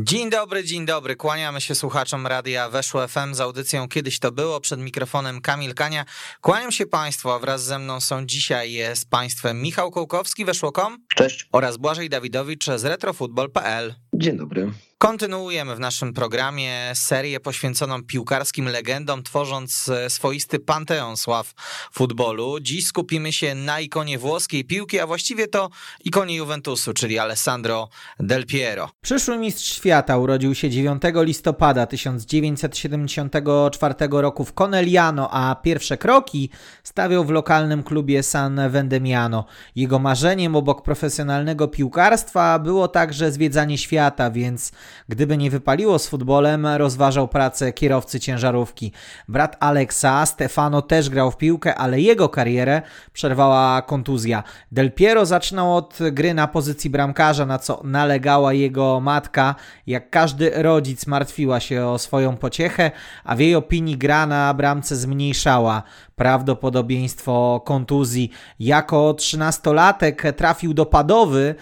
Dzień dobry, dzień dobry. Kłaniamy się słuchaczom radia Weszło FM z audycją Kiedyś to było. Przed mikrofonem Kamil Kania. Kłaniam się Państwu, a wraz ze mną są dzisiaj z Państwem Michał Kołkowski, Weszło.com. Cześć. Oraz Błażej Dawidowicz z retrofutbol.pl. Dzień dobry. Kontynuujemy w naszym programie serię poświęconą piłkarskim legendom, tworząc swoisty panteon sław futbolu. Dziś skupimy się na ikonie włoskiej piłki, a właściwie to ikonie Juventusu, czyli Alessandro Del Piero. Przyszły mistrz świata urodził się 9 listopada 1974 roku w Conegliano, a pierwsze kroki stawiał w lokalnym klubie San Vendemiano. Jego marzeniem obok profesjonalnego piłkarstwa było także zwiedzanie świata, więc gdyby nie wypaliło z futbolem, rozważał pracę kierowcy ciężarówki. Brat Alexa, Stefano, też grał w piłkę, ale jego karierę przerwała kontuzja. Del Piero zaczynał od gry na pozycji bramkarza, na co nalegała jego matka. Jak każdy rodzic martwiła się o swoją pociechę, a w jej opinii gra na bramce zmniejszała prawdopodobieństwo kontuzji. Jako trzynastolatek trafił do Padowy,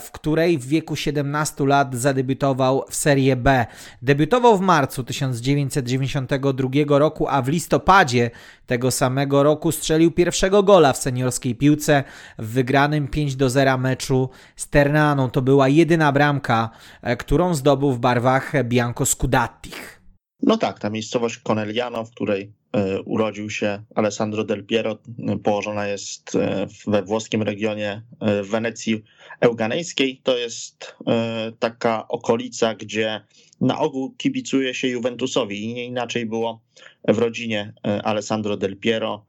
w której w wieku 17 lat zadebiutował w Serie B. Debiutował w marcu 1992 roku, a w listopadzie tego samego roku strzelił pierwszego gola w seniorskiej piłce w wygranym 5 do 0 meczu z Ternaną. To była jedyna bramka, którą zdobył w barwach Bianco Scudattich. No tak, ta miejscowość Conegliano, w której urodził się Alessandro Del Piero, położona jest we włoskim regionie Wenecji Euganejskiej. To jest taka okolica, gdzie na ogół kibicuje się Juventusowi i nie inaczej było w rodzinie Alessandro Del Piero.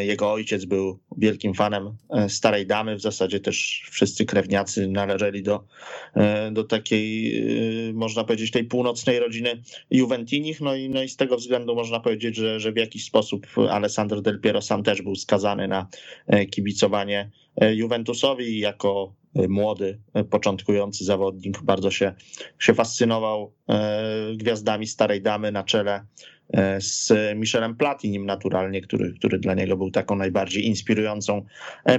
Jego ojciec był wielkim fanem Starej Damy, w zasadzie też wszyscy krewniacy należeli do, do takiej, można powiedzieć, tej północnej rodziny Juventinich, no i, no i z tego względu można powiedzieć, że, że w jakiś sposób Alessandro Del Piero sam też był skazany na kibicowanie Juventusowi. Jako młody, początkujący zawodnik bardzo się, się fascynował gwiazdami Starej Damy na czele z Michelem Platinim naturalnie, który, który dla niego był taką najbardziej inspirującą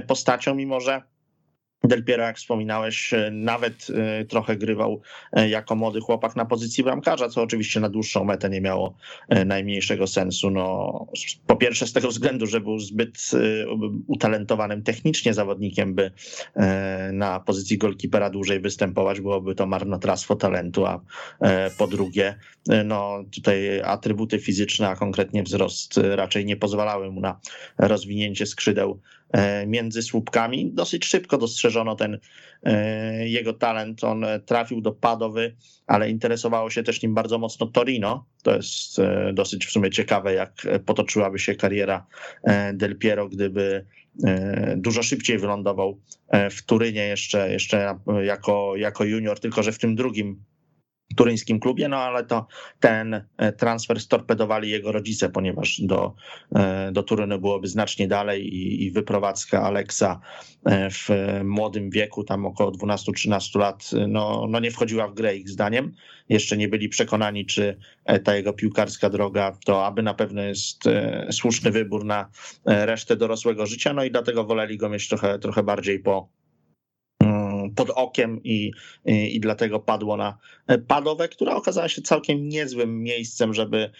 postacią, mimo że Del Piero, jak wspominałeś, nawet trochę grywał jako młody chłopak na pozycji bramkarza, co oczywiście na dłuższą metę nie miało najmniejszego sensu. No, po pierwsze z tego względu, że był zbyt utalentowanym technicznie zawodnikiem, by na pozycji golkipera dłużej występować, byłoby to marnotrawstwo talentu, a po drugie, no tutaj atrybuty fizyczne, a konkretnie wzrost raczej nie pozwalały mu na rozwinięcie skrzydeł między słupkami. Dosyć szybko dostrzeżono ten jego talent. On trafił do Padowy, ale interesowało się też nim bardzo mocno Torino. To jest dosyć w sumie ciekawe, jak potoczyłaby się kariera Del Piero, gdyby dużo szybciej wylądował w Turynie jeszcze, jeszcze jako, jako junior, tylko że w tym drugim turyńskim klubie, no ale to ten transfer storpedowali jego rodzice, ponieważ do, do Turynu byłoby znacznie dalej i, i wyprowadzka Aleksa w młodym wieku, tam około 12-13 lat, no, no nie wchodziła w grę ich zdaniem. Jeszcze nie byli przekonani, czy ta jego piłkarska droga to aby na pewno jest słuszny wybór na resztę dorosłego życia, no i dlatego woleli go mieć trochę, trochę bardziej po, pod okiem i, i, i, dlatego padło na Padowę, która okazała się całkiem niezłym miejscem, żeby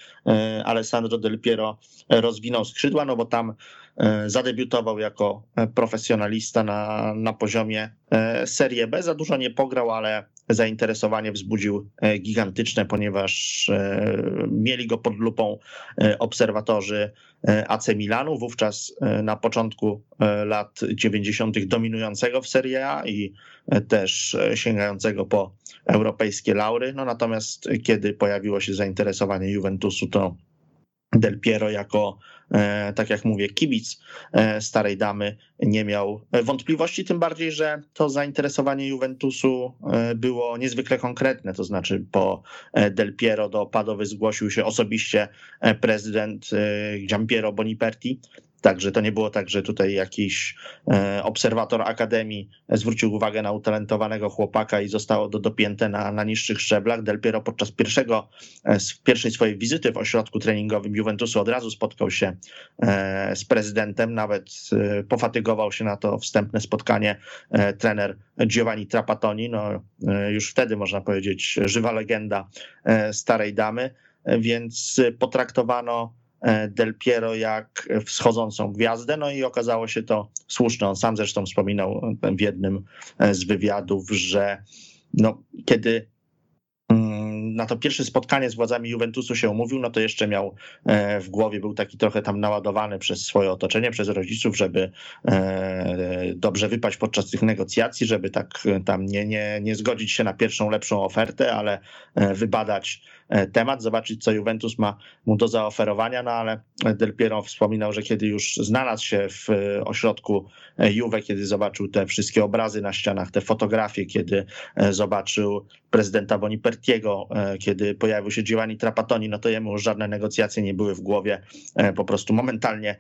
Alessandro Del Piero rozwinął skrzydła, no bo tam zadebiutował jako profesjonalista na, na poziomie Serie B. Za dużo nie pograł, ale zainteresowanie wzbudził gigantyczne, ponieważ mieli go pod lupą obserwatorzy AC Milanu, wówczas na początku lat 90. dominującego w Serie A i też sięgającego po europejskie laury. No natomiast kiedy pojawiło się zainteresowanie Juventusu, to Del Piero jako, e, tak jak mówię, kibic e, starej damy nie miał wątpliwości, tym bardziej, że to zainteresowanie Juventusu e, było niezwykle konkretne, to znaczy po Del Piero do Padowy zgłosił się osobiście prezydent Giampiero Boniperti, Także to nie było tak, że tutaj jakiś e, obserwator akademii zwrócił uwagę na utalentowanego chłopaka i zostało to dopięte na, na niższych szczeblach. Del Piero podczas pierwszego, e, pierwszej swojej wizyty w ośrodku treningowym Juventusu od razu spotkał się e, z prezydentem, nawet pofatygował się na to wstępne spotkanie trener Giovanni Trapattoni. No, już wtedy można powiedzieć żywa legenda starej damy, więc potraktowano Del Piero jak wschodzącą gwiazdę, no i okazało się to słuszne. On sam zresztą wspominał w jednym e, z wywiadów, że no, kiedy mm, na to pierwsze spotkanie z władzami Juventusu się umówił, no to jeszcze miał e, w głowie, był taki trochę tam naładowany przez swoje otoczenie, przez rodziców, żeby dobrze wypaść podczas tych negocjacji, żeby tak tam nie, nie, nie zgodzić się na pierwszą lepszą ofertę, ale wybadać E, temat, zobaczyć, co Juventus ma mu do zaoferowania, no ale Del Piero wspominał, że kiedy już znalazł się w e, ośrodku e, Juve, kiedy zobaczył te wszystkie obrazy na ścianach, te fotografie, kiedy zobaczył prezydenta Bonipertiego, kiedy pojawił się Giovanni Trapattoni, no to jemu już żadne negocjacje nie były w głowie, po prostu momentalnie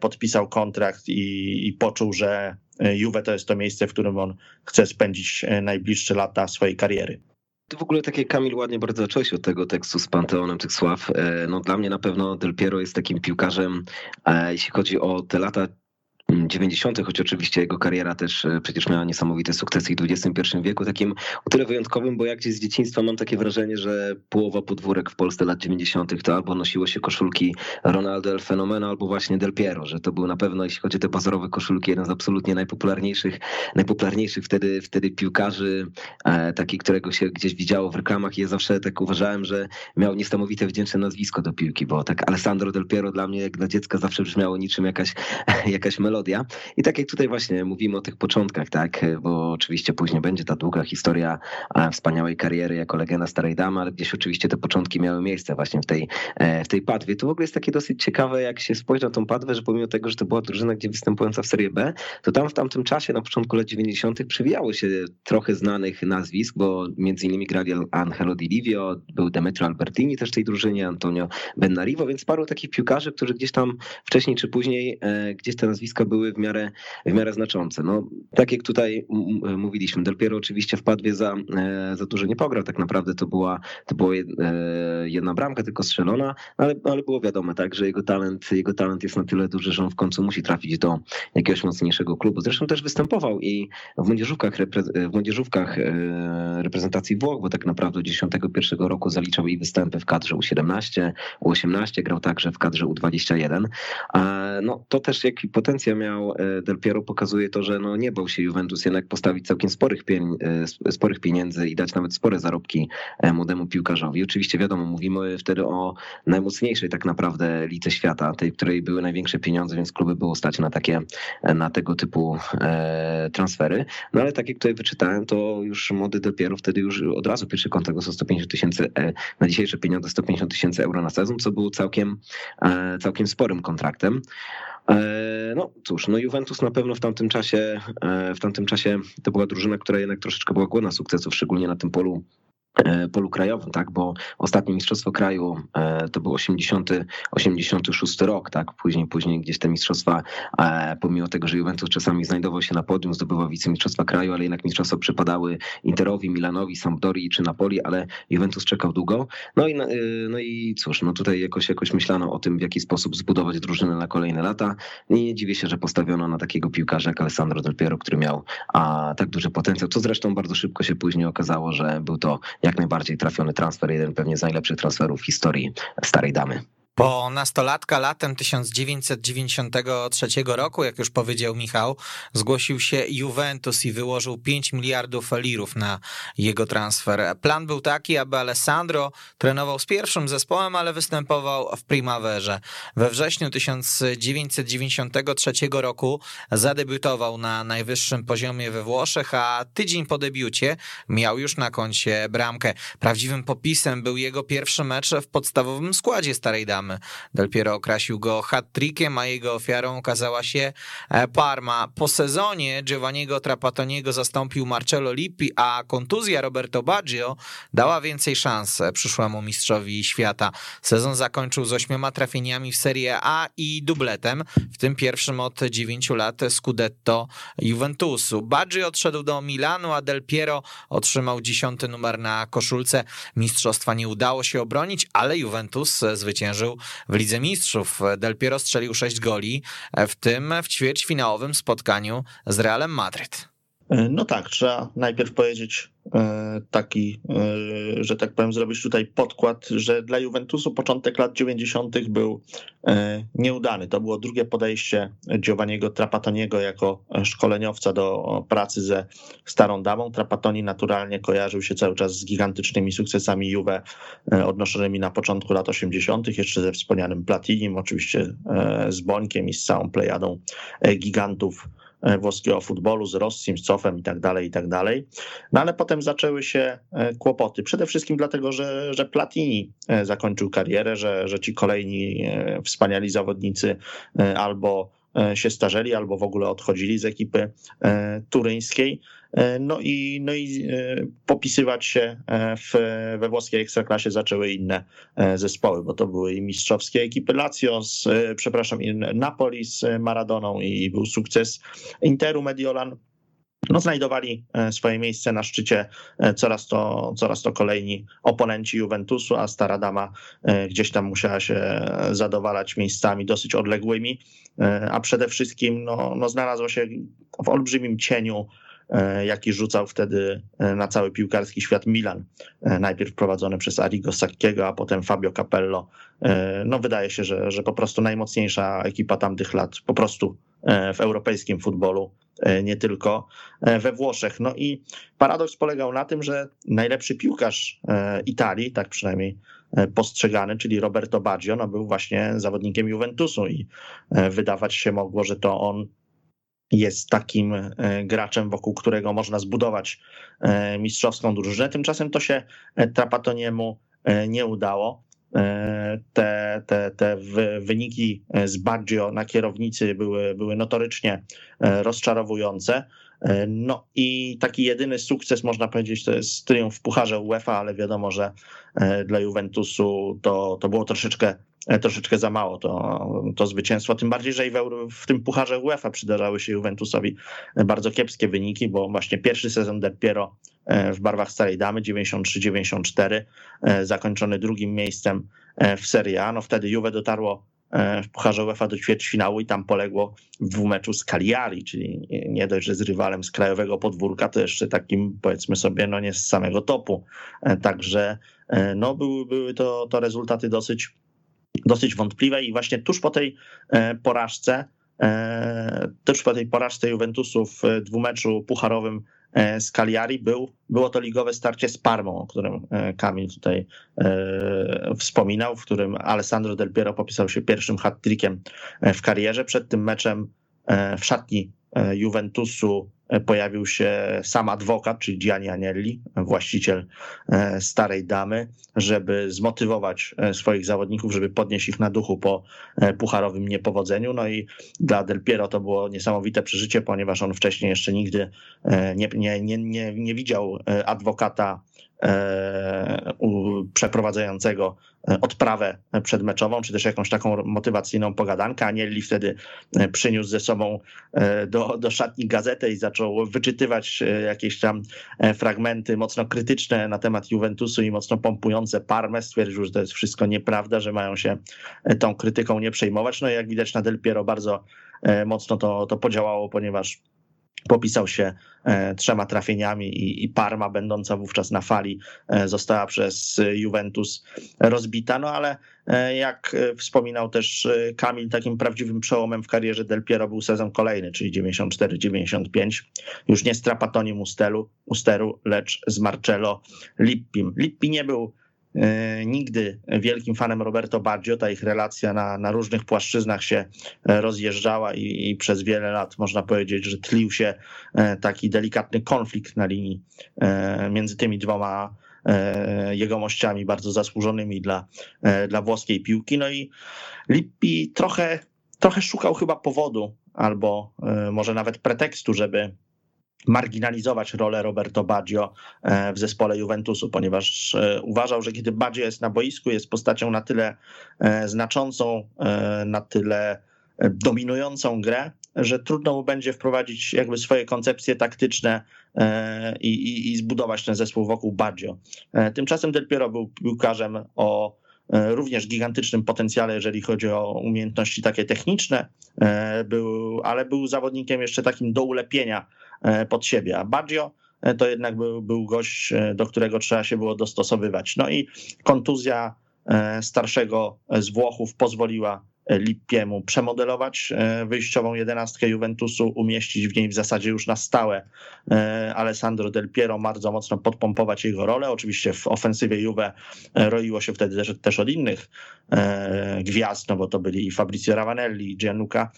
podpisał kontrakt i, i poczuł, że Juve to jest to miejsce, w którym on chce spędzić najbliższe lata swojej kariery. Ty w ogóle takie, Kamil, ładnie bardzo zacząłeś od tego tekstu z Panteonem tych sław. E, no dla mnie na pewno Del Piero jest takim piłkarzem, jeśli chodzi o te lata 90., choć oczywiście jego kariera też e, przecież miała niesamowite sukcesy w XXI wieku, takim o tyle wyjątkowym, bo jak gdzieś z dzieciństwa mam takie wrażenie, że połowa podwórek w Polsce lat 90. to albo nosiło się koszulki Ronaldo El Fenomeno, albo właśnie Del Piero, że to był na pewno, jeśli chodzi o te bazorowe koszulki, jeden z absolutnie najpopularniejszych, najpopularniejszych wtedy, wtedy piłkarzy, e, taki, którego się gdzieś widziało w reklamach i ja zawsze tak uważałem, że miał niesamowite wdzięczne nazwisko do piłki, bo tak Alessandro Del Piero dla mnie jak dla dziecka zawsze brzmiało niczym jakaś, jakaś melodia melodia. I tak jak tutaj właśnie mówimy o tych początkach, tak, bo oczywiście później będzie ta długa historia wspaniałej kariery jako legenda Starej Damy, ale gdzieś oczywiście te początki miały miejsce właśnie w tej, e, w tej Padwie. To w ogóle jest takie dosyć ciekawe, jak się spojrzy na tą Padwę, że pomimo tego, że to była drużyna, gdzie występująca w Serie B, to tam w tamtym czasie, na początku lat 90. przywijało się trochę znanych nazwisk, bo między innymi grali Angelo Di Livio, był Demetrio Albertini też w tej drużynie, Antonio Bennarivo, więc paru takich piłkarzy, którzy gdzieś tam wcześniej czy później e, gdzieś te nazwiska były w miarę, w miarę znaczące. No, tak jak tutaj mówiliśmy, Del Piero oczywiście w Padwie za, e, za dużo nie pograł, tak naprawdę to była, to była e, jedna bramka tylko strzelona, ale, ale było wiadomo, tak, że jego talent, jego talent jest na tyle duży, że on w końcu musi trafić do jakiegoś mocniejszego klubu. Zresztą też występował i w młodzieżówkach, w młodzieżówkach e, reprezentacji Włoch, bo tak naprawdę 91 roku zaliczał i występy w kadrze U17, U18, grał także w kadrze U21. No, to też jaki potencjał miał E, Del Piero pokazuje to, że no nie bał się Juventus jednak postawić całkiem sporych, e, sporych pieniędzy i dać nawet spore zarobki e, młodemu piłkarzowi. Oczywiście wiadomo, mówimy wtedy o najmocniejszej tak naprawdę lice świata, tej, której były największe pieniądze, więc kluby było stać na takie, na tego typu transfery. No ale tak jak tutaj wyczytałem, to już młody Del Piero wtedy już od razu pierwszy kontrakt dostał 150 tysięcy, na dzisiejsze pieniądze 150 tysięcy euro na sezon, co było całkiem, całkiem sporym kontraktem. E, no cóż, no Juventus na pewno w tamtym czasie, e, w tamtym czasie to była drużyna, która jednak troszeczkę była głodna sukcesów, szczególnie na tym polu polu krajowym, tak, bo ostatnie mistrzostwo kraju e, to był 80, 86 rok, tak, później, później gdzieś te mistrzostwa, e, pomimo tego, że Juventus czasami znajdował się na podium, zdobywał wicemistrzostwa kraju, ale jednak mistrzostwa przypadały Interowi, Milanowi, Sampdorii czy Napoli, ale Juventus czekał długo. No i, no i cóż, no tutaj jakoś, jakoś myślano o tym, w jaki sposób zbudować drużynę na kolejne lata. I nie dziwię się, że postawiono na takiego piłkarza jak Alessandro Del Piero, który miał a, tak duży potencjał, co zresztą bardzo szybko się później okazało, że był to jak najbardziej trafiony transfer, jeden pewnie z najlepszych transferów w historii Starej Damy. Po nastolatka latem 1993 roku, jak już powiedział Michał, zgłosił się Juventus i wyłożył 5 miliardów lirów na jego transfer. Plan był taki, aby Alessandro trenował z pierwszym zespołem, ale występował w Primaverze. We wrześniu 1993 roku zadebiutował na najwyższym poziomie we Włoszech, a tydzień po debiucie miał już na koncie bramkę. Prawdziwym popisem był jego pierwszy mecz w podstawowym składzie Starej Damy damy. Del Piero okrasił go hat-trickiem, a jego ofiarą okazała się Parma. Po sezonie Giovanniego Trapatoniego zastąpił Marcello Lippi, a kontuzja Roberto Baggio dała więcej szans przyszłemu mistrzowi świata. Sezon zakończył z ośmioma trafieniami w Serie A i dubletem, w tym pierwszym od dziewięciu lat Scudetto Juventusu. Baggio odszedł do Milanu, a Del Piero otrzymał dziesiąty numer na koszulce. Mistrzostwa nie udało się obronić, ale Juventus zwyciężył w Lidze Mistrzów. Del Piero strzelił sześć goli, w tym w ćwierćfinałowym spotkaniu z Realem Madryt. E, no tak, trzeba najpierw powiedzieć e, taki, e, że tak powiem, zrobić tutaj podkład, że dla Juventusu początek lat 90. był nieudany. To było drugie podejście Giovanniego Trapatoniego jako szkoleniowca do pracy ze starą damą. Trapatoni naturalnie kojarzył się cały czas z gigantycznymi sukcesami Juve odnoszonymi na początku lat 80., jeszcze ze wspomnianym Platinim, oczywiście z Bońkiem i z całą plejadą gigantów włoskiego futbolu z Rossim, z Cofem i tak dalej, i tak dalej. No ale potem zaczęły się e, kłopoty. Przede wszystkim dlatego, że, że Platini e, zakończył karierę, że, że ci kolejni wspaniali zawodnicy albo się starzeli, albo w ogóle odchodzili z ekipy turyńskiej. E, no i, no i e, popisywać się e, w, we włoskiej ekstraklasie zaczęły inne zespoły, bo to były i mistrzowskie ekipy Lazio, z, przepraszam, Napoli z Maradoną i był sukces Interu Mediolan. No, znajdowali swoje miejsce na szczycie coraz to, coraz to kolejni oponenci Juventusu, a Stara Dama gdzieś tam musiała się zadowalać miejscami dosyć odległymi, a przede wszystkim no, no znalazła się w olbrzymim cieniu jaki rzucał wtedy e, na cały piłkarski świat Milan. E, najpierw prowadzony przez Arrigo Sacchiego, a potem Fabio Capello. No wydaje się, że, że po prostu najmocniejsza ekipa tamtych lat po prostu w europejskim futbolu, nie tylko we Włoszech. No i paradoks polegał na tym, że najlepszy piłkarz Italii, tak przynajmniej postrzegany, czyli Roberto Baggio, no był właśnie zawodnikiem Juventusu i wydawać się mogło, że to on jest takim e, graczem, wokół którego można zbudować e, mistrzowską drużynę. Tymczasem to się e, Trapatoniemu nie udało. Te, te, te wyniki z Baggio na kierownicy były, były notorycznie rozczarowujące. No i taki jedyny sukces, można powiedzieć, to jest triumf w Pucharze UEFA, ale wiadomo, że dla Juventusu to, to było troszeczkę E, troszeczkę za mało to, to zwycięstwo. Tym bardziej, że i w, w tym pucharze UEFA przydarzały się Juventusowi bardzo kiepskie wyniki, bo właśnie pierwszy sezon dopiero e, w barwach Starej Damy 93-94, e, zakończony drugim miejscem w Serie A. No wtedy Juve dotarło w Pucharze UEFA do ćwierćfinału i tam poległo w dwumeczu z Cagliari, czyli nie dość, że z rywalem z krajowego podwórka, to jeszcze takim powiedzmy sobie, no nie z samego topu. Także no były, były to, to rezultaty dosyć dosyć wątpliwe i właśnie tuż po tej e, porażce, e, tuż po tej porażce Juventusu w dwumeczu pucharowym e, z Cagliari był, było to ligowe starcie z Parmą, o którym Kamil tutaj wspominał, w którym Alessandro Del Piero popisał się pierwszym hat-trickiem w karierze. Przed tym meczem w szatni Juventusu pojawił się sam adwokat, czyli Gianni Agnelli, właściciel e, starej damy, żeby zmotywować e, swoich zawodników, żeby podnieść ich na duchu po e, pucharowym niepowodzeniu. No i dla Del Piero to było niesamowite przeżycie, ponieważ on wcześniej jeszcze nigdy nie, nie, nie, nie, nie widział adwokata przeprowadzającego odprawę przedmeczową, czy też jakąś taką motywacyjną pogadankę. Anielli wtedy przyniósł ze sobą do, do szatni gazetę i zaczął wyczytywać e, jakieś tam e, fragmenty mocno krytyczne na temat Juventusu i mocno pompujące Parmę. Stwierdził, że to jest wszystko nieprawda, że mają się e, tą krytyką nie przejmować. No i jak widać na Del Piero bardzo mocno to, to podziałało, ponieważ popisał się trzema trafieniami i, i, Parma, będąca wówczas na fali, została przez Juventus rozbita. No ale E, jak e, wspominał też e, Kamil, takim prawdziwym przełomem w karierze Del Piero był sezon kolejny, czyli 94-95. Już nie z Trapatonim Ustelu, Usteru, lecz z Marcello Lippim. Lippi nie był nigdy wielkim fanem Roberto Baggio. Ta ich relacja na, na różnych płaszczyznach się rozjeżdżała i, i, przez wiele lat można powiedzieć, że tlił się taki delikatny konflikt na linii między tymi dwoma jegomościami bardzo zasłużonymi dla, dla włoskiej piłki. No i Lippi trochę, trochę szukał chyba powodu albo może nawet pretekstu, żeby marginalizować rolę Roberto Baggio e, w zespole Juventusu, ponieważ e, uważał, że kiedy Baggio jest na boisku, jest postacią na tyle e, znaczącą, na tyle dominującą grę, że trudno mu będzie wprowadzić jakby swoje koncepcje taktyczne i, i, i zbudować ten zespół wokół Baggio. Tymczasem Del Piero był piłkarzem o również gigantycznym potencjale, jeżeli chodzi o umiejętności takie techniczne, był, ale był zawodnikiem jeszcze takim do ulepienia pod siebie. A Baggio e, to jednak był, był gość, e, do którego trzeba się było dostosowywać. No i kontuzja starszego z Włochów pozwoliła Lippiemu przemodelować wyjściową jedenastkę Juventusu, umieścić w niej w zasadzie już na stałe Alessandro Del Piero, bardzo mocno podpompować jego rolę. Oczywiście w ofensywie Juve roiło się wtedy też, też od innych gwiazd, no bo to byli i Fabrizio Ravanelli, Gianluca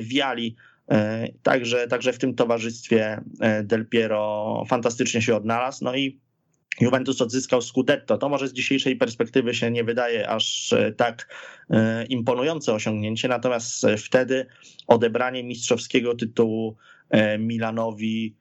Viali, E, także, także w tym towarzystwie e, Del Piero fantastycznie się odnalazł. No i Juventus odzyskał Scudetto. To może z dzisiejszej perspektywy się nie wydaje aż e, tak imponujące osiągnięcie, natomiast wtedy odebranie mistrzowskiego tytułu Milanowi E,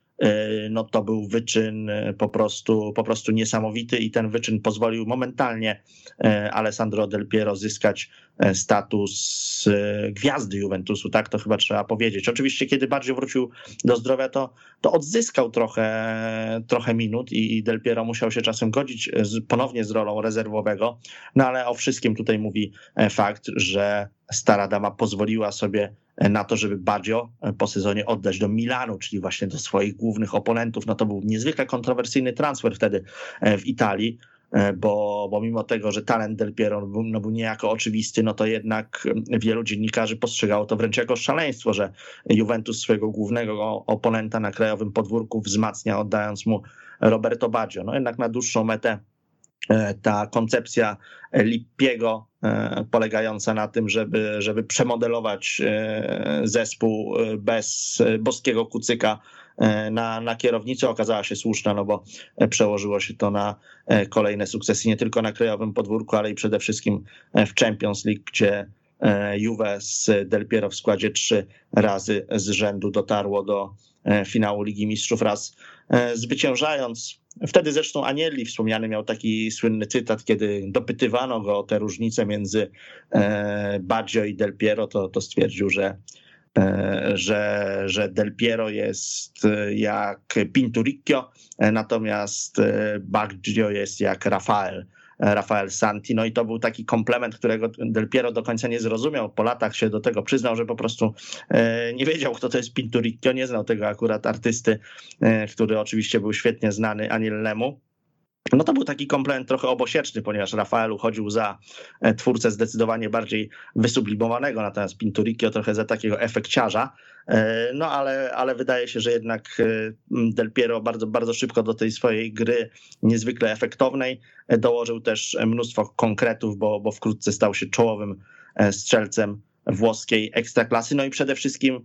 no to był wyczyn e, po prostu, po prostu niesamowity i ten wyczyn pozwolił momentalnie e, Alessandro Del Piero zyskać status gwiazdy Juventusu, tak to chyba trzeba powiedzieć. Oczywiście kiedy bardziej wrócił do zdrowia, to, to odzyskał trochę, trochę minut i Del Piero musiał się czasem godzić z, ponownie z rolą rezerwowego, no ale o wszystkim tutaj mówi fakt, że stara dama pozwoliła sobie na to, żeby Baggio po sezonie oddać do Milanu, czyli właśnie do swoich głównych oponentów. No to był niezwykle kontrowersyjny transfer wtedy e, w Italii. E, bo, bo mimo tego, że talent Del Piero był, no był niejako oczywisty, no to jednak wielu dziennikarzy postrzegało to wręcz jako szaleństwo, że Juventus swojego głównego oponenta na krajowym podwórku wzmacnia, oddając mu Roberto Baggio. No jednak na dłuższą metę E, ta koncepcja Lippiego e, polegająca na tym, żeby, żeby przemodelować e, zespół bez boskiego kucyka na, na kierownicę okazała się słuszna, no bo przełożyło się to na kolejne sukcesy nie tylko na krajowym podwórku, ale i przede wszystkim w Champions League, gdzie Juve z Del Piero w składzie trzy razy z rzędu dotarło do finału Ligi Mistrzów, raz zwyciężając Wtedy zresztą Anieli wspomniany miał taki słynny cytat, kiedy dopytywano go o te różnice między e, Baggio i Del Piero, to, to stwierdził, że, e, że, że Del Piero jest jak Pinturicchio, e, natomiast Baggio jest jak Rafael. Rafael Santi. No i to był taki komplement, którego Del Piero do końca nie zrozumiał. Po latach się do tego przyznał, że po prostu e, nie wiedział, kto to jest Pinturicchio, nie znał tego akurat artysty, e, który oczywiście był świetnie znany Anielnemu. No to był taki komplement trochę obosieczny, ponieważ Rafael uchodził za e, twórcę zdecydowanie bardziej wysublimowanego, natomiast Pinturicchio trochę za takiego efekciarza. E, no ale, ale wydaje się, że jednak e, Del Piero bardzo, bardzo szybko do tej swojej gry niezwykle efektownej dołożył też mnóstwo konkretów, bo, bo wkrótce stał się czołowym strzelcem włoskiej ekstraklasy. No i przede wszystkim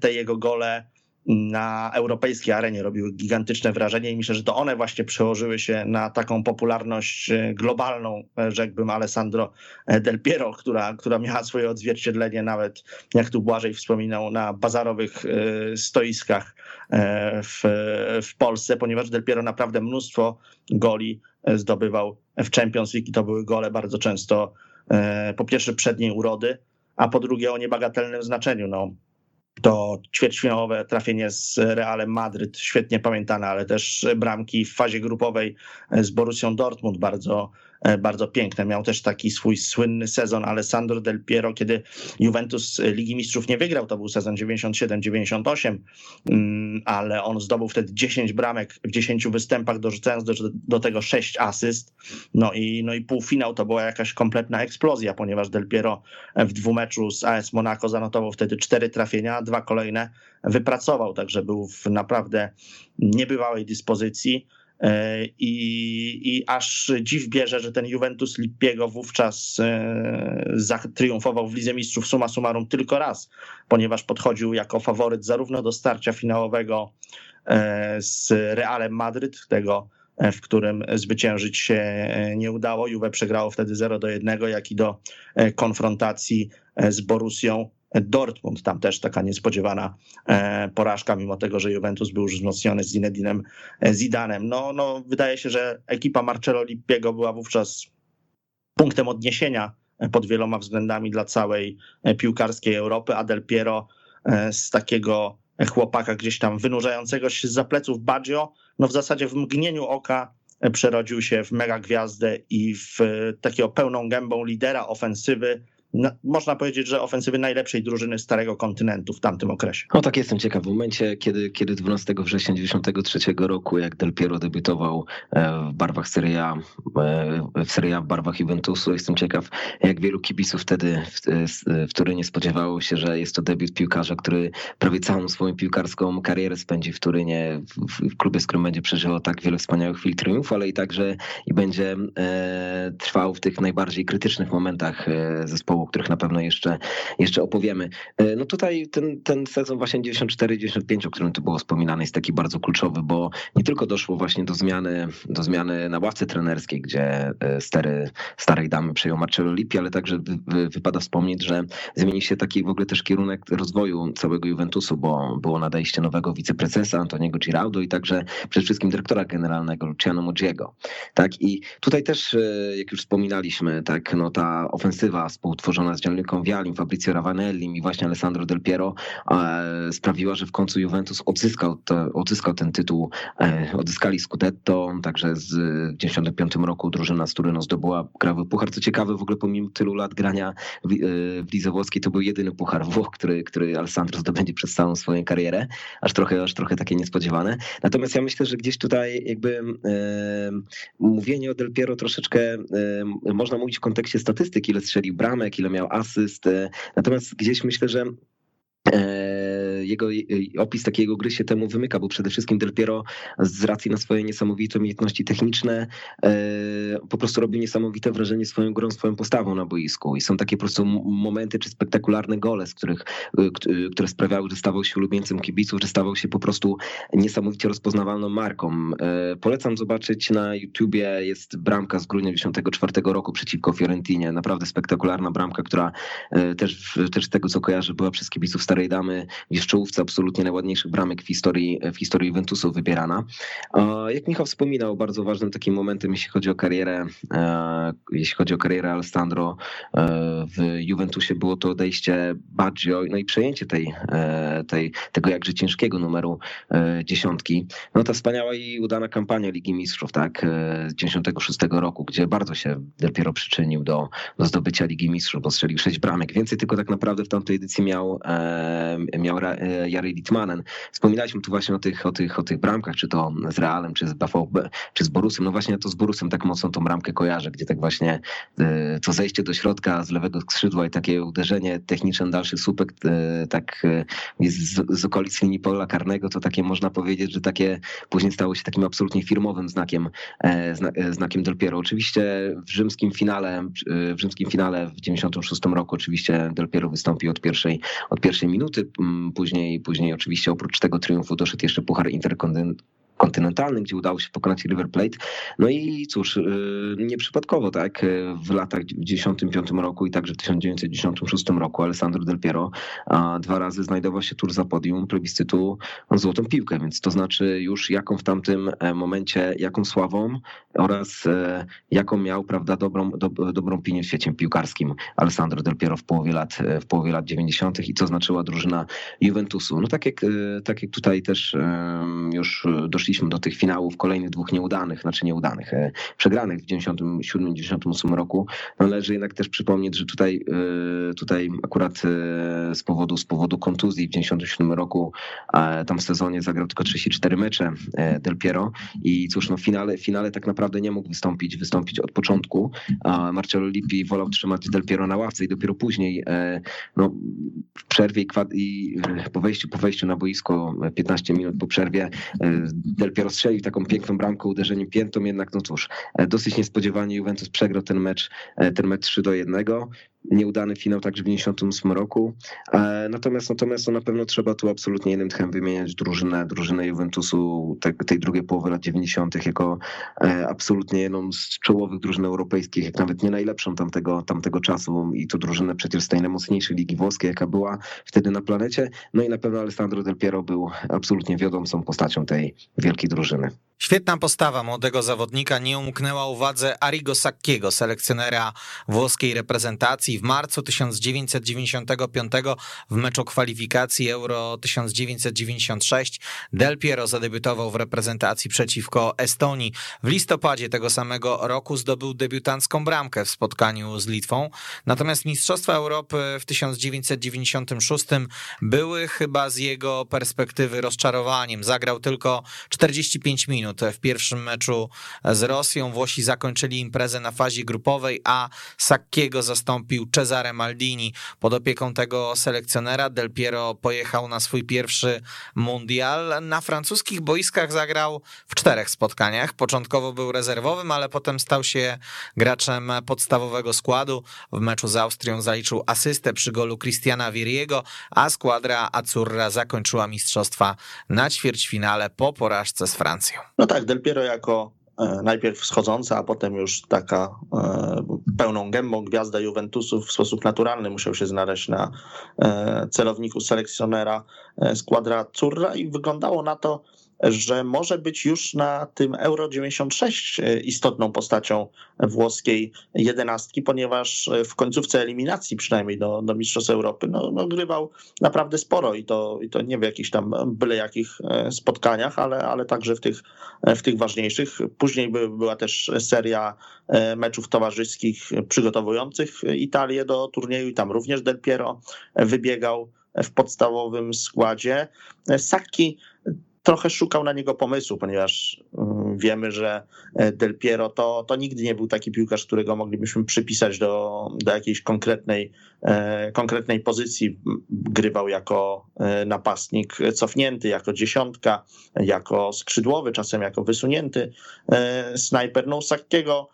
te jego gole na europejskiej arenie robiły gigantyczne wrażenie i myślę, że to one właśnie przełożyły się na taką popularność e, globalną, e, rzekłbym, Alessandro e, Del Piero, która, która miała swoje odzwierciedlenie nawet, jak tu Błażej wspominał, na bazarowych stoiskach w, w Polsce, ponieważ Del Piero naprawdę mnóstwo goli zdobywał w Champions League i to były gole bardzo często po pierwsze przedniej urody, a po drugie o niebagatelnym znaczeniu. No, to ćwierćfinałowe trafienie z Realem Madryt, świetnie pamiętane, ale też bramki w fazie grupowej z Borussią Dortmund, bardzo bardzo piękne. Miał też taki swój słynny sezon Alessandro Del Piero, kiedy Juventus Ligi Mistrzów nie wygrał, to był sezon 97-98, mm, ale on zdobył wtedy 10 bramek w 10 występach, dorzucając do, do tego 6 asyst. No i, no i półfinał to była jakaś kompletna eksplozja, ponieważ Del Piero w dwumeczu z AS Monaco zanotował wtedy 4 trafienia, dwa kolejne wypracował, także był w naprawdę niebywałej dyspozycji. E, I, I aż dziw bierze, że ten Juventus Lippiego wówczas e, triumfował w Lidze Mistrzów suma summarum tylko raz, ponieważ podchodził jako faworyt zarówno do starcia finałowego e, z Realem Madryt, tego w którym zwyciężyć się nie udało. Juve przegrało wtedy 0 do 1, jak i do konfrontacji z Borusią Dortmund. Tam też taka niespodziewana porażka, mimo tego, że Juventus był już wzmocniony z Zinedinem Zidanem. No, no, wydaje się, że ekipa Marcelo Lippiego była wówczas punktem odniesienia pod wieloma względami dla całej piłkarskiej Europy, a Del Piero z takiego chłopaka gdzieś tam wynurzającego się z pleców Baggio, no w zasadzie w mgnieniu oka przerodził się w mega gwiazdę i w takiego pełną gębą lidera ofensywy, można powiedzieć, że ofensywy najlepszej drużyny Starego Kontynentu w tamtym okresie. No tak, jestem ciekaw. W momencie, kiedy, kiedy 12 września 1993 roku, jak Del Piero debiutował e, w barwach Serie A, e, w Serie A w barwach Juventusu, jestem ciekaw, jak wielu kibiców wtedy w, w Turynie spodziewało się, że jest to debiut piłkarza, który prawie całą swoją piłkarską karierę spędzi w Turynie, w, w klubie, z którym będzie przeżywał tak wiele wspaniałych chwil triumfu, ale i także i będzie e, trwał w tych najbardziej krytycznych momentach e, zespołu o których na pewno jeszcze, jeszcze opowiemy. E, no tutaj ten, ten sezon właśnie 94-95, o którym tu było wspominane, jest taki bardzo kluczowy, bo nie tylko doszło właśnie do zmiany, do zmiany na ławce trenerskiej, gdzie e, stery starej damy przejął Marcelo Lippi, ale także wypada wspomnieć, że zmieni się taki w ogóle też kierunek rozwoju całego Juventusu, bo było nadejście nowego wiceprezesa Antoniego Giraudo i także przede wszystkim dyrektora generalnego Luciano Moggiego. Tak i tutaj też, e, jak już wspominaliśmy, tak, no ta ofensywa współtworzona z Gianluca Vialim, Fabrizio Ravanelli i właśnie Alessandro Del Piero e, sprawiła, że w końcu Juventus odzyskał, to, odzyskał ten tytuł, e, odzyskali Scudetto, także z, w 95 roku drużyna z zdobyła krajowy puchar. Co ciekawe, w ogóle pomimo tylu lat grania w, e, w Lidze Włoskiej, to był jedyny puchar Włoch, który, który Alessandro zdobędzie przez całą swoją karierę. Aż trochę, aż trochę takie niespodziewane. Natomiast ja myślę, że gdzieś tutaj jakby e, mówienie o Del Piero troszeczkę e, można mówić w kontekście statystyki, ile strzelił bramek, ile miał asyst. Natomiast gdzieś myślę, że jego opis takiego gry się temu wymyka, bo przede wszystkim Del Piero z racji na swoje niesamowite umiejętności techniczne e, po prostu robi niesamowite wrażenie swoją grą, swoją postawą na boisku i są takie po prostu momenty czy spektakularne gole, z których, które sprawiały, że stawał się ulubieńcem kibiców, że stawał się po prostu niesamowicie rozpoznawalną marką. Polecam zobaczyć na YouTubie, jest bramka z grudnia 1994 roku przeciwko Fiorentinie, naprawdę spektakularna bramka, która też, też z tego co kojarzę była przez kibiców Starej Damy w czołówce absolutnie najładniejszych bramek w historii, w historii Juventusu wybierana. Jak Michał wspominał, bardzo ważnym takim momentem, jeśli chodzi o karierę, e, jeśli chodzi o karierę Alessandro e, w Juventusie było to odejście Baggio, no i przejęcie tej, e, tej, tego jakże ciężkiego numeru dziesiątki. No ta wspaniała i udana kampania Ligi Mistrzów, tak, z 96 roku, gdzie bardzo się dopiero przyczynił do, do zdobycia Ligi Mistrzów, bo strzelił sześć bramek. Więcej tylko tak naprawdę w tamtej edycji miał, miał Jary Litmanen. Wspominaliśmy tu właśnie o tych, o, tych, o tych bramkach, czy to z Realem, czy z BVB, czy z Borusem. No właśnie to z Borusem tak mocno tą bramkę kojarzę, gdzie tak właśnie e, to zejście do środka z lewego skrzydła i takie uderzenie techniczne dalszy słupek e, tak e, z, z okolic linii pola karnego, to takie można powiedzieć, że takie później stało się takim absolutnie firmowym znakiem, znakiem Del Piero. Oczywiście w rzymskim finale, w rzymskim finale w 96 roku oczywiście Del Piero wystąpił od pierwszej, od pierwszej minuty, później, później oczywiście oprócz tego triumfu doszedł jeszcze Puchar Interkontynentalny kontynentalny, gdzie udało się pokonać River Plate. No i cóż, y, nieprzypadkowo, tak, w latach 1995 roku i także w 1996 roku Alessandro Del Piero dwa razy znajdował się tur za podium plebiscytu o złotą piłkę, więc to znaczy już jaką w tamtym e, momencie, jaką sławą oraz e, jaką miał, prawda, dobrą, do, dobrą opinię w świecie piłkarskim Alessandro Del Piero w połowie lat, e, w połowie lat 90. i co znaczyła drużyna Juventusu. No tak jak, tak jak tutaj też już doszliśmy doszliśmy do tych finałów kolejnych dwóch nieudanych, znaczy nieudanych, e, przegranych w 97-98 roku. Należy jednak też przypomnieć, że tutaj, e, tutaj akurat e, z powodu, z powodu kontuzji w 97 roku tam w sezonie zagrał tylko 34 mecze Del Piero i cóż, no w finale, finale tak naprawdę nie mógł wystąpić, wystąpić od początku. Marcelo Lippi wolał trzymać Del Piero na ławce i dopiero później no, w przerwie i, i po wejściu, po wejściu na boisko 15 minut po przerwie Del Piero strzelił taką piękną bramkę uderzeniem piętą, jednak no cóż, e, dosyć niespodziewanie Juventus przegrał ten mecz, e, ten mecz 3 do 1. nieudany finał także w 98 roku. Natomiast, natomiast no na pewno trzeba tu absolutnie jednym tchem wymieniać drużynę, drużynę Juventusu tej, drugiej połowy lat 90. jako absolutnie jedną z czołowych drużyn europejskich, jak nawet nie najlepszą tamtego, tamtego czasu i to drużynę przecież z tej najmocniejszej ligi włoskiej, jaka była wtedy na planecie. No i na pewno Alessandro Del Piero był absolutnie wiodącą postacią tej wielkiej drużyny. Świetna postawa młodego zawodnika nie umknęła uwadze Arrigo Sacchiego, selekcjonera włoskiej reprezentacji. W marcu 1995 w meczu kwalifikacji Euro 1996 Del Piero zadebiutował w reprezentacji przeciwko Estonii. W listopadzie tego samego roku zdobył debiutancką bramkę w spotkaniu z Litwą. Natomiast Mistrzostwa Europy w 1996 były chyba z jego perspektywy rozczarowaniem. Zagrał tylko 45 minut minut w pierwszym meczu z Rosją. Włosi zakończyli imprezę na fazie grupowej, a Sacchiego zastąpił Cesare Maldini. Pod opieką tego selekcjonera Del Piero pojechał na swój pierwszy mundial. Na francuskich boiskach zagrał w czterech spotkaniach. Początkowo był rezerwowym, ale potem stał się graczem podstawowego składu. W meczu z Austrią zaliczył asystę przy golu Cristiana Viriego, a składra Azzurra zakończyła mistrzostwa na ćwierćfinale po porażce z Francją. No tak, Del Piero jako e, najpierw wschodząca, a potem już taka e, pełną gębą gwiazda Juventusu w sposób naturalny musiał się znaleźć na e, celowniku selekcjonera składra Curra i wyglądało na to, że może być już na tym Euro 96 e, istotną postacią włoskiej jedenastki, ponieważ e, w końcówce eliminacji, przynajmniej do, do Mistrzostw Europy, no, no grywał naprawdę sporo i to, i to nie w jakichś tam byle jakich e, spotkaniach, ale, ale także w tych, w tych ważniejszych. Później by, była też seria meczów towarzyskich przygotowujących Italię do turnieju i tam również Del Piero wybiegał w podstawowym składzie. Saki trochę szukał na niego pomysłu, ponieważ mm, wiemy, że e, Del Piero to, to nigdy nie był taki piłkarz, którego moglibyśmy przypisać do, do jakiejś konkretnej, e, konkretnej pozycji. Grywał jako e, napastnik cofnięty, jako dziesiątka, jako skrzydłowy, czasem jako wysunięty snajper. No, Sakiego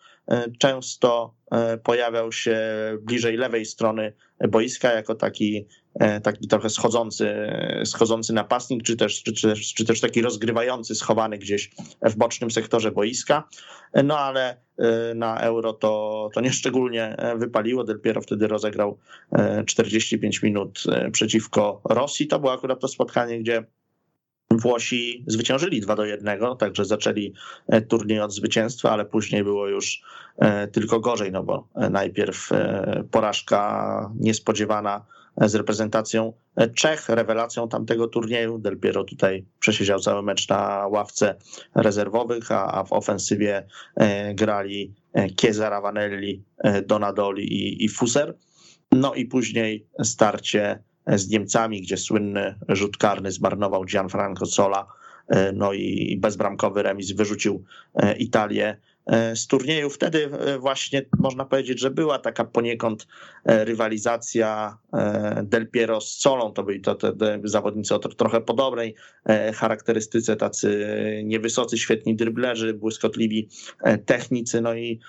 często pojawiał się bliżej lewej strony boiska jako taki E, taki trochę schodzący, schodzący napastnik, czy też, czy, też, czy też taki rozgrywający, schowany gdzieś w bocznym sektorze boiska. No ale e, na euro to, to nieszczególnie wypaliło. Del Piero wtedy rozegrał 45 e, minut przeciwko Rosji. To było akurat to spotkanie, gdzie Włosi zwyciężyli 2 do 1, także zaczęli turniej od zwycięstwa, ale później było już tylko gorzej, no bo najpierw porażka niespodziewana z reprezentacją Czech, rewelacją tamtego turnieju. Del Piero tutaj przesiedział cały mecz na ławce rezerwowych, a, a w ofensywie e, grali e, Chiesa, Ravanelli, e, Donadoli i, i Fuser. No i później starcie z Niemcami, gdzie słynny rzut karny zmarnował Gianfranco Zola, no i bezbramkowy remis wyrzucił Italię E, z turnieju. Wtedy e, właśnie można powiedzieć, że była taka poniekąd e, rywalizacja Del Piero z Solą. To byli to te, zawodnicy o trochę podobnej charakterystyce, tacy niewysocy, świetni dryblerzy, błyskotliwi technicy. No i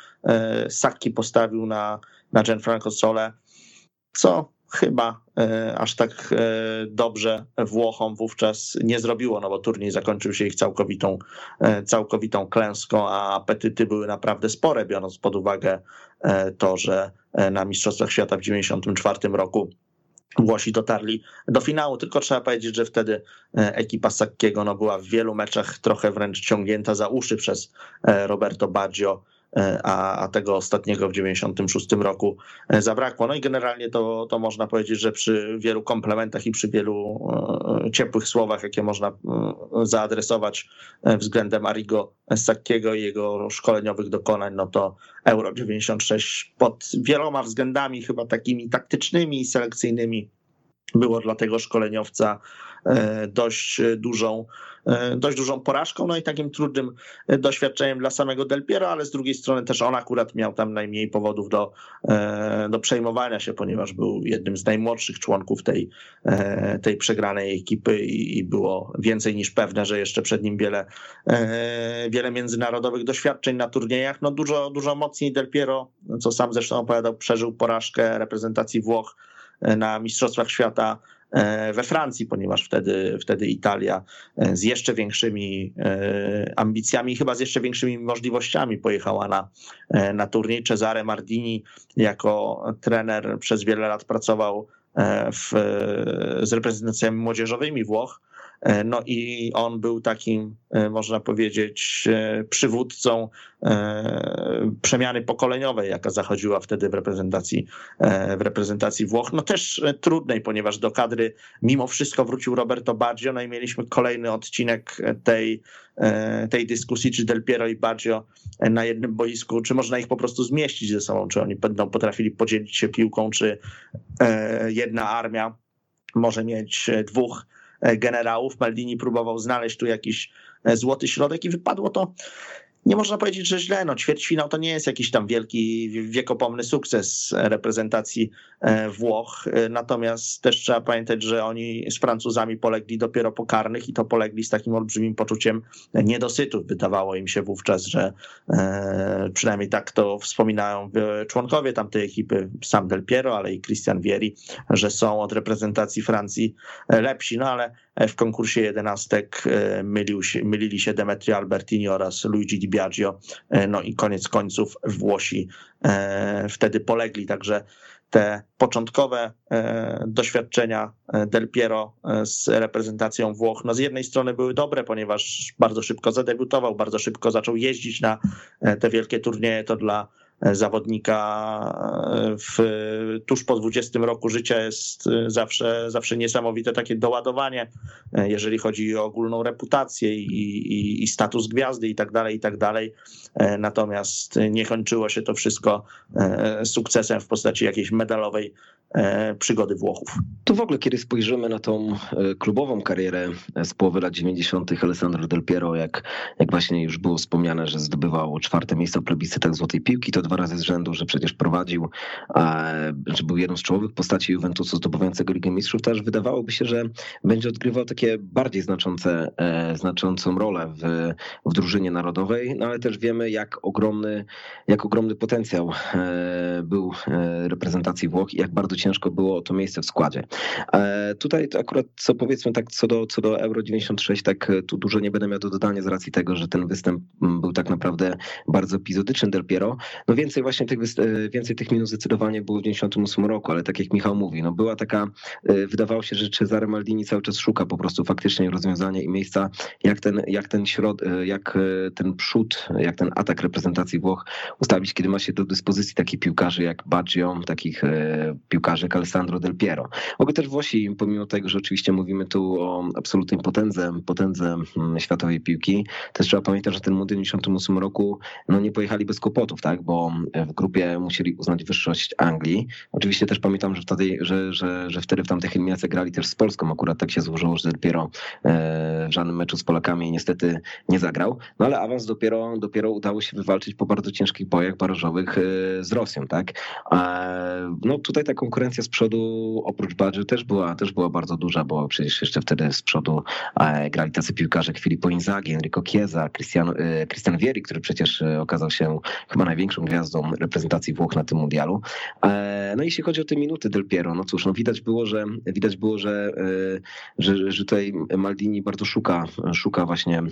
Saki postawił na, na Gianfranco Sole, co chyba e, aż tak e, dobrze Włochom wówczas nie zrobiło, no bo turniej zakończył się ich całkowitą, e, całkowitą klęską, a apetyty były naprawdę spore, biorąc pod uwagę to, że na Mistrzostwach Świata w 1994 roku Włosi dotarli do finału, tylko trzeba powiedzieć, że wtedy ekipa Sakkiego no, była w wielu meczach trochę wręcz ciągnięta za uszy przez Roberto Baggio, a, a tego ostatniego w 96 roku e, zabrakło. No i generalnie to, to można powiedzieć, że przy wielu komplementach i przy wielu e, ciepłych słowach, jakie można zaadresować względem Arigo Sakkiego i jego szkoleniowych dokonań, no to Euro 96 pod wieloma względami, chyba takimi taktycznymi i selekcyjnymi, było dla tego szkoleniowca dość dużą E, dość dużą porażką, no i takim trudnym e, doświadczeniem dla samego Del Piero, ale z drugiej strony też on akurat miał tam najmniej powodów do, e, do przejmowania się, ponieważ był jednym z najmłodszych członków tej, tej przegranej ekipy i było więcej niż pewne, że jeszcze przed nim wiele, wiele międzynarodowych doświadczeń na turniejach. No dużo, dużo mocniej Del Piero, co sam zresztą opowiadał, przeżył porażkę reprezentacji Włoch na Mistrzostwach Świata E, we Francji, ponieważ wtedy, wtedy Italia e, z jeszcze większymi e, ambicjami, chyba z jeszcze większymi możliwościami pojechała na, na turniej. Cesare Mardini jako trener przez wiele lat pracował w, z reprezentacjami młodzieżowymi Włoch no i on był takim, e, można powiedzieć, e, przywódcą przemiany pokoleniowej, jaka zachodziła wtedy w reprezentacji, w reprezentacji Włoch. No też trudnej, ponieważ do kadry mimo wszystko wrócił Roberto Baggio, no i mieliśmy kolejny odcinek tej, tej dyskusji, czy Del Piero i Baggio na jednym boisku, czy można ich po prostu zmieścić ze sobą, czy oni będą potrafili podzielić się piłką, czy jedna armia może mieć dwóch E, generałów. Maldini próbował znaleźć tu jakiś e, złoty środek i wypadło to nie można powiedzieć, że źle. No, ćwierćfinał to nie jest jakiś tam wielki, wiekopomny sukces reprezentacji e, Włoch. E, natomiast też trzeba pamiętać, że oni z Francuzami polegli dopiero po karnych i to polegli z takim olbrzymim poczuciem niedosytów. Wydawało im się wówczas, że e, przynajmniej tak to wspominają członkowie tamtej ekipy, sam Del Piero, ale i Christian Vieri, że są od reprezentacji Francji lepsi. No ale w konkursie jedenastek mylił się, mylili się Demetrio Albertini oraz Luigi Di Biagio. E, no i koniec końców Włosi e, wtedy polegli, także te początkowe e, doświadczenia Del Piero z reprezentacją Włoch, no z jednej strony były dobre, ponieważ bardzo szybko zadebiutował, bardzo szybko zaczął jeździć na te wielkie turnieje, to dla zawodnika w, tuż po 20 roku życia jest zawsze, zawsze niesamowite takie doładowanie, jeżeli chodzi o ogólną reputację i, i, i status gwiazdy i tak dalej, i tak dalej. Natomiast nie kończyło się to wszystko e, sukcesem w postaci jakiejś medalowej E, przygody Włochów. Tu w ogóle, kiedy spojrzymy na tą e, klubową karierę e, z połowy lat 90. Alessandro Del Piero, jak, jak właśnie już było wspomniane, że zdobywał czwarte miejsce w plebiscytach Złotej Piłki, to dwa razy z rzędu, że przecież prowadził, że był jedną z czołowych postaci Juventusu zdobywającego Ligę Mistrzów, też wydawałoby się, że będzie odgrywał takie bardziej znaczące, znaczącą rolę w, w drużynie narodowej, no ale też wiemy, jak ogromny, jak ogromny potencjał był reprezentacji Włoch i jak bardzo ciężko było to miejsce w składzie. E, tutaj to akurat co powiedzmy tak co do, co do Euro 96, tak e, tu dużo nie będę miał do dodania z racji tego, że ten występ był tak naprawdę bardzo epizodyczny Del Piero. No więcej właśnie tych, e, więcej tych minut zdecydowanie było w 98 roku, ale tak jak Michał mówi, no była taka, wydawało się, że Cesare Maldini cały czas szuka po prostu faktycznie rozwiązania i miejsca, jak ten, jak ten środ, jak ten przód, jak ten atak reprezentacji Włoch ustawić, kiedy ma się do dyspozycji takich piłkarzy jak Baggio, takich piłkarzy jak Alessandro Del Piero. Mogę też Włosi, pomimo tego, że oczywiście mówimy tu o absolutnej potędze, potędze mm, światowej piłki, też trzeba pamiętać, że ten mundial w 1998 roku no, nie pojechali bez kłopotów, tak? bo w grupie musieli uznać wyższość Anglii. Oczywiście też pamiętam, że wtedy, że, że, że wtedy w tamtych eliminacjach grali też z Polską. Akurat tak się złożyło, że Del Piero e, w żadnym meczu z Polakami niestety nie zagrał. No ale awans dopiero, dopiero udało się wywalczyć po bardzo ciężkich bojach barażowych e, z Rosją. tak? No tutaj ta konkurencja z przodu oprócz Badger też była, też była bardzo duża, bo przecież jeszcze wtedy z przodu e, grali tacy piłkarze jak Filippo Inzaghi, Enrico Chiesa, Cristiano, e, Cristian Vieri, który przecież e, okazał się chyba największą gwiazdą reprezentacji Włoch na tym mundialu. No jeśli chodzi o te minuty Del Piero, no cóż, no widać było, że widać było, że, że, że tutaj Maldini bardzo szuka, szuka właśnie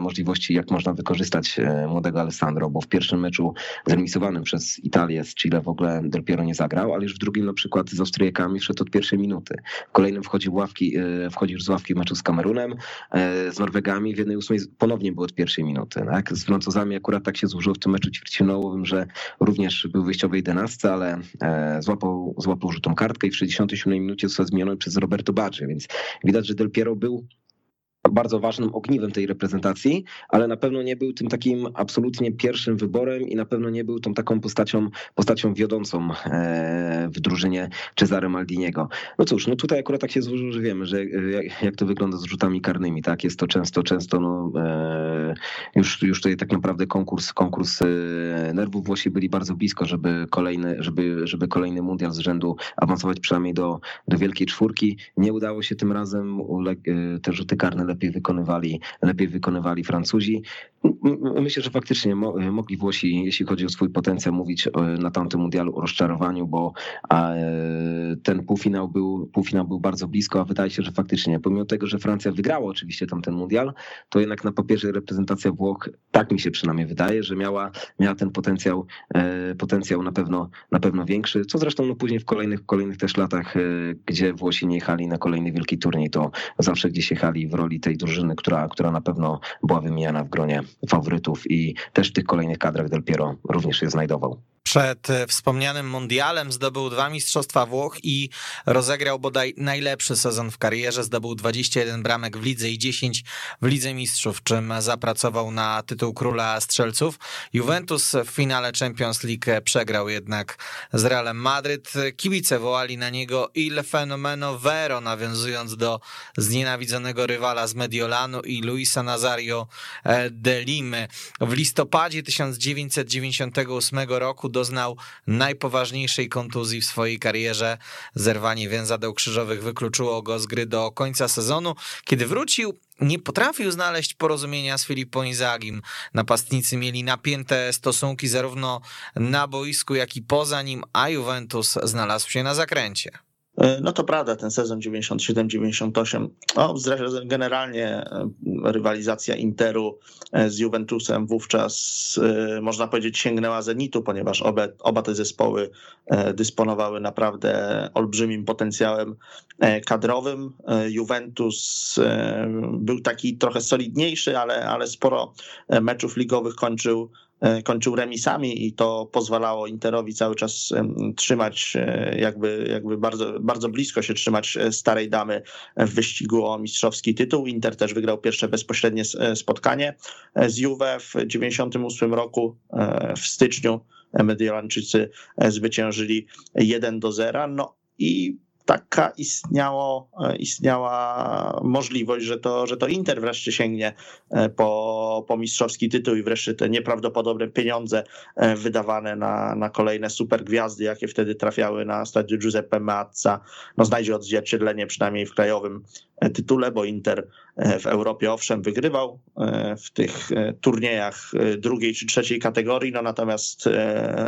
możliwości, jak można wykorzystać młodego Alessandro, bo w pierwszym meczu zremisowanym przez Italię z Chile w ogóle Del Piero nie zagrał, ale już w drugim na przykład z Austriakami wszedł od pierwszej minuty. W kolejnym wchodził, ławki, e, wchodził z ławki w meczu z Kamerunem, e, z Norwegami w jednej ósmej ponownie było od pierwszej minuty. Tak? Z Francuzami akurat tak się złożyło w tym meczu ćwierćfinałowym, że również był wyjściowej jedenastce, ale e, złapał, złapał rzutą kartkę i w 67 minucie został zmieniony przez Roberto Baggio, więc widać, że Del Piero był bardzo ważnym ogniwem tej reprezentacji, ale na pewno nie był tym takim absolutnie pierwszym wyborem i na pewno nie był tą taką postacią, postacią wiodącą e, w drużynie Cezary Maldiniego. No cóż, no tutaj akurat tak się złożyło, że wiemy, że jak, jak to wygląda z rzutami karnymi, tak? Jest to często, często no, e, już, już tutaj tak naprawdę konkurs, konkurs nerwów Włosi byli bardzo blisko, żeby kolejny, żeby, żeby kolejny mundial z rzędu awansować przynajmniej do, do wielkiej czwórki. Nie udało się tym razem, te rzuty karne lepiej wykonywali, lepiej wykonywali Francuzi. Myślę, że faktycznie mogli Włosi, jeśli chodzi o swój potencjał, mówić e, na tamtym mundialu o rozczarowaniu, bo e, ten półfinał był, półfinał był bardzo blisko, a wydaje się, że faktycznie, pomimo tego, że Francja wygrała oczywiście tamten mundial, to jednak na papierze reprezentacja Włoch, tak mi się przynajmniej wydaje, że miała, miała ten potencjał, e, potencjał na pewno, na pewno większy, co zresztą no później w kolejnych, kolejnych też latach, gdzie Włosi nie jechali na kolejny wielki turniej, to zawsze gdzieś jechali w roli tej drużyny, która, która na pewno była wymieniana w gronie faworytów i też w tych kolejnych kadrach Del Piero również się znajdował. Przed e, wspomnianym mundialem zdobył dwa Mistrzostwa Włoch i rozegrał bodaj najlepszy sezon w karierze. Zdobył 21 bramek w lidze i 10 w Lidze Mistrzów, czym zapracował na tytuł króla strzelców. Juventus w finale Champions League przegrał jednak z Realem Madryt. Kibice wołali na niego Il Fenomeno Vero, nawiązując do znienawidzonego rywala z Mediolanu i Luisa Nazario e, de Limy. W listopadzie 1998 roku doznał najpoważniejszej kontuzji w swojej karierze. Zerwanie więzadeł krzyżowych wykluczyło go z gry do końca sezonu. Kiedy wrócił, nie potrafił znaleźć porozumienia z Filippo Inzagim. Napastnicy mieli napięte stosunki zarówno na boisku, jak i poza nim, a Juventus znalazł się na zakręcie. E, no to prawda, ten sezon 97-98, no generalnie e, rywalizacja Interu e, z Juventusem wówczas można powiedzieć sięgnęła zenitu, ponieważ oba, oba te zespoły dysponowały naprawdę olbrzymim potencjałem kadrowym. Juventus był taki trochę solidniejszy, ale, ale sporo meczów ligowych kończył kończył remisami i to pozwalało Interowi cały czas trzymać, e, jakby, jakby bardzo, bardzo blisko się trzymać e, starej damy w wyścigu o mistrzowski tytuł. Inter też wygrał pierwsze bezpośrednie spotkanie z Juve w 98 roku w styczniu. Mediolanczycy zwyciężyli 1 do 0. No i taka istniało, e, istniała możliwość, że to, że to Inter wreszcie sięgnie e, po, po mistrzowski tytuł i wreszcie te nieprawdopodobne pieniądze e, wydawane na, na kolejne supergwiazdy, jakie wtedy trafiały na stadion Giuseppe Meazza, no znajdzie odzwierciedlenie przynajmniej w krajowym tytule, bo Inter w Europie owszem wygrywał w tych turniejach drugiej czy trzeciej kategorii, no natomiast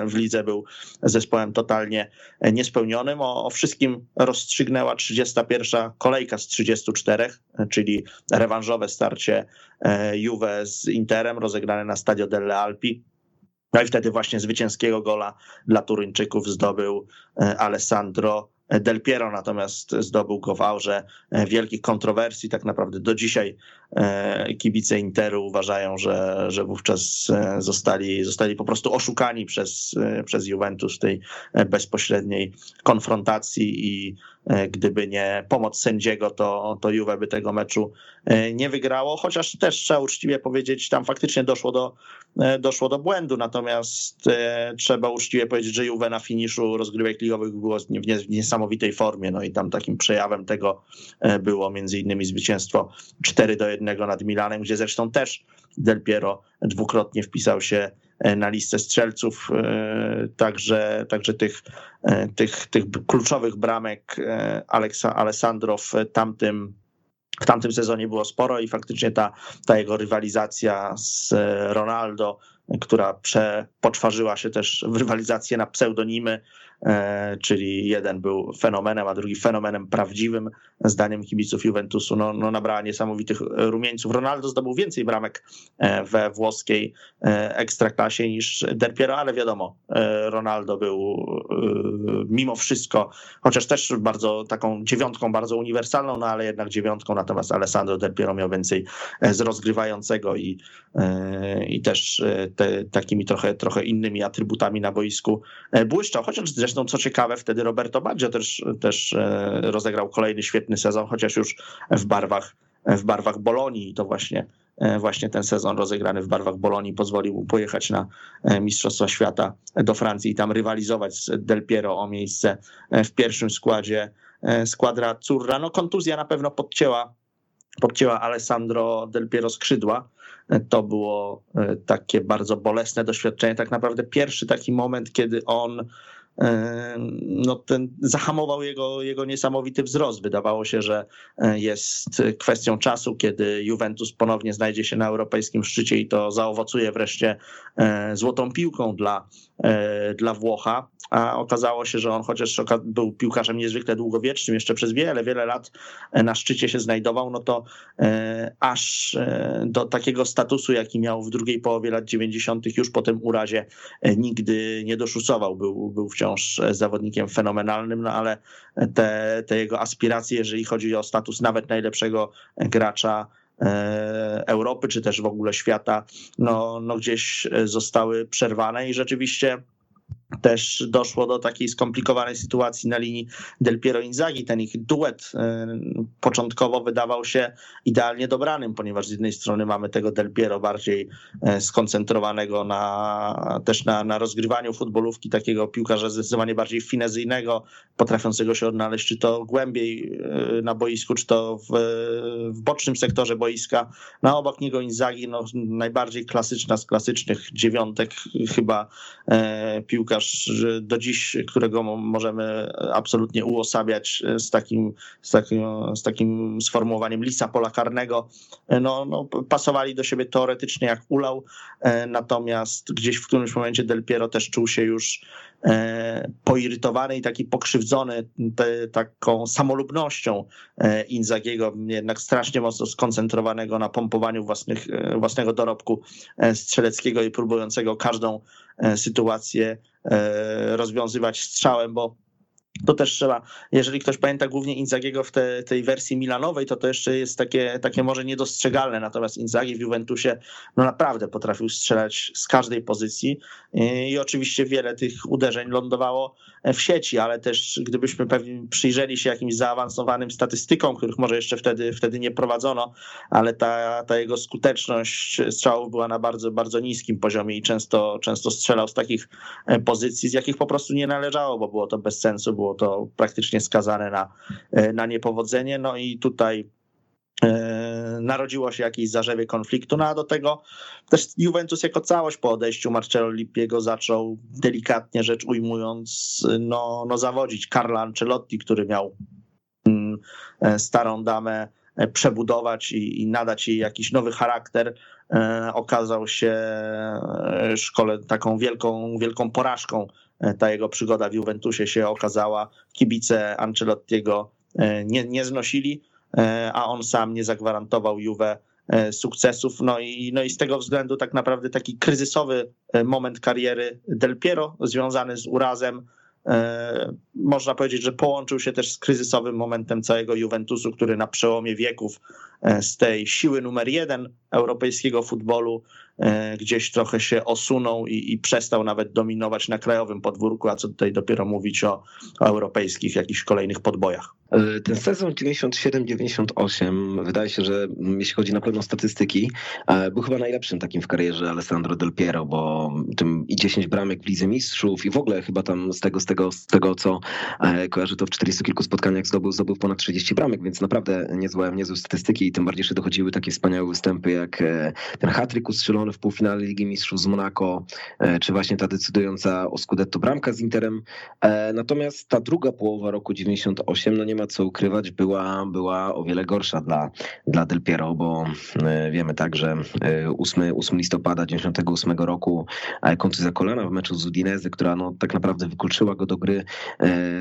w lidze był zespołem totalnie niespełnionym. O, o wszystkim rozstrzygnęła 31. kolejka z 34, czyli rewanżowe starcie e, Juve z Interem rozegrane na Stadio delle Alpi. No i wtedy właśnie zwycięskiego gola dla Turyńczyków zdobył e, Alessandro Del Piero natomiast zdobył go w aurze e, wielkich kontrowersji. Tak naprawdę do dzisiaj kibice Interu uważają, że, że wówczas e, zostali, zostali po prostu oszukani przez, przez Juventus w tej bezpośredniej konfrontacji i gdyby nie pomoc sędziego, to, to Juve by tego meczu nie wygrało, chociaż też trzeba uczciwie powiedzieć, tam faktycznie doszło do, doszło do błędu, natomiast trzeba uczciwie powiedzieć, że Juve na finiszu rozgrywek ligowych było w niesamowitej formie. No i tam takim przejawem tego e, było między innymi zwycięstwo 4 do 1 nad Milanem, gdzie zresztą też Del Piero dwukrotnie wpisał się e, na listę strzelców, e, także, także tych, tych, tych kluczowych bramek Aleksa, Alessandro w tamtym w tamtym sezonie było sporo i faktycznie ta, ta jego rywalizacja z Ronaldo, która prze, poczwarzyła się też w rywalizację na pseudonimy, E, czyli jeden był fenomenem, a drugi fenomenem prawdziwym, zdaniem kibiców Juventusu. No, no nabrała niesamowitych rumieńców. Ronaldo zdobył więcej bramek e, we włoskiej e, ekstraklasie niż Del Piero, ale wiadomo, Ronaldo był mimo wszystko, chociaż też bardzo taką dziewiątką, bardzo uniwersalną, no ale jednak dziewiątką, natomiast Alessandro Del Piero miał więcej z rozgrywającego i, i też te, takimi trochę, trochę innymi atrybutami na boisku błyszczał, chociaż Zresztą co ciekawe, wtedy Roberto Baggio też, też e, rozegrał kolejny świetny sezon, chociaż już w barwach w barwach Bolonii to właśnie właśnie ten sezon rozegrany w barwach Bolonii pozwolił mu pojechać na Mistrzostwa Świata do Francji i tam rywalizować z Del Piero o miejsce w pierwszym składzie składra Curra. No kontuzja na pewno podcięła, podcięła Alessandro Del Piero skrzydła. To było takie bardzo bolesne doświadczenie. Tak naprawdę pierwszy taki moment, kiedy on no ten, zahamował jego, jego niesamowity wzrost. Wydawało się, że e, jest kwestią czasu, kiedy Juventus ponownie znajdzie się na europejskim szczycie i to zaowocuje wreszcie e, złotą piłką dla, e, dla Włocha. A okazało się, że on chociaż był piłkarzem niezwykle długowiecznym, jeszcze przez wiele, wiele lat na szczycie się znajdował, no to aż do takiego statusu, jaki miał w drugiej połowie lat 90., już po tym urazie nigdy nie doszusował. Był, był wciąż wciąż zawodnikiem fenomenalnym, no ale te, te jego aspiracje, jeżeli chodzi o status nawet najlepszego gracza e, Europy, czy też w ogóle świata, no, no gdzieś zostały przerwane i rzeczywiście też doszło do takiej skomplikowanej sytuacji na linii Del Piero Inzaghi. Ten ich duet e, początkowo wydawał się idealnie dobranym, ponieważ z jednej strony mamy tego Del Piero bardziej e, skoncentrowanego na, też na, na rozgrywaniu futbolówki, takiego piłkarza zdecydowanie bardziej finezyjnego, potrafiącego się odnaleźć czy to głębiej e, na boisku, czy to w, w bocznym sektorze boiska. Na no, obok niego Inzaghi, no, najbardziej klasyczna z klasycznych dziewiątek chyba do dziś, którego możemy absolutnie uosabiać z takim, z takim, z takim sformułowaniem lisa pola karnego, no, no, pasowali do siebie teoretycznie jak ulał, e, natomiast gdzieś w którymś momencie Del Piero też czuł się już e, poirytowany i taki pokrzywdzony te, taką samolubnością e, Inzagiego, jednak strasznie mocno skoncentrowanego na pompowaniu własnych, własnego dorobku strzeleckiego i próbującego każdą sytuację E, rozwiązywać strzałem, bo to też trzeba, jeżeli ktoś pamięta głównie Inzagiego w te, tej wersji milanowej, to to jeszcze jest takie, takie może niedostrzegalne, natomiast Inzagi w Juventusie no naprawdę potrafił strzelać z każdej pozycji. I oczywiście wiele tych uderzeń lądowało w sieci, ale też gdybyśmy pewnie przyjrzeli się jakimś zaawansowanym statystykom, których może jeszcze wtedy, wtedy nie prowadzono, ale ta, ta jego skuteczność strzałów była na bardzo, bardzo niskim poziomie i często, często strzelał z takich pozycji, z jakich po prostu nie należało, bo było to bez sensu, było to praktycznie skazane na, e, na niepowodzenie. No i tutaj e, narodziło się jakieś zarzewie konfliktu, no a do tego też Juventus jako całość po odejściu Marcello Lippiego zaczął delikatnie rzecz ujmując no, no zawodzić Carla Ancelotti, który miał mm, e, starą damę przebudować i, i nadać jej jakiś nowy charakter, okazał się szkole taką wielką, wielką porażką ta jego przygoda w Juventusie się okazała. Kibice Ancelottiego e, nie, nie znosili, e, a on sam nie zagwarantował Juve e, sukcesów. No i, no i z tego względu tak naprawdę taki kryzysowy moment kariery Del Piero związany z urazem można powiedzieć, że połączył się też z kryzysowym momentem całego Juventusu, który na przełomie wieków z tej siły numer jeden europejskiego futbolu E, gdzieś trochę się osunął i, i, przestał nawet dominować na krajowym podwórku, a co tutaj dopiero mówić o, o europejskich jakichś kolejnych podbojach. E, ten sezon 97-98 wydaje się, że jeśli chodzi na pewno o statystyki, e, był chyba najlepszym takim w karierze Alessandro Del Piero, bo tym i 10 bramek w Lidze Mistrzów i w ogóle chyba tam z tego, z tego, z tego co kojarzę, to w 40 kilku spotkaniach zdobył, zdobył ponad 30 bramek, więc naprawdę niezłe, niezłe statystyki i tym bardziej, że dochodziły takie wspaniałe występy jak ten hat-trick ustrzelony w półfinale Ligi Mistrzów z Monaco, e, czy właśnie ta decydująca o Scudetto bramka z Interem. E, natomiast ta druga połowa roku 98, no nie ma co ukrywać, była, była o wiele gorsza dla, dla Del Piero, bo e, wiemy tak, że 8, 8 listopada 98 roku kontuzja kolana w meczu z Udinese, która no tak naprawdę wykluczyła go do gry,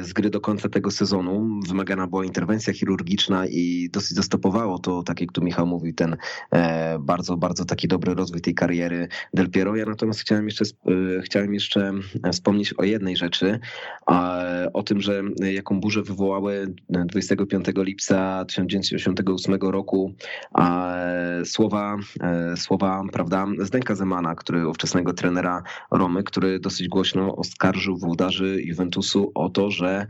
z gry do końca tego sezonu. Wymagana była interwencja chirurgiczna i dosyć zastopowało to, tak jak tu Michał mówił, ten bardzo, bardzo taki dobry rozwój tej kariery Del Piero. Ja natomiast chciałem jeszcze, chciałem jeszcze wspomnieć o jednej rzeczy, o tym, że jaką burzę wywołały 25 lipca 1988 roku słowa, słowa prawda, Zdenka Zemana, który ówczesnego trenera Romy, który dosyć głośno oskarżył włodarzy Juventusu o to, że,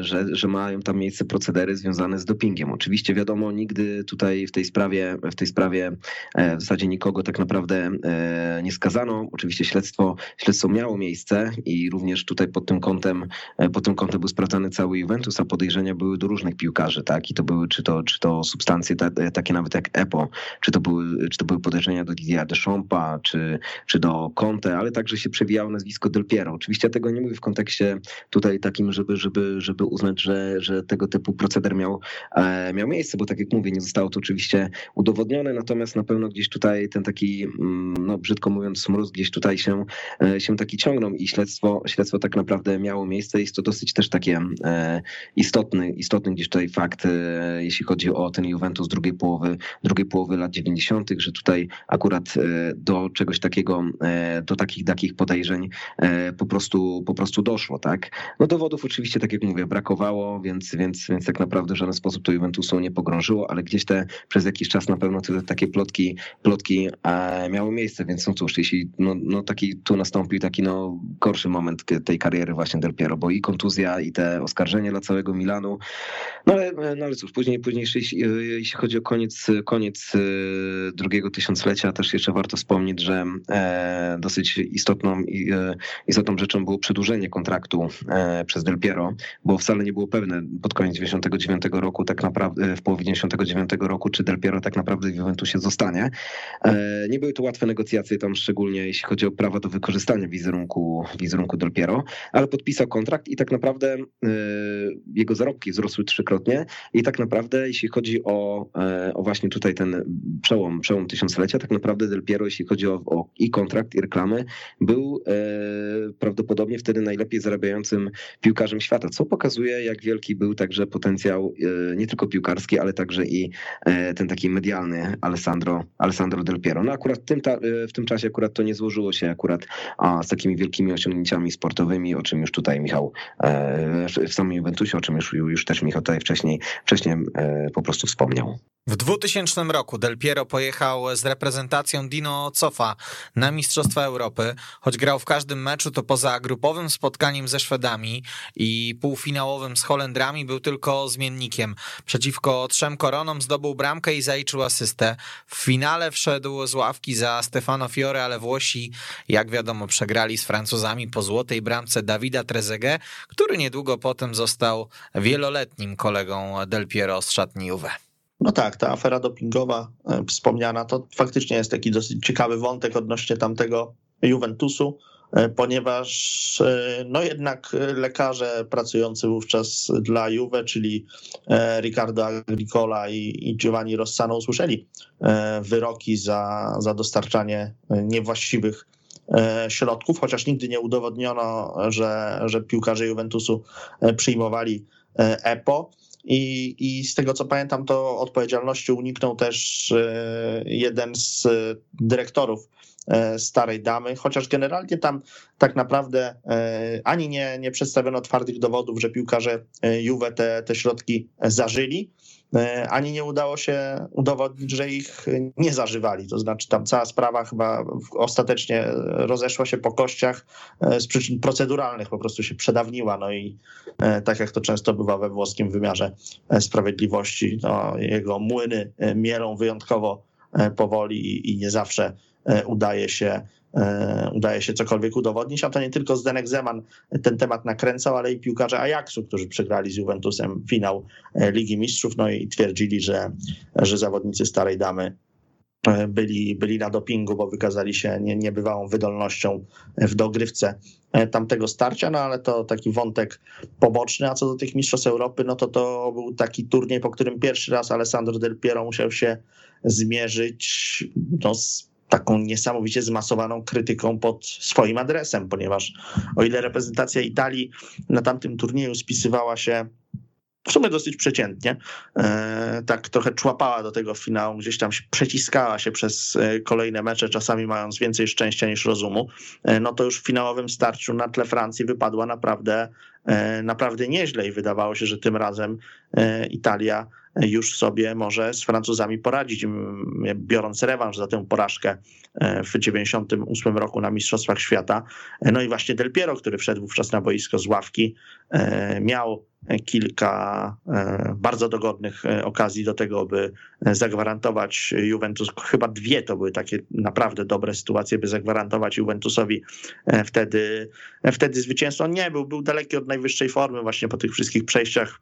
że, że mają tam miejsce procedery związane z dopingiem. Oczywiście wiadomo, nigdy tutaj w tej sprawie, w tej sprawie w zasadzie nikogo tak naprawdę nie skazano. Oczywiście śledztwo, śledztwo miało miejsce i również tutaj pod tym kątem, pod tym kątem był sprawdzany cały Juventus, a podejrzenia były do różnych piłkarzy, tak? I to były czy to, czy to substancje takie nawet jak EPO, czy to były, czy to były podejrzenia do Didier Deschampa, czy, czy do Conte, ale także się przewijało nazwisko Del Piero. Oczywiście ja tego nie mówię w kontekście tutaj takim, żeby, żeby, żeby uznać, że, że tego typu proceder miał, e, miał miejsce, bo tak jak mówię, nie zostało to oczywiście udowodnione, natomiast na pewno gdzieś tutaj ten taki, mm, no brzydko mówiąc, smród gdzieś tutaj się, e, się taki ciągnął i śledztwo, śledztwo tak naprawdę miało miejsce. Jest to dosyć też takie e, istotny, istotny gdzieś tutaj fakt, jeśli chodzi o ten Juventus drugiej połowy, drugiej połowy lat 90., że tutaj akurat do czegoś takiego, do takich, takich podejrzeń po prostu, po prostu doszło, tak? No dowodów oczywiście, tak jak mówię, brakowało, więc, więc, więc tak naprawdę w żaden sposób to Juventusu nie pogrążyło, ale gdzieś te przez jakiś czas na pewno te takie plotki, plotki e, miały miejsce, więc no cóż, jeśli no, no taki tu nastąpił taki no gorszy moment tej kariery właśnie Del Piero, bo i kontuzja i te oskarżenia dla całego Milanu, no ale, no ale cóż, później, później jeśli, jeśli chodzi o koniec, koniec e, drugiego tysiąclecia, też jeszcze warto wspomnieć, że e, dosyć istotną, istotną rzeczą było przedłużenie kontraktu przez Del Piero, bo wcale nie było pewne pod koniec 99 roku, tak naprawdę w połowie 99 roku, czy Del Piero tak naprawdę w Juventusie zostanie. E, nie były to łatwe negocjacje tam, szczególnie jeśli chodzi o prawa do wykorzystania wizerunku, wizerunku Del Piero, ale podpisał kontrakt i tak naprawdę e, jego zarobki wzrosły trzykrotnie i tak naprawdę jeśli chodzi o, e, o właśnie tutaj ten przełom, przełom tysiąclecia, tak naprawdę Del Piero, jeśli chodzi o, o i kontrakt, i reklamy, był prawdopodobnie wtedy najlepiej zarabiającym piłkarzem świata, co pokazuje, jak wielki był także potencjał nie tylko piłkarski, ale także i ten taki medialny Alessandro, Alessandro Del Piero. No akurat w tym, w tym czasie akurat to nie złożyło się akurat z takimi wielkimi osiągnięciami sportowymi, o czym już tutaj Michał e, w samym Juventusie, o czym już, już też Michał tutaj wcześniej, wcześniej e, po prostu wspomniał. W 2000 roku Del Piero pojechał z reprezentacją Dino Cofa na Mistrzostwa Europy. Choć grał w każdym meczu, to poza grupowym spotkaniem ze Szwedami i półfinałowym z Holendrami był tylko zmiennikiem. Przeciwko trzem koronom zdobył bramkę i zaliczył asystę. W finale wszedł z ławki za Stefano Fiore, ale Włosi, jak wiadomo, przegrali z Francuzami po złotej bramce Dawida Trezeguet, który niedługo potem został wieloletnim kolegą Del Piero z szatni Juve. No tak, ta afera dopingowa e, wspomniana to faktycznie jest taki dosyć ciekawy wątek odnośnie tamtego Juventusu, e, ponieważ e, no jednak lekarze pracujący wówczas dla Juve, czyli Riccardo Agricola i Giovanni Rossano usłyszeli wyroki za, za dostarczanie niewłaściwych środków, chociaż nigdy nie udowodniono, że, że piłkarze Juventusu przyjmowali EPO. I, I z tego co pamiętam, to odpowiedzialności uniknął też e, jeden z dyrektorów e, starej damy, chociaż generalnie tam tak naprawdę e, ani nie, nie przedstawiono twardych dowodów, że piłkarze Juve te, te środki zażyli, E, ani nie udało się udowodnić, że ich nie zażywali. To znaczy, tam cała sprawa chyba ostatecznie rozeszła się po kościach e, z przyczyn proceduralnych, po prostu się przedawniła. No i e, tak jak to często bywa we włoskim wymiarze sprawiedliwości, no, jego młyny mielą wyjątkowo powoli i nie zawsze udaje się E, udaje się cokolwiek udowodnić, a to nie tylko Zdenek Zeman ten temat nakręcał, ale i piłkarze Ajaxu, którzy przegrali z Juventusem finał e, Ligi Mistrzów, no i twierdzili, że, że zawodnicy Starej Damy e, byli, byli na dopingu, bo wykazali się nie, niebywałą wydolnością w dogrywce tamtego starcia, no ale to taki wątek poboczny, a co do tych Mistrzostw Europy, no to to był taki turniej, po którym pierwszy raz Alessandro Del Piero musiał się zmierzyć no, z taką niesamowicie zmasowaną krytyką pod swoim adresem, ponieważ o ile reprezentacja Italii na tamtym turnieju spisywała się w sumie dosyć przeciętnie. E, tak trochę człapała do tego finału, gdzieś tam przeciskała się przez e, kolejne mecze, czasami mając więcej szczęścia niż rozumu. E, no to już w finałowym starciu na tle Francji wypadła naprawdę, naprawdę nieźle i wydawało się, że tym razem Italia już sobie może z Francuzami poradzić, biorąc rewanż za tę porażkę w 98 roku na Mistrzostwach Świata. No i właśnie Del Piero, który wszedł wówczas na boisko z ławki, miał kilka e, bardzo dogodnych e, okazji do tego, by zagwarantować Juventus. Chyba dwie to były takie naprawdę dobre sytuacje, by zagwarantować Juventusowi e, wtedy, wtedy zwycięstwo. Nie, był, był daleki od najwyższej formy właśnie po tych wszystkich przejściach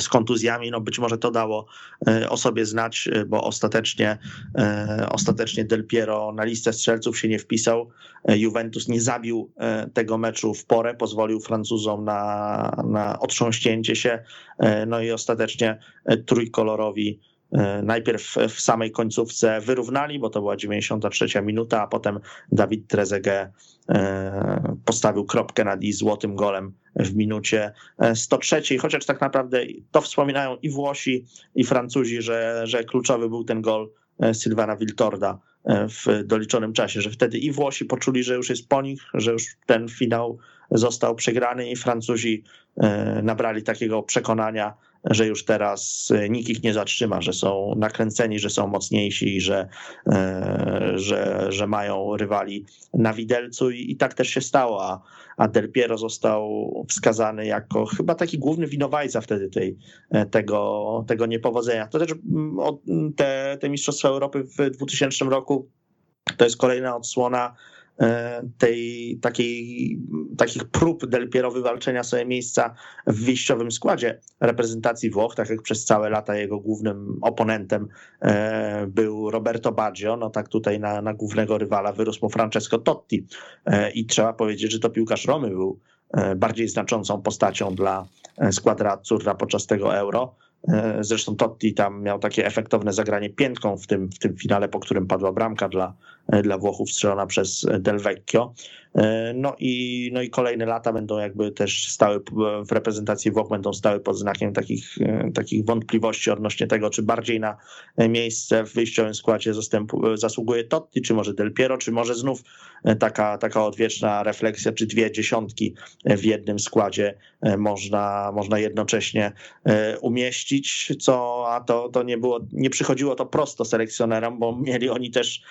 z kontuzjami, no być może to dało e, o sobie znać, e, bo ostatecznie, e, ostatecznie Del Piero na listę strzelców się nie wpisał. Juventus nie zabił tego meczu w porę, pozwolił Francuzom na, na otrząśnięcie się, no i ostatecznie trójkolorowi najpierw w samej końcówce wyrównali, bo to była 93 minuta, a potem Dawid Trezeguet postawił kropkę nad i złotym golem w minucie 103, e, chociaż tak naprawdę to wspominają i Włosi, i Francuzi, że, że kluczowy był ten gol e, Sylwana Wiltorda e, w doliczonym czasie, że wtedy i Włosi poczuli, że już jest po nich, że już ten finał został przegrany i Francuzi nabrali takiego przekonania, że już teraz e, nikt ich nie zatrzyma, że są nakręceni, że są mocniejsi że, e, że, że mają rywali na widelcu i, i tak też się stało, a, Del Piero został wskazany jako chyba taki główny winowajca wtedy tej, e, tego, tego niepowodzenia. To też mm, te, te Mistrzostwa Europy w 2000 roku to jest kolejna odsłona E, tej takiej, takich prób Del Piero wywalczenia sobie miejsca w wyjściowym składzie reprezentacji Włoch, tak jak przez całe lata jego głównym oponentem e, był Roberto Baggio, no tak tutaj na, na głównego rywala wyrósł mu Francesco Totti e, i trzeba powiedzieć, że to piłkarz Romy był bardziej znaczącą postacią dla składra Azzurra podczas tego Euro. Zresztą Totti tam miał takie efektowne zagranie piętką w tym, w tym finale, po którym padła bramka dla, E, dla Włochów strzelona przez Del Vecchio. E, no i, no i kolejne lata będą jakby też stały w reprezentacji Włoch, będą stały pod znakiem takich, e, takich wątpliwości odnośnie tego, czy bardziej na miejsce w wyjściowym składzie zastępu, zasługuje Totti, czy może Del Piero, czy może znów taka, taka odwieczna refleksja, czy dwie dziesiątki w jednym składzie można, można jednocześnie umieścić, co a to, to nie było, nie przychodziło to prosto selekcjonerom, bo mieli oni też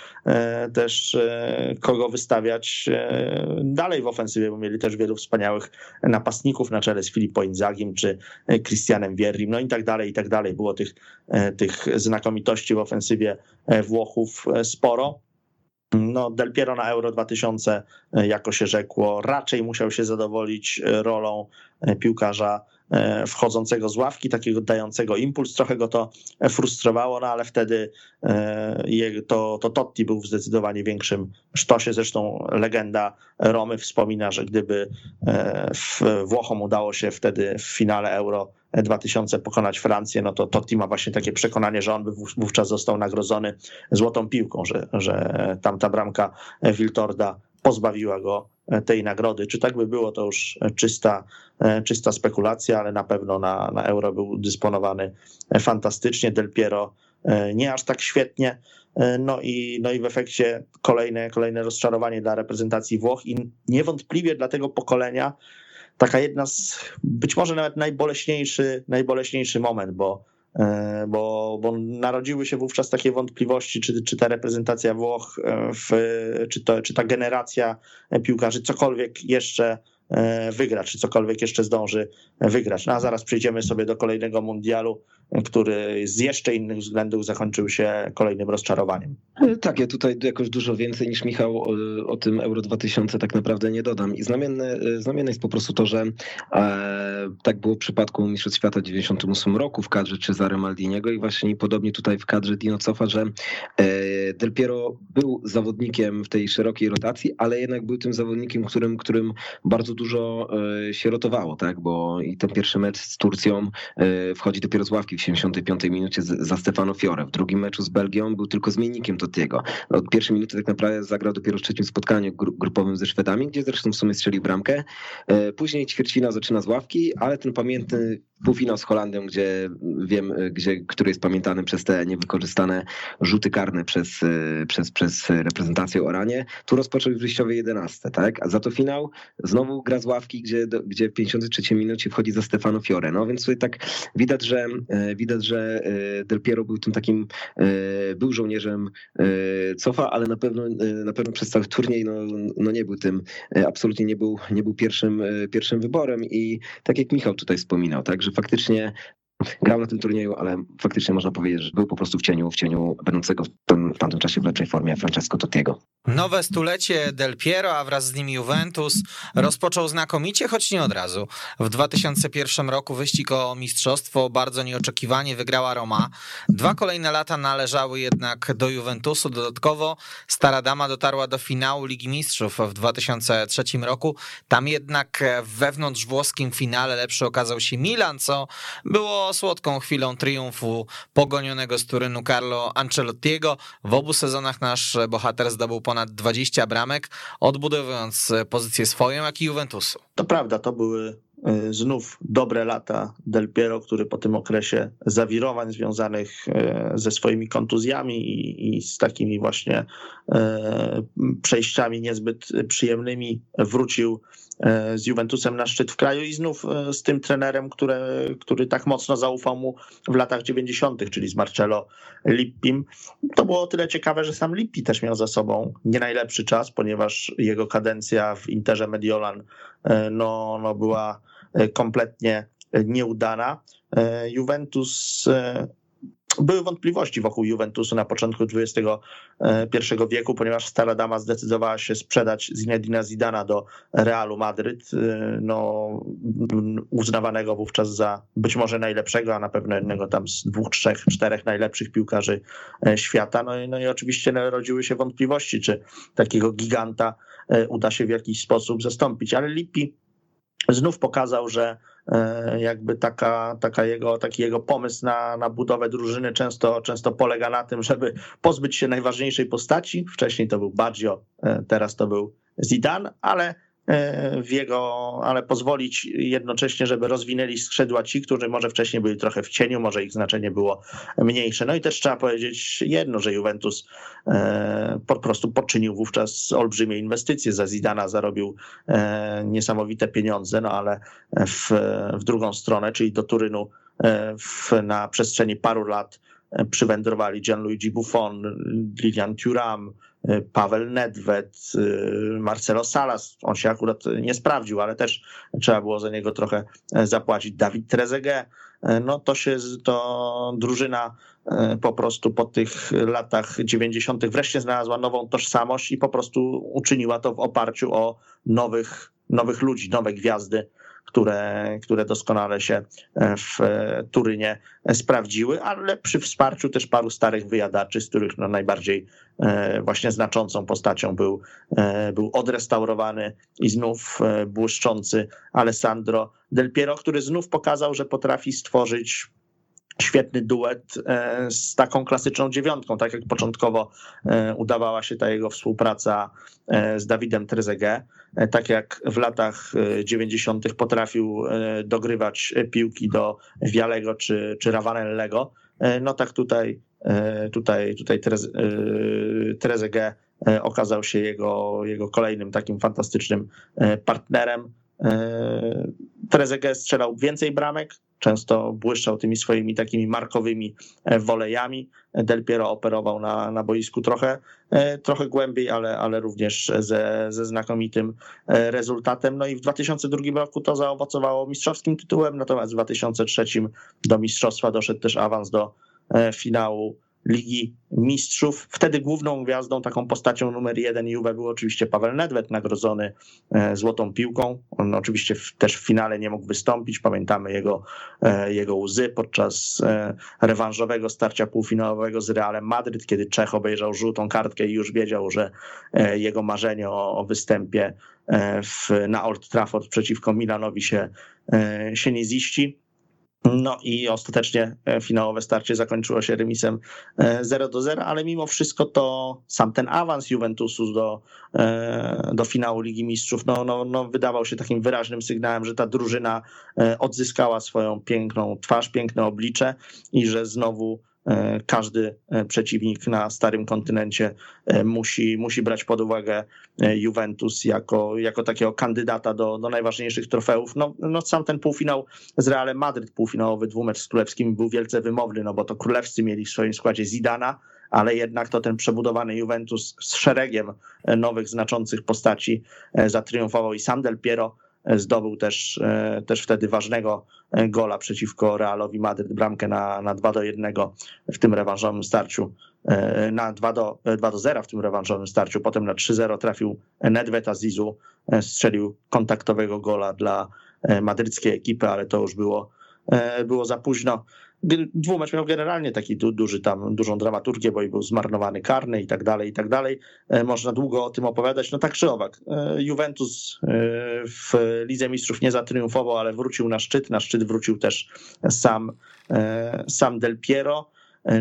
też e, kogo wystawiać e, dalej w ofensywie, bo mieli też wielu wspaniałych napastników na czele z Filippo Inzagim czy Christianem Wierrim, no i tak dalej, i tak dalej. Było tych, e, tych znakomitości w ofensywie Włochów sporo. No, Del Piero na Euro 2000, jako się rzekło, raczej musiał się zadowolić rolą piłkarza E, wchodzącego z ławki, takiego dającego impuls. Trochę go to frustrowało, no ale wtedy e, to, to Totti był w zdecydowanie większym sztosie. Zresztą legenda Romy wspomina, że gdyby e, Włochom udało się wtedy w finale Euro 2000 pokonać Francję, no to Totti ma właśnie takie przekonanie, że on by wówczas został nagrodzony złotą piłką, że, że tamta bramka Wiltorda pozbawiła go E, tej nagrody. Czy tak by było, to już czysta, e, czysta spekulacja, ale na pewno na, na euro był dysponowany fantastycznie. Del Piero e, nie aż tak świetnie. No i, no i w efekcie kolejne, kolejne rozczarowanie dla reprezentacji Włoch i niewątpliwie dla tego pokolenia taka jedna z, być może nawet najboleśniejszy, najboleśniejszy moment, bo E, bo, bo narodziły się wówczas takie wątpliwości, czy, czy ta reprezentacja Włoch, e, w, czy, to, czy ta generacja piłkarzy cokolwiek jeszcze e, wygra, czy cokolwiek jeszcze zdąży wygrać. No a zaraz przejdziemy sobie do kolejnego mundialu, który z jeszcze innych względów zakończył się kolejnym rozczarowaniem. Tak, ja tutaj jakoś dużo więcej niż Michał o, o tym Euro 2000 tak naprawdę nie dodam. I znamienne, znamienne jest po prostu to, że e, tak było w przypadku Mistrzostw Świata w 98 roku w kadrze Cesare Maldiniego i właśnie podobnie tutaj w kadrze Dino Cofa, że e, Del Piero był zawodnikiem w tej szerokiej rotacji, ale jednak był tym zawodnikiem, którym, którym bardzo dużo e, się rotowało, tak, bo i ten pierwszy mecz z Turcją e, wchodzi dopiero z ławki w 75 minucie za Stefano Fiore. W drugim meczu z Belgią był tylko zmiennikiem Totiego. Od pierwszej minuty tak naprawdę zagrał dopiero w trzecim spotkaniu grupowym ze Szwedami, gdzie zresztą w sumie strzelił bramkę. E, później ćwierćfina zaczyna z ławki, ale ten pamiętny półfinał z Holandią, gdzie wiem, gdzie, który jest pamiętany przez te niewykorzystane rzuty karne przez, przez, przez reprezentację Oranie. Tu rozpoczął w wyjściowej 11, tak? A za to finał znowu gra z ławki, gdzie, gdzie w 53 minucie wchodzi za Stefano Fiore. No więc tutaj tak widać, że widać, że Del Piero był tym takim, był żołnierzem cofa, ale na pewno, na pewno przez cały turniej no, no nie był tym, absolutnie nie był, nie był pierwszym, pierwszym wyborem i tak jak Michał tutaj wspominał, tak, że faktycznie grał na tym turnieju, ale faktycznie można powiedzieć, że był po prostu w cieniu, w cieniu będącego w, tym, w tamtym czasie w lepszej formie Francesco Tottiego. Nowe stulecie Del Piero, a wraz z nim Juventus rozpoczął znakomicie, choć nie od razu. W 2001 roku wyścig o mistrzostwo bardzo nieoczekiwanie wygrała Roma. Dwa kolejne lata należały jednak do Juventusu. Dodatkowo Stara Dama dotarła do finału Ligi Mistrzów w 2003 roku. Tam jednak wewnątrz włoskim finale lepszy okazał się Milan, co było słodką chwilą triumfu pogonionego z Turynu Carlo Ancelottiego. W obu sezonach nasz bohater zdobył ponad 20 bramek, odbudowując pozycję swoją, jak i Juventusu. To prawda, to były e, znów dobre lata Del Piero, który po tym okresie zawirowań związanych e, ze swoimi kontuzjami i, i z takimi właśnie e, przejściami niezbyt przyjemnymi wrócił z Juventusem na szczyt w kraju i znów e, z tym trenerem, które, który tak mocno zaufał mu w latach 90., czyli z Marcello Lippim. To było o tyle ciekawe, że sam Lippi też miał za sobą nie najlepszy czas, ponieważ jego kadencja w Interze Mediolan e, no, no była kompletnie nieudana. Juventus były wątpliwości wokół Juventusu na początku XXI wieku, ponieważ Stara Dama zdecydowała się sprzedać Zinedina Zidana do Realu Madryt, y, no, uznawanego wówczas za być może najlepszego, a na pewno jednego tam z dwóch, trzech, czterech najlepszych piłkarzy e, świata. No, i, no i oczywiście narodziły się wątpliwości, czy takiego giganta e, uda się w jakiś sposób zastąpić, ale Lippi znów pokazał, że E, jakby taka, taka jego, taki jego pomysł na, na budowę drużyny często, często polega na tym, żeby pozbyć się najważniejszej postaci. Wcześniej to był Baggio, e, teraz to był Zidane, ale E, w jego, ale pozwolić jednocześnie, żeby rozwinęli skrzydła ci, którzy może wcześniej byli trochę w cieniu, może ich znaczenie było mniejsze. No i też trzeba powiedzieć jedno, że Juventus e, po prostu poczynił wówczas olbrzymie inwestycje. Za Zidana zarobił e, niesamowite pieniądze, no ale w, w drugą stronę, czyli do Turynu w, na przestrzeni paru lat przywędrowali Gianluigi Buffon, Lilian Thuram, Paweł Nedved, Marcelo Salas, on się akurat nie sprawdził, ale też trzeba było za niego trochę zapłacić. Dawid Trezeguet, no to się, to drużyna e, po prostu po tych latach 90. wreszcie znalazła nową tożsamość i po prostu uczyniła to w oparciu o nowych, nowych ludzi, nowe gwiazdy które, które doskonale się e, w e, Turynie sprawdziły, ale przy wsparciu też paru starych wyjadaczy, z których no najbardziej e, właśnie znaczącą postacią był, był odrestaurowany i znów błyszczący Alessandro Del Piero, który znów pokazał, że potrafi stworzyć świetny duet e, z taką klasyczną dziewiątką, tak jak początkowo e, udawała się ta jego współpraca e, z Dawidem Trezeguet, tak jak w latach 90. potrafił dogrywać piłki do Vialego czy, czy Ravanellego, no tak tutaj, tutaj, tutaj Trezeguet okazał się jego, jego kolejnym takim fantastycznym partnerem. Trezeguet strzelał więcej bramek, często błyszczał tymi swoimi takimi markowymi e, wolejami. Del Piero operował na, na boisku trochę, e, trochę głębiej, ale, ale również ze, ze znakomitym e, rezultatem. No i w 2002 roku to zaowocowało mistrzowskim tytułem, natomiast w 2003 do mistrzostwa doszedł też awans do finału Ligi Mistrzów. Wtedy główną gwiazdą, taką postacią numer jeden Juve był oczywiście Paweł Nedved, nagrodzony e, złotą piłką. On oczywiście też w finale nie mógł wystąpić. Pamiętamy jego, e, jego łzy podczas e, rewanżowego starcia półfinałowego z Realem Madryt, kiedy Czech obejrzał żółtą kartkę i już wiedział, że jego marzenie o, o występie w, na Old Trafford przeciwko Milanowi się, się nie ziści. No i ostatecznie e, finałowe starcie zakończyło się remisem 0 do 0, ale mimo wszystko to sam ten awans Juventusu do, do finału Ligi Mistrzów no, no, no wydawał się takim wyraźnym sygnałem, że ta drużyna odzyskała swoją piękną twarz, piękne oblicze i że znowu E, każdy e, przeciwnik na starym kontynencie e, musi, musi brać pod uwagę Juventus jako, jako takiego kandydata do, do najważniejszych trofeów. No, no sam ten półfinał z Realem Madryt, półfinałowy dwumecz z Królewskim był wielce wymowny, no bo to Królewscy mieli w swoim składzie Zidana, ale jednak to ten przebudowany Juventus z szeregiem nowych, znaczących postaci zatriumfował i sam Del Piero zdobył też, e, też wtedy ważnego e, gola przeciwko Realowi Madryt, bramkę na, na 2 do 1 w tym rewanżowym starciu, e, na 2 do, 2 do 0 w tym rewanżowym starciu, potem na 3-0 trafił Nedved Azizu, strzelił kontaktowego gola dla madryckiej ekipy, ale to już było, było za późno dwumecz miał generalnie taki du, duży tam, dużą dramaturgię, bo i był zmarnowany karny i tak dalej, i tak dalej. E, można długo o tym opowiadać. No tak czy owak, e, Juventus e, w Lidze Mistrzów nie zatriumfował, ale wrócił na szczyt. Na szczyt wrócił też sam, sam Del Piero.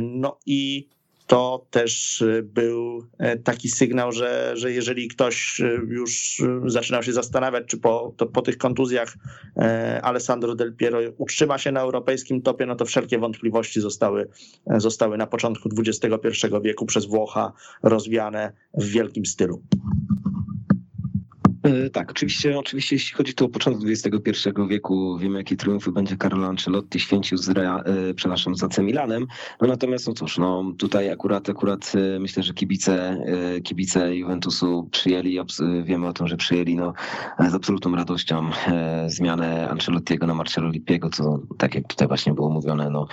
No i to też y, był e, taki sygnał, że, że jeżeli ktoś y, już y, zaczynał się zastanawiać, czy po, po tych kontuzjach e, Alessandro Del Piero utrzyma się na europejskim topie, no to wszelkie wątpliwości zostały, e, zostały na początku XXI wieku przez Włocha rozwiane w wielkim stylu. E, tak, oczywiście, oczywiście jeśli chodzi tu o początek XXI wieku, wiemy jakie triumfy będzie Carlo Ancelotti święcił z, Rea, e, przepraszam, z AC Milanem. No natomiast no cóż, no tutaj akurat, akurat e, myślę, że kibice, kibice Juventusu przyjęli, wiemy o tym, że przyjęli no, z absolutną radością zmianę Ancelottiego na Marcelo Lippiego, co tak jak tutaj właśnie było mówione, no,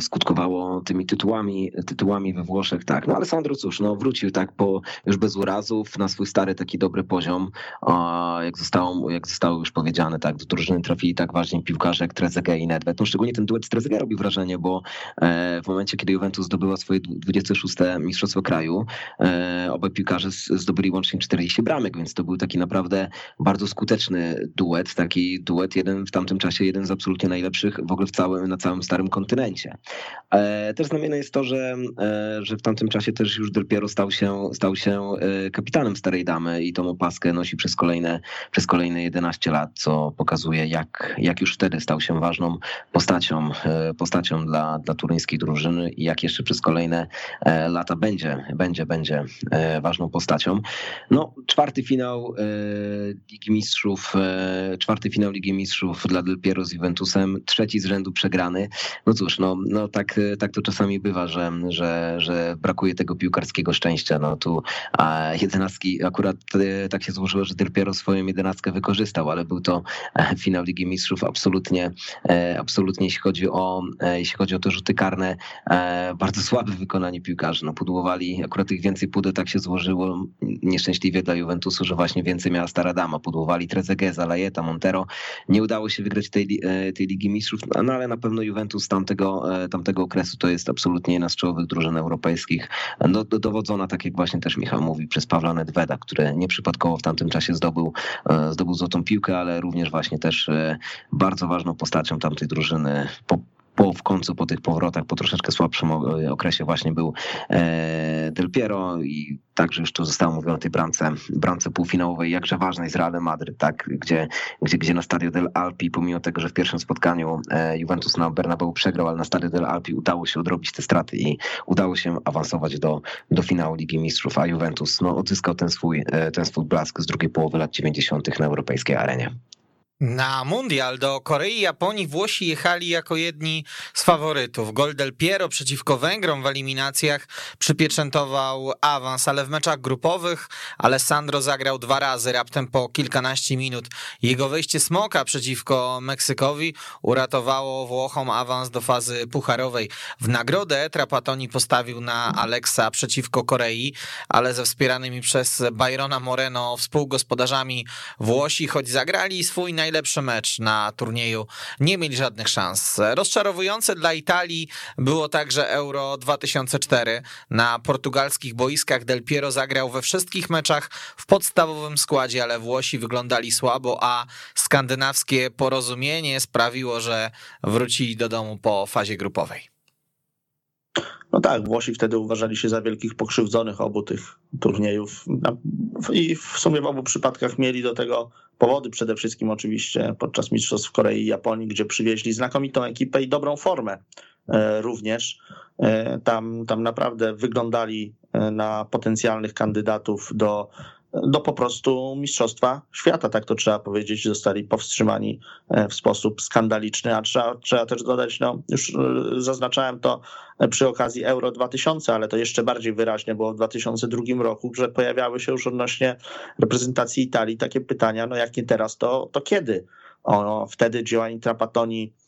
skutkowało tymi tytułami, tytułami we Włoszech, tak. No ale Sandro cóż, no wrócił tak po już bez urazów na swój stary taki dobry poziom jak zostało, jak zostało już powiedziane, tak, do drużyny trafili tak ważni piłkarze jak Trezeguet i Nedved. No szczególnie ten duet z Trezeguet robi wrażenie, bo e, w momencie, kiedy Juventus zdobyła swoje 26. Mistrzostwo Kraju, e, obaj piłkarze zdobyli łącznie 40 bramek, więc to był taki naprawdę bardzo skuteczny duet, taki duet jeden w tamtym czasie, jeden z absolutnie najlepszych w ogóle w całym, na całym starym kontynencie. E, też znamienne jest to, że, że w tamtym czasie też już Del Piero stał się, stał się kapitanem Starej Damy i tą opaskę nosi przez kolejne, przez kolejne 11 lat, co pokazuje, jak, jak już wtedy stał się ważną postacią, e, postacią dla, dla turyńskiej drużyny i jak jeszcze przez kolejne e, lata będzie, będzie, będzie e, ważną postacią. No, czwarty finał Ligi Mistrzów, czwarty finał Ligi Mistrzów dla Del Piero z Juventusem, trzeci z rzędu przegrany. No cóż, no, no tak, tak to czasami bywa, że, że, że brakuje tego piłkarskiego szczęścia. No tu a jedenastki akurat tak się złożyło, że dopiero swoją jedenastkę wykorzystał, ale był to e, finał Ligi Mistrzów absolutnie, e, absolutnie jeśli chodzi o, e, jeśli chodzi o te rzuty karne, bardzo słabe wykonanie piłkarzy. No, pudłowali, akurat tych więcej pudeł tak się złożyło nieszczęśliwie dla Juventusu, że właśnie więcej miała Stara Dama. Pudłowali Trezeguet, Lajeta, Montero. Nie udało się wygrać tej, tej Ligi Mistrzów, no ale na pewno Juventus tamtego, tamtego okresu to jest absolutnie jedna z czołowych drużyn europejskich. No, dowodzona, tak jak właśnie też Michał mówi, przez Pawła Nedweda, który nieprzypadkowo w tamtym czasie zdobył, e, zdobył złotą piłkę, ale również właśnie też e, bardzo ważną postacią tamtej drużyny po, w końcu po tych powrotach, po troszeczkę słabszym e, okresie właśnie był Del Piero i także już tu zostało mówione o tej bramce, bramce półfinałowej, jakże ważnej z Realem Madryt, tak, gdzie, gdzie, gdzie na Stadio del Alpi, pomimo tego, że w pierwszym spotkaniu Juventus na Bernabeu przegrał, ale na Stadio del Alpi udało się odrobić te straty i udało się awansować do, do finału Ligi Mistrzów, a Juventus no, odzyskał ten swój, ten swój blask z drugiej połowy lat 90. na europejskiej arenie. Na mundial do Korei i Japonii Włosi jechali jako jedni z faworytów. Goldel Piero przeciwko Węgrom w eliminacjach przypieczętował awans, ale w meczach grupowych Alessandro zagrał dwa razy, raptem po kilkanaście minut. Jego wejście Smoka przeciwko Meksykowi uratowało Włochom awans do fazy pucharowej. W nagrodę Trapatoni postawił na Alexa przeciwko Korei, ale ze wspieranymi przez Byrona Moreno współgospodarzami Włosi, choć zagrali swój naj najlepszy mecz na turnieju, nie mieli żadnych szans. Rozczarowujące dla Italii było także Euro 2004. Na portugalskich boiskach Del Piero zagrał we wszystkich meczach w podstawowym składzie, ale Włosi wyglądali słabo, a skandynawskie porozumienie sprawiło, że wrócili do domu po fazie grupowej. No tak, Włosi wtedy uważali się za wielkich pokrzywdzonych obu tych turniejów i w sumie w obu przypadkach mieli do tego powody, przede wszystkim oczywiście podczas Mistrzostw Korei i Japonii, gdzie przywieźli znakomitą ekipę i dobrą formę e, również. E, tam, tam naprawdę wyglądali e, na potencjalnych kandydatów do do po prostu Mistrzostwa Świata, tak to trzeba powiedzieć, zostali powstrzymani e, w sposób skandaliczny, a trzeba, trzeba też dodać, no już e, zaznaczałem to przy okazji Euro 2000, ale to jeszcze bardziej wyraźnie było w 2002 roku, że pojawiały się już odnośnie reprezentacji Italii takie pytania, no jak nie teraz, to, to kiedy? O, wtedy Giovanni Trapattoni e,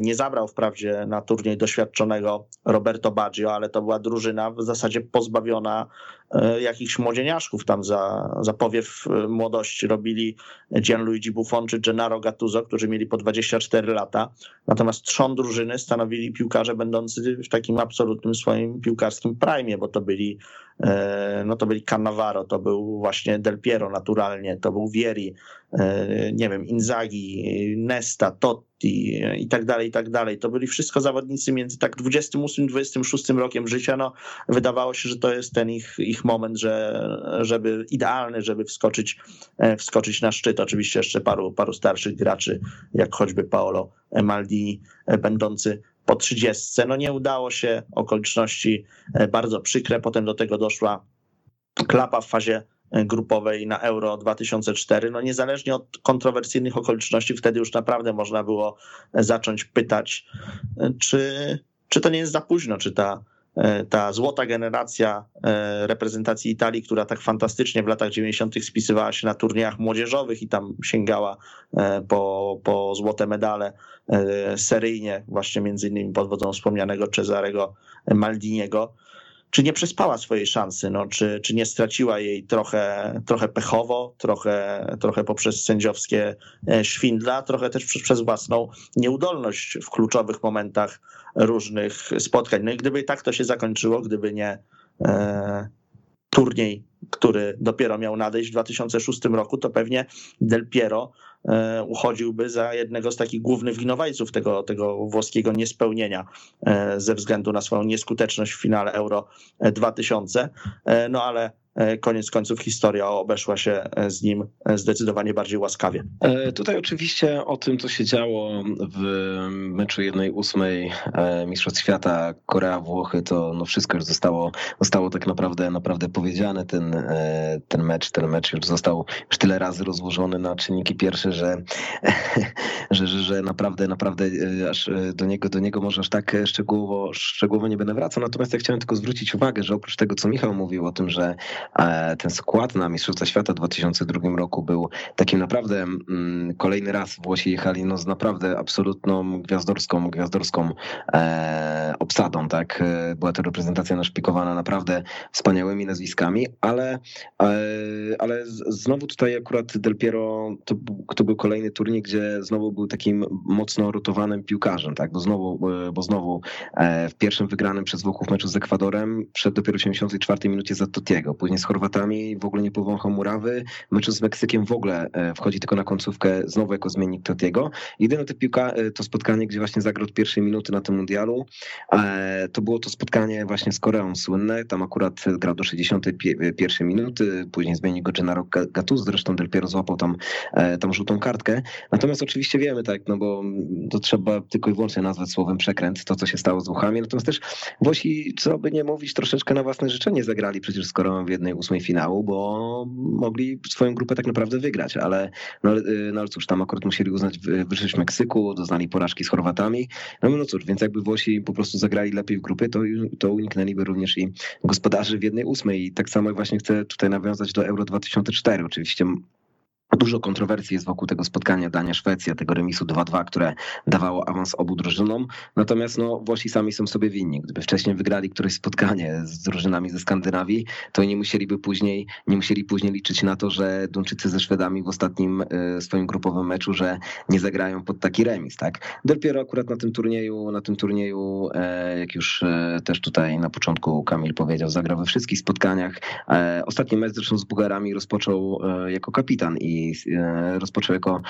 nie zabrał wprawdzie na turniej doświadczonego Roberto Baggio, ale to była drużyna w zasadzie pozbawiona e, jakichś młodzieniaszków. Tam za, za powiew e, młodości robili Gianluigi Buffon czy Gennaro Gattuso, którzy mieli po 24 lata. Natomiast trzon drużyny stanowili piłkarze będący w takim absolutnym swoim piłkarskim prime, bo to byli no to byli Cannavaro, to był właśnie Del Piero naturalnie, to był Vieri, nie wiem, Inzaghi, Nesta, Totti i tak dalej, i tak dalej. To byli wszystko zawodnicy między tak 28 26 rokiem życia. No, wydawało się, że to jest ten ich, ich moment, że, żeby idealny, żeby wskoczyć, e, wskoczyć na szczyt. Oczywiście jeszcze paru, paru starszych graczy, jak choćby Paolo Maldini, e, będący po 30. No nie udało się, okoliczności e, bardzo przykre. Potem do tego doszła klapa w fazie grupowej na Euro 2004. No niezależnie od kontrowersyjnych okoliczności, wtedy już naprawdę można było zacząć pytać, czy, czy to nie jest za późno, czy ta, ta złota generacja e, reprezentacji Italii, która tak fantastycznie w latach 90. spisywała się na turniejach młodzieżowych i tam sięgała e, po, po złote medale e, seryjnie, właśnie między innymi pod wodzą wspomnianego Cezarego Maldiniego, czy nie przespała swojej szansy, no, czy, czy nie straciła jej trochę, trochę pechowo, trochę, trochę poprzez sędziowskie e, świndla, trochę też przez, przez własną nieudolność w kluczowych momentach różnych spotkań. No i gdyby tak to się zakończyło, gdyby nie e, turniej, który dopiero miał nadejść w 2006 roku, to pewnie Del Piero uchodziłby za jednego z takich głównych winowajców tego, tego włoskiego niespełnienia e, ze względu na swoją nieskuteczność w finale Euro 2000. E, no ale E, koniec końców historia obeszła się e, z nim e, zdecydowanie bardziej łaskawie. Tutaj oczywiście o tym, co się działo w meczu 1-8 Mistrzostw Świata Korea-Włochy, to no wszystko już zostało, zostało tak naprawdę, naprawdę powiedziane. Ten, ten mecz, ten mecz już został już tyle razy rozłożony na czynniki pierwsze, że, że, że, że naprawdę, naprawdę aż do niego, do niego może aż tak szczegółowo, szczegółowo nie będę wracał. Natomiast ja chciałem tylko zwrócić uwagę, że oprócz tego, co Michał mówił o tym, że ten skład na Mistrzostwa Świata w 2002 roku był takim naprawdę mm, kolejny raz Włosi jechali no z naprawdę absolutną gwiazdorską, gwiazdorską e, obsadą, tak? E, była to reprezentacja naszpikowana naprawdę wspaniałymi nazwiskami, ale, e, ale znowu tutaj akurat Del Piero to, to był kolejny turniej, gdzie znowu był takim mocno rotowanym piłkarzem, tak? Bo znowu, bo znowu w pierwszym wygranym przez Włochów meczu z Ekwadorem przed dopiero 74 minucie za Totiego, później z Chorwatami w ogóle nie powąchał murawy. Meczu z Meksykiem w ogóle e, wchodzi tylko na końcówkę znowu jako zmiennik Totiego. Jedyne to, piłka, e, to spotkanie, gdzie właśnie zagrał pierwszej minuty na tym mundialu, e, to było to spotkanie właśnie z Koreą słynne. Tam akurat grał do 61 minuty, później zmienił go Gennaro Gattuso, zresztą Del Piero złapał tam, tam żółtą kartkę. Natomiast oczywiście wiemy, tak, no bo to trzeba tylko i wyłącznie nazwać słowem przekręt, to co się stało z Włochami. Natomiast też Włosi, co by nie mówić, troszeczkę na własne życzenie zagrali przecież z Koreą w jednej ósmej finału, bo mogli swoją grupę tak naprawdę wygrać, ale no, no ale cóż, tam akurat musieli uznać wyższość Meksyku, doznali porażki z Chorwatami. No, no cóż, więc jakby Włosi po prostu zagrali lepiej w grupy, to, to uniknęliby również i gospodarzy w jednej ósmej. I tak samo właśnie chcę tutaj nawiązać do Euro 2004. Oczywiście Dużo kontrowersji jest wokół tego spotkania Dania-Szwecja, tego remisu 2-2, które dawało awans obu drużynom. Natomiast no, Włosi sami są sobie winni. Gdyby wcześniej wygrali któreś spotkanie z drużynami ze Skandynawii, to nie musieliby później, nie musieli później liczyć na to, że Duńczycy ze Szwedami w ostatnim e, swoim grupowym meczu, że nie zagrają pod taki remis. Tak? Del Piero akurat na tym turnieju, na tym turnieju, e, jak już e, też tutaj na początku Kamil powiedział, zagrał we wszystkich spotkaniach. Ostatni mecz zresztą z Bułgarami rozpoczął jako kapitan i E, rozpoczął jako,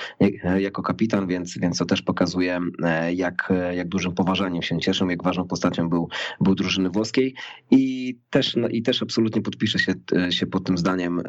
jako kapitan, więc, więc to też pokazuje, e, jak, jak dużym poważaniem się cieszą, jak ważną postacią był, był drużyny włoskiej. I też, no, i też absolutnie podpiszę się, e, się pod tym zdaniem,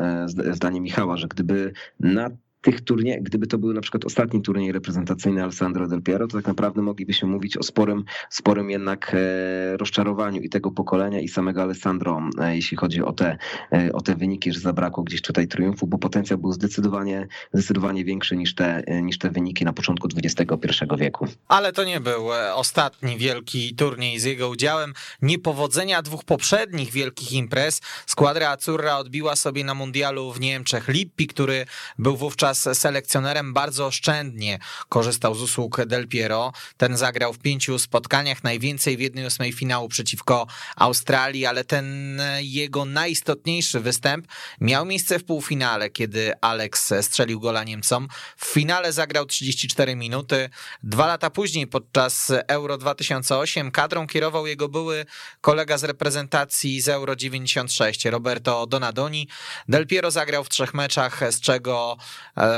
zdaniem Michała, że gdyby na tych turniejach, gdyby to był na przykład ostatni turniej reprezentacyjny Alessandro Del Piero, to tak naprawdę moglibyśmy mówić o sporym, sporym jednak e, rozczarowaniu i tego pokolenia i samego Alessandro, e, jeśli chodzi o te, e, o te wyniki, że zabrakło gdzieś tutaj triumfu, bo potencjał był zdecydowanie, zdecydowanie większy niż te, niż te wyniki na początku XXI wieku. Ale to nie był ostatni wielki turniej z jego udziałem. Niepowodzenia dwóch poprzednich wielkich imprez. Składra Azzurra odbiła sobie na mundialu w Niemczech Lippi, który był wówczas selekcjonerem bardzo oszczędnie korzystał z usług Del Piero. Ten zagrał w pięciu spotkaniach, najwięcej w jednej ósmej finału przeciwko Australii, ale ten jego najistotniejszy występ miał miejsce w półfinale, kiedy Alex strzelił gola Niemcom. W finale zagrał 34 minuty. Dwa lata później, podczas Euro 2008, kadrą kierował jego były kolega z reprezentacji z Euro 96, Roberto Donadoni. Del Piero zagrał w trzech meczach, z czego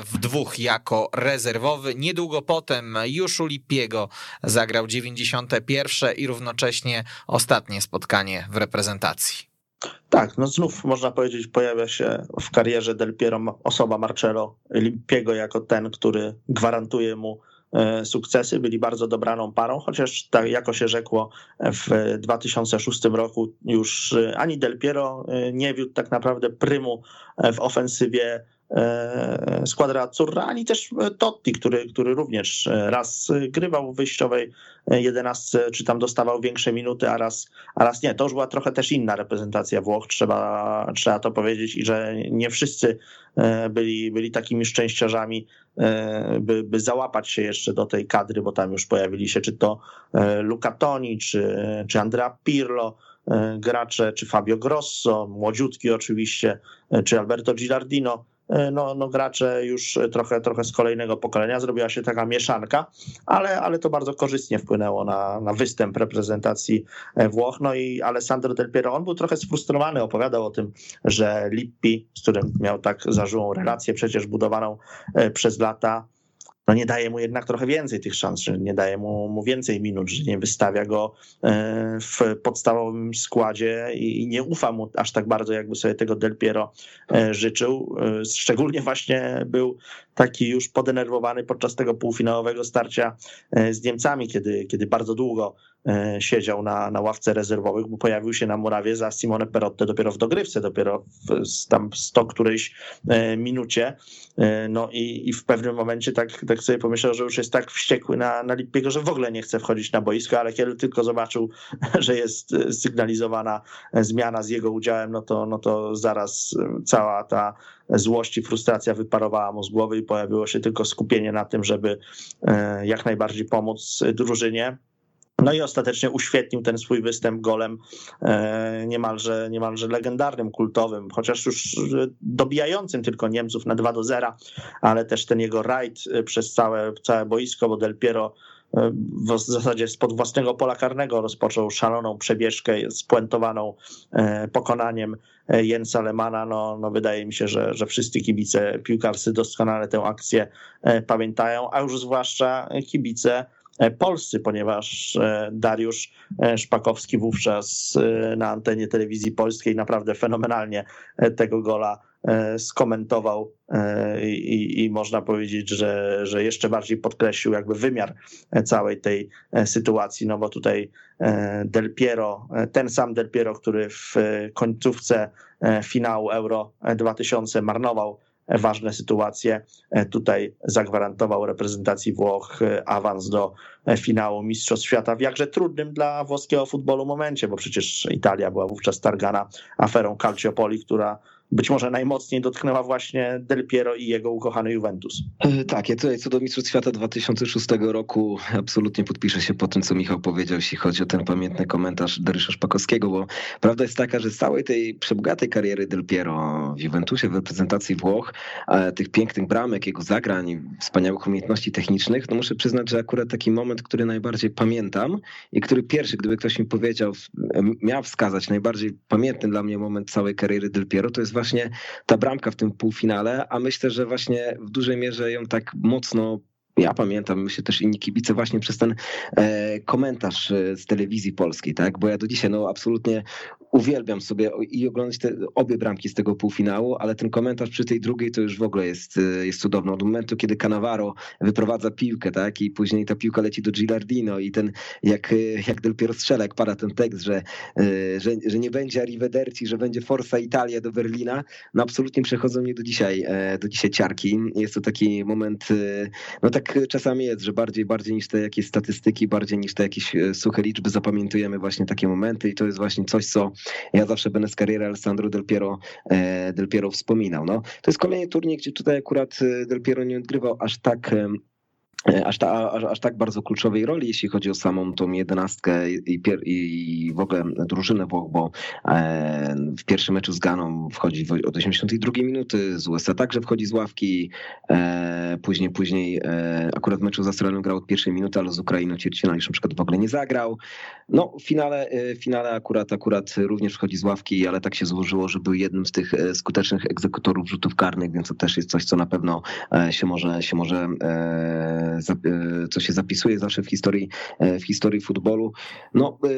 w dwóch jako rezerwowy. Niedługo potem już u Lipiego zagrał 91 i równocześnie ostatnie spotkanie w reprezentacji. Tak, no znów można powiedzieć, pojawia się w karierze Del Piero osoba Marcelo Limpiego jako ten, który gwarantuje mu e, sukcesy, byli bardzo dobraną parą, chociaż tak jako się rzekło w 2006 roku już e, ani Del Piero e, nie wiódł tak naprawdę prymu w ofensywie E, Squadra Azzurra, ani też Totti, który, który również raz grywał w wyjściowej jedenastce, czy tam dostawał większe minuty, a raz, a raz nie. To już była trochę też inna reprezentacja Włoch, trzeba, trzeba to powiedzieć i że nie wszyscy e, byli, byli takimi szczęściarzami, e, by, by załapać się jeszcze do tej kadry, bo tam już pojawili się czy to Luca Toni, czy, czy Andrea Pirlo, gracze, czy Fabio Grosso, młodziutki oczywiście, czy Alberto Gilardino, E, no, no gracze już trochę, trochę z kolejnego pokolenia. Zrobiła się taka mieszanka, ale, ale to bardzo korzystnie wpłynęło na, na występ reprezentacji e, Włoch. No i Alessandro Del Piero, on był trochę sfrustrowany, opowiadał o tym, że Lippi, z którym miał tak zażyłą relację, przecież budowaną e, przez lata, no nie daje mu jednak trochę więcej tych szans, że nie daje mu, mu więcej minut, że nie wystawia go e, w podstawowym składzie i nie ufa mu aż tak bardzo, jakby sobie tego Del Piero e, życzył. E, szczególnie właśnie był taki już podenerwowany podczas tego półfinałowego starcia z Niemcami, kiedy, kiedy bardzo długo siedział na, na ławce rezerwowych, bo pojawił się na murawie za Simone Perotte dopiero w dogrywce, dopiero w tam 100 którejś e, minucie. E, no i, i w pewnym momencie tak, tak sobie pomyślał, że już jest tak wściekły na, na Lippiego, że w ogóle nie chce wchodzić na boisko, ale kiedy tylko zobaczył, że jest sygnalizowana zmiana z jego udziałem, no to, no to zaraz cała ta złość i frustracja wyparowała mu z głowy i pojawiło się tylko skupienie na tym, żeby jak najbardziej pomóc drużynie. No i ostatecznie uświetnił ten swój występ golem e, niemalże, niemalże legendarnym, kultowym, chociaż już dobijającym tylko Niemców na 2 do 0, ale też ten jego rajd e, przez całe, całe boisko, bo Del Piero e, w zasadzie spod własnego pola karnego rozpoczął szaloną przebieżkę spuentowaną pokonaniem Jensa Lemana. No, no wydaje mi się, że, że wszyscy kibice piłkarscy doskonale tę akcję pamiętają, a już zwłaszcza kibice E, polscy, ponieważ e, Dariusz e, Szpakowski wówczas na antenie telewizji polskiej naprawdę fenomenalnie tego gola skomentował i, i, można powiedzieć, że, że jeszcze bardziej podkreślił jakby wymiar całej tej sytuacji, no bo tutaj Del Piero, ten sam Del Piero, który w końcówce finału Euro 2000 marnował ważne sytuacje. E, tutaj zagwarantował reprezentacji Włoch e, awans do e, finału Mistrzostw Świata w jakże trudnym dla włoskiego futbolu momencie, bo przecież Italia była wówczas targana aferą Calciopoli, która być może najmocniej dotknęła właśnie Del Piero i jego ukochany Juventus. E, tak, ja tutaj co do Mistrzostw Świata 2006 roku absolutnie podpiszę się po tym, co Michał powiedział, jeśli chodzi o ten pamiętny komentarz Dariusza Szpakowskiego, bo prawda jest taka, że z całej tej przebogatej kariery Del Piero w Juventusie, w reprezentacji Włoch, tych pięknych bramek, jego zagrań, wspaniałych umiejętności technicznych, no muszę przyznać, że akurat taki moment, który najbardziej pamiętam i który pierwszy, gdyby ktoś mi powiedział, miał wskazać najbardziej pamiętny dla mnie moment całej kariery Del Piero, to jest właśnie ta bramka w tym półfinale, a myślę, że właśnie w dużej mierze ją tak mocno ja pamiętam, myślę też inni kibice właśnie przez ten e, komentarz e, z telewizji polskiej, tak? Bo ja do dzisiaj no absolutnie uwielbiam sobie i oglądać te obie bramki z tego półfinału, ale ten komentarz przy tej drugiej to już w ogóle jest, e, jest cudowny. Od momentu, kiedy Cannavaro wyprowadza piłkę, tak? I później ta piłka leci do Gilardino i ten, jak, e, jak dopiero strzela, jak pada ten tekst, że, że, że nie będzie Arrivederci, że będzie Forza Italia do Berlina, no absolutnie przechodzą mnie do dzisiaj, do dzisiaj ciarki. Jest to taki moment, no tak tak czasami jest, że bardziej, bardziej niż te jakieś statystyki, bardziej niż te jakieś e, suche liczby zapamiętujemy właśnie takie momenty i to jest właśnie coś, co ja zawsze będę z kariery Alessandro Del Piero, e, Del Piero wspominał. No, to jest kolejny turniej, gdzie tutaj akurat e, Del Piero nie odgrywał aż tak aż, ta, aż, aż, tak bardzo kluczowej roli, jeśli chodzi o samą tą jedenastkę i, i w ogóle drużynę Włoch, bo e, w pierwszym meczu z Ganą wchodzi od 82 minuty, z USA także wchodzi z ławki, e, później później akurat w meczu z Australią grał od pierwszej minuty, ale z Ukrainą ćwierćfinał już na przykład w ogóle nie zagrał. No w finale, finale akurat, akurat również wchodzi z ławki, ale tak się złożyło, że był jednym z tych skutecznych egzekutorów rzutów karnych, więc to też jest coś, co na pewno się może, się może E, co się zapisuje zawsze w historii, e, w historii futbolu. No, e,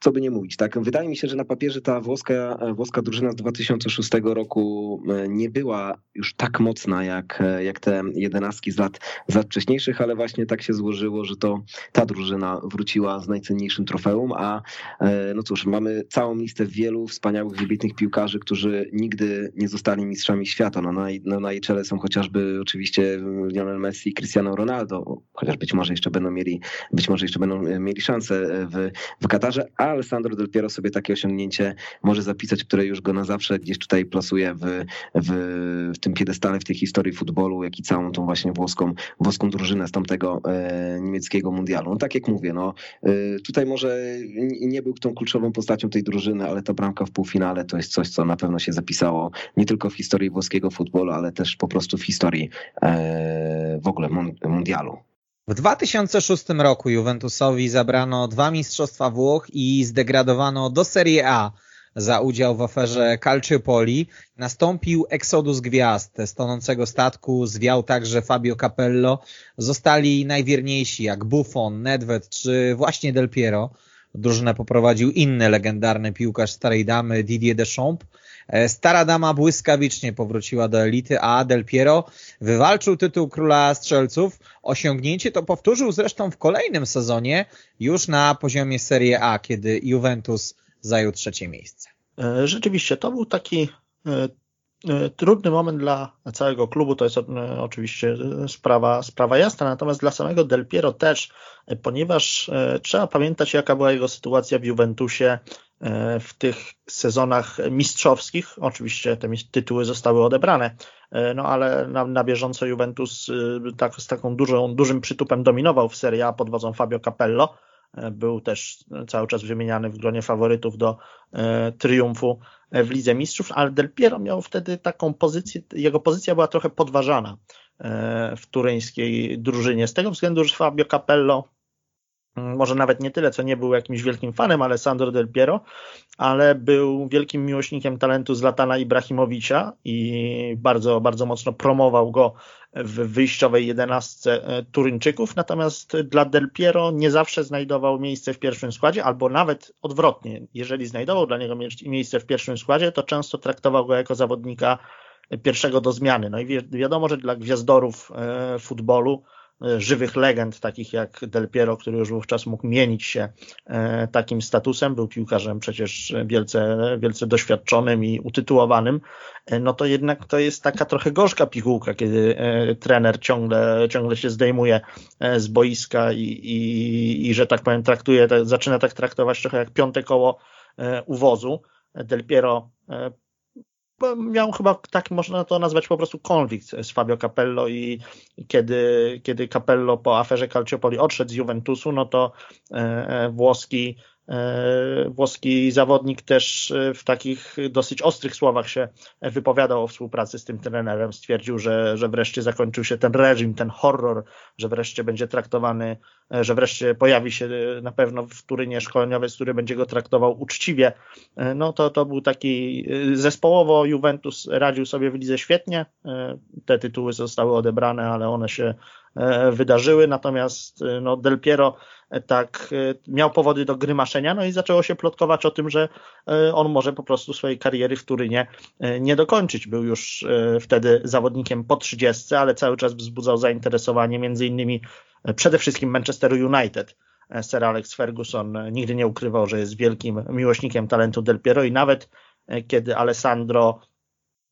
co by nie mówić, tak? Wydaje mi się, że na papierze ta włoska, włoska drużyna z 2006 roku e, nie była już tak mocna jak, e, jak te jedenastki z lat, z lat wcześniejszych, ale właśnie tak się złożyło, że to ta drużyna wróciła z najcenniejszym trofeum, a e, no cóż, mamy całą listę wielu wspaniałych, wybitnych piłkarzy, którzy nigdy nie zostali mistrzami świata. No, na, no, na jej czele są chociażby oczywiście Lionel Messi i Cristiano Ronaldo, chociaż być może jeszcze będą mieli, być może jeszcze będą mieli szansę w, w Katarze, a Alessandro Del Piero sobie takie osiągnięcie może zapisać, które już go na zawsze gdzieś tutaj plasuje w, w, w tym piedestale, w tej historii futbolu, jak i całą tą właśnie włoską, włoską drużynę z tamtego e, niemieckiego mundialu. No tak jak mówię, no e, tutaj może nie był tą kluczową postacią tej drużyny, ale ta bramka w półfinale to jest coś, co na pewno się zapisało nie tylko w historii włoskiego futbolu, ale też po prostu w historii e, w ogóle mundialu. W 2006 roku Juventusowi zabrano dwa mistrzostwa Włoch i zdegradowano do Serie A za udział w aferze Calciopoli. Nastąpił eksodus gwiazd z tonącego statku, zwiał także Fabio Capello. Zostali najwierniejsi jak Buffon, Nedved czy właśnie Del Piero. Drużynę poprowadził inny legendarny piłkarz starej damy Didier Deschamps. E, stara dama błyskawicznie powróciła do elity, a Del Piero wywalczył tytuł króla strzelców. Osiągnięcie to powtórzył zresztą w kolejnym sezonie, już na poziomie Serie A, kiedy Juventus zajął trzecie miejsce. E, rzeczywiście, to był taki e, trudny moment dla całego klubu, to jest oczywiście sprawa, sprawa jasna, natomiast dla samego Del Piero też, ponieważ trzeba pamiętać, jaka była jego sytuacja w Juventusie w tych sezonach mistrzowskich. Oczywiście te tytuły zostały odebrane, e, no ale na, na bieżąco Juventus e, tak, z taką dużą, dużym przytupem dominował w Serie A pod wodzą Fabio Capello. Był też cały czas wymieniany w gronie faworytów do e, triumfu w Lidze Mistrzów, ale Del Piero miał wtedy taką pozycję, jego pozycja była trochę podważana e, w turyńskiej drużynie, z tego względu, że Fabio Capello może nawet nie tyle, co nie był jakimś wielkim fanem Alessandro Del Piero, ale był wielkim miłośnikiem talentu Zlatana Ibrahimowicza i bardzo, bardzo mocno promował go w wyjściowej jedenastce e, Turyńczyków, natomiast dla Del Piero nie zawsze znajdował miejsce w pierwszym składzie, albo nawet odwrotnie, jeżeli znajdował dla niego miejsce w pierwszym składzie, to często traktował go jako zawodnika pierwszego do zmiany. No i wi wiadomo, że dla gwiazdorów e, futbolu żywych legend, takich jak Del Piero, który już wówczas mógł mienić się e, takim statusem, był piłkarzem przecież wielce, wielce doświadczonym i utytułowanym, e, no to jednak to jest taka trochę gorzka pigułka, kiedy trener ciągle, ciągle się zdejmuje z boiska i, i, i że tak powiem traktuje, zaczyna tak traktować trochę jak piąte koło uwozu. Del Piero miał chyba tak można to nazwać po prostu konflikt z Fabio Capello i kiedy, kiedy Capello po aferze Calciopoli odszedł z Juventusu, no to włoski E, włoski zawodnik też e, w takich dosyć ostrych słowach się wypowiadał o współpracy z tym trenerem. Stwierdził, że, że wreszcie zakończył się ten reżim, ten horror, że wreszcie będzie traktowany, e, że wreszcie pojawi się na pewno w Turynie szkoleniowiec, który będzie go traktował uczciwie. No to, to był taki zespołowo Juventus radził sobie w lidze świetnie. Te tytuły zostały odebrane, ale one się wydarzyły. Natomiast no, Del Piero tak e, miał powody do grymaszenia, no i zaczęło się plotkować o tym, że e, on może po prostu swojej kariery w Turynie e, nie dokończyć. Był już wtedy zawodnikiem po 30, ale cały czas wzbudzał zainteresowanie między innymi przede wszystkim Manchesteru United. Sir Alex Ferguson nigdy nie ukrywał, że jest wielkim miłośnikiem talentu Del Piero i nawet kiedy Alessandro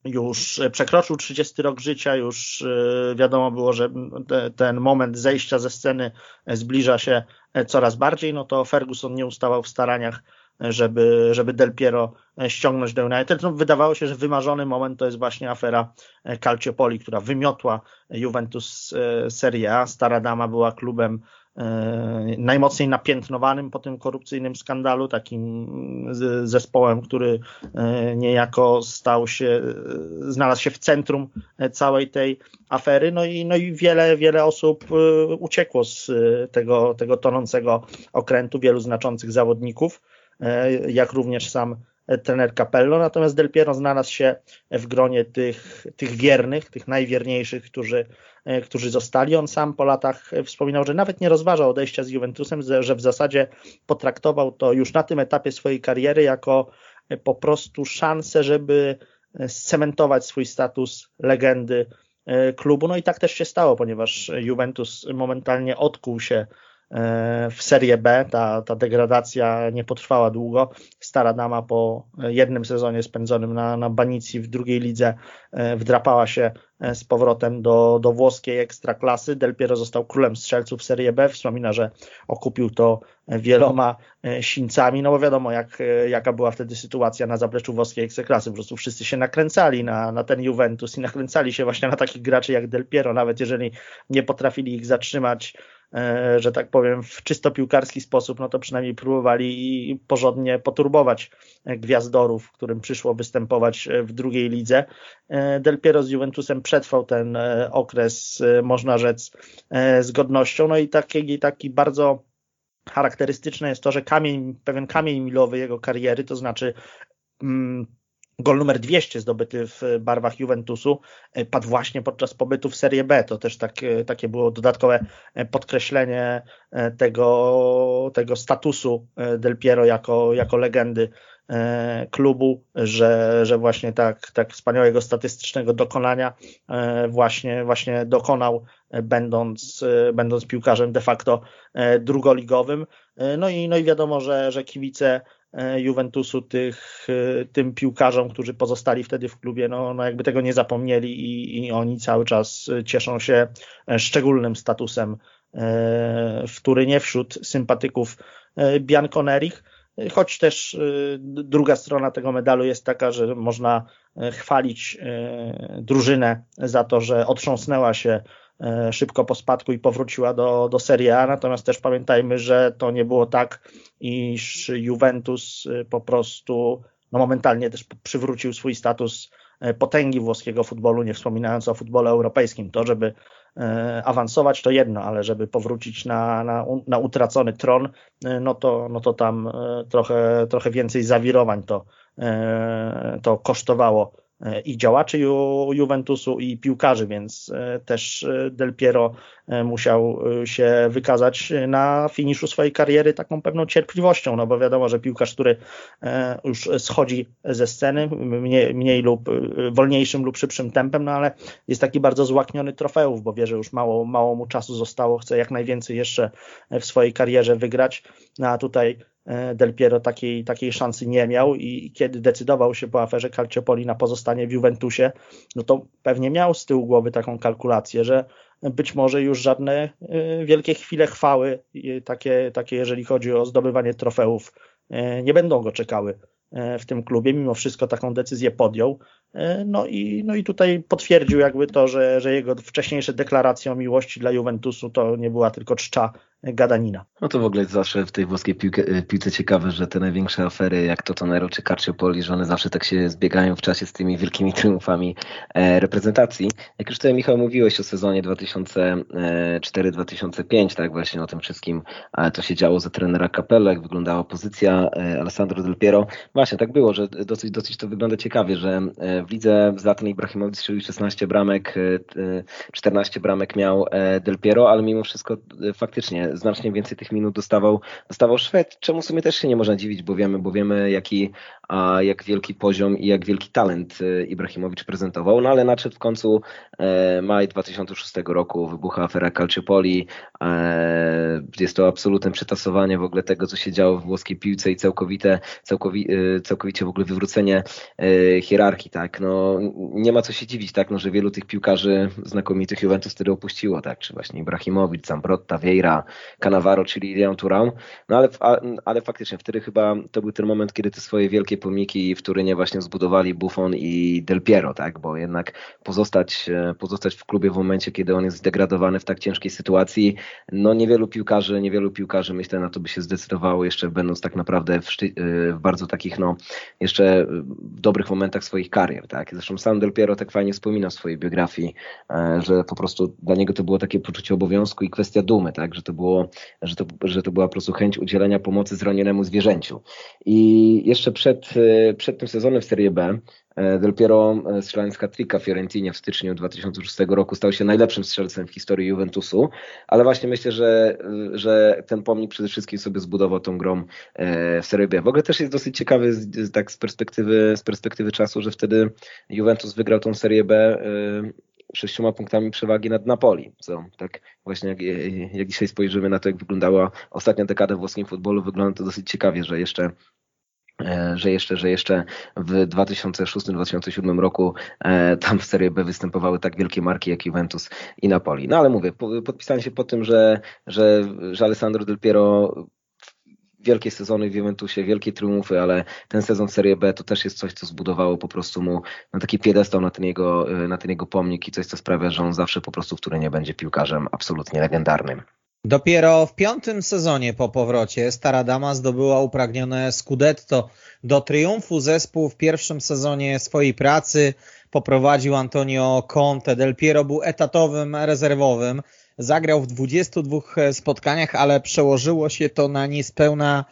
już przekroczył 30 rok życia, już e, wiadomo było, że ten moment zejścia ze sceny zbliża się coraz bardziej, no to Ferguson nie ustawał w staraniach, żeby, żeby Del Piero ściągnąć do United. No, wydawało się, że wymarzony moment to jest właśnie afera Calciopoli, która wymiotła Juventus Serie A. Stara Dama była klubem E, najmocniej napiętnowanym po tym korupcyjnym skandalu, takim zespołem, który e, niejako stał się, e, znalazł się w centrum całej tej afery, no i, no i wiele, wiele osób uciekło z tego, tego tonącego okrętu, wielu znaczących zawodników, jak również sam trener Capello, natomiast Del Piero znalazł się w gronie tych, tych wiernych, tych najwierniejszych, którzy, e, którzy zostali. On sam po latach wspominał, że nawet nie rozważał odejścia z Juventusem, że w zasadzie potraktował to już na tym etapie swojej kariery jako po prostu szansę, żeby scementować swój status legendy e, klubu. No i tak też się stało, ponieważ Juventus momentalnie odkuł się E, w Serie B. Ta, ta degradacja nie potrwała długo. Stara dama po jednym sezonie spędzonym na, na Banicji w drugiej lidze e, wdrapała się e, z powrotem do, do włoskiej ekstraklasy. Del Piero został królem strzelców Serie B. Wspomina, że okupił to wieloma sińcami, no bo wiadomo jak, jaka była wtedy sytuacja na zapleczu włoskiej ekstraklasy. Po prostu wszyscy się nakręcali na, na ten Juventus i nakręcali się właśnie na takich graczy jak Del Piero, nawet jeżeli nie potrafili ich zatrzymać E, że tak powiem, w czysto piłkarski sposób, no to przynajmniej próbowali porządnie poturbować gwiazdorów, którym przyszło występować w drugiej lidze. E, Del Piero z Juventusem przetrwał ten e, okres, można rzec, z godnością. No i taki, taki bardzo charakterystyczne jest to, że kamień, pewien kamień milowy jego kariery, to znaczy mm, Gol numer 200 zdobyty w barwach Juventusu e, padł właśnie podczas pobytu w Serie B. To też tak, e, takie było dodatkowe e, podkreślenie tego, tego statusu Del Piero jako, jako legendy klubu, że, że właśnie tak, tak wspaniałego statystycznego dokonania właśnie, właśnie dokonał, będąc, będąc piłkarzem de facto drugoligowym. No i, no i wiadomo, że, że kibice Juventusu tych, e, tym piłkarzom, którzy pozostali wtedy w klubie, no, no jakby tego nie zapomnieli i, i oni cały czas cieszą się e, szczególnym statusem w Turynie wśród sympatyków Bianconerich. Choć też druga strona tego medalu jest taka, że można chwalić drużynę za to, że otrząsnęła się E, szybko po spadku i powróciła do, do Serie A, natomiast też pamiętajmy, że to nie było tak, iż Juventus e, po prostu no momentalnie też przywrócił swój status e, potęgi włoskiego futbolu, nie wspominając o futbolu europejskim. To, żeby awansować to jedno, ale żeby powrócić na, na, na utracony tron, no to, no to tam trochę, trochę więcej zawirowań to, to kosztowało E, i działaczy Ju, Juventusu i piłkarzy, więc e, też e, Del Piero musiał się wykazać na finiszu swojej kariery taką pewną cierpliwością, no bo wiadomo, że piłkarz, który już schodzi ze sceny mniej, mniej lub wolniejszym lub szybszym tempem, no ale jest taki bardzo złakniony trofeów, bo wie, że już mało, mało mu czasu zostało, chce jak najwięcej jeszcze w swojej karierze wygrać, no a tutaj E, Del Piero takiej, takiej szansy nie miał i kiedy decydował się po aferze Calciopoli na pozostanie w Juventusie, no to pewnie miał z tyłu głowy taką kalkulację, że być może już żadne e, wielkie chwile chwały, takie, takie jeżeli chodzi o zdobywanie trofeów, e, nie będą go czekały w tym klubie. Mimo wszystko taką decyzję podjął. No i, no i tutaj potwierdził jakby to, że, że jego wcześniejsze deklaracje o miłości dla Juventusu to nie była tylko czcza gadanina. No to w ogóle zawsze w tej włoskiej piłce, piłce ciekawe, że te największe afery jak to Tonero czy Carciopoli, że one zawsze tak się zbiegają w czasie z tymi wielkimi triumfami e, reprezentacji. Jak już tutaj Michał mówiłeś o sezonie 2004-2005, tak właśnie o tym wszystkim, co się działo za trenera Capello, jak wyglądała pozycja e, Alessandro Del Piero. Właśnie tak było, że dosyć, dosyć to wygląda ciekawie, że e, w lidze Zlatan Ibrahimowicz strzelił 16 bramek, 14 bramek miał Del Piero, ale mimo wszystko faktycznie znacznie więcej tych minut dostawał, dostawał Szwed, czemu w sumie też się nie można dziwić, bo wiemy, bo wiemy jaki, a jak wielki poziom i jak wielki talent e, Ibrahimowicz prezentował, no ale nadszedł w końcu e, maj 2006 roku, wybucha afera Calciopoli, e, jest to absolutne przetasowanie w ogóle tego, co się działo w włoskiej piłce i całkowite, całkowi, całkowicie w ogóle wywrócenie hierarchii, tak, no nie ma co się dziwić, tak, no, że wielu tych piłkarzy znakomitych Juventus wtedy opuściło, tak, czy właśnie Ibrahimowicz, Zambrotta, Vieira, Cannavaro, czyli Ilian Turam, no ale, ale faktycznie wtedy chyba to był ten moment, kiedy te swoje wielkie pomniki w Turynie właśnie zbudowali Buffon i Del Piero, tak, bo jednak pozostać, e, pozostać w klubie w momencie, kiedy on jest zdegradowany w tak ciężkiej sytuacji, no niewielu piłkarzy, niewielu piłkarzy myślę na to by się zdecydowało jeszcze będąc tak naprawdę w, e, w bardzo takich no jeszcze dobrych momentach swoich karier, tak. Zresztą sam Del Piero tak fajnie wspomina w swojej biografii, e, że po prostu dla niego to było takie poczucie obowiązku i kwestia dumy, tak, że to było, że to, że to była po prostu chęć udzielenia pomocy zranionemu zwierzęciu. I jeszcze przed, przed tym sezonem w Serie B e, Del Piero e, strzelając hat-tricka Fiorentinie w styczniu 2006 roku stał się najlepszym strzelcem w historii Juventusu, ale właśnie myślę, że, że ten pomnik przede wszystkim sobie zbudował tą grą e, w Serie B. W ogóle też jest dosyć ciekawy tak z perspektywy, z perspektywy czasu, że wtedy Juventus wygrał tą Serię B sześcioma punktami przewagi nad Napoli, co tak właśnie jak, jak dzisiaj spojrzymy na to, jak wyglądała ostatnia dekada w włoskim futbolu, wygląda to dosyć ciekawie, że jeszcze e, że jeszcze, że jeszcze w 2006-2007 roku e, tam w Serie B występowały tak wielkie marki jak Juventus i Napoli. No ale mówię, podpisałem się po tym, że, że, że Alessandro Del Piero wielkie sezony w Juventusie, wielkie triumfy, ale ten sezon Serie B to też jest coś, co zbudowało po prostu mu taki piedestał na ten jego, na ten jego pomnik i coś, co sprawia, że on zawsze po prostu w nie będzie piłkarzem absolutnie legendarnym. Dopiero w piątym sezonie po powrocie Stara Dama zdobyła upragnione Scudetto. Do triumfu zespół w pierwszym sezonie swojej pracy poprowadził Antonio Conte. Del Piero był etatowym rezerwowym. Zagrał w 22 e, spotkaniach, ale przełożyło się to na niespełna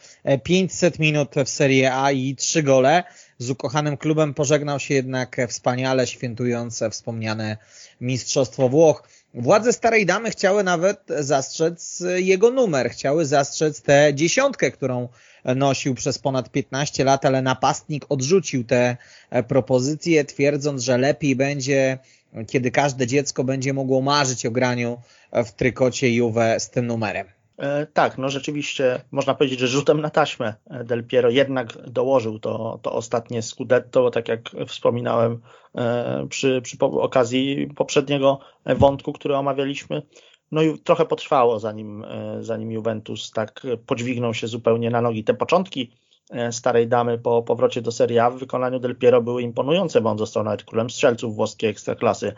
500 e, minut w Serie A i 3 gole. Z ukochanym klubem pożegnał się jednak wspaniale świętujące wspomniane Mistrzostwo Włoch. Władze Starej Damy chciały nawet zastrzec jego numer, chciały zastrzec tę dziesiątkę, którą nosił przez ponad 15 lat, ale napastnik odrzucił te e, propozycje, twierdząc, że lepiej będzie, kiedy każde dziecko będzie mogło marzyć o graniu w trykocie Juve z tym numerem. E, tak, no rzeczywiście można powiedzieć, że rzutem na taśmę Del Piero jednak dołożył to, to ostatnie Scudetto, tak jak wspominałem e, przy, przy okazji poprzedniego wątku, który omawialiśmy. No i trochę potrwało, zanim, e, zanim Juventus tak podźwignął się zupełnie na nogi. Te początki starej damy po powrocie do Serie A w wykonaniu Del Piero były imponujące, bo on został nawet królem strzelców włoskiej ekstraklasy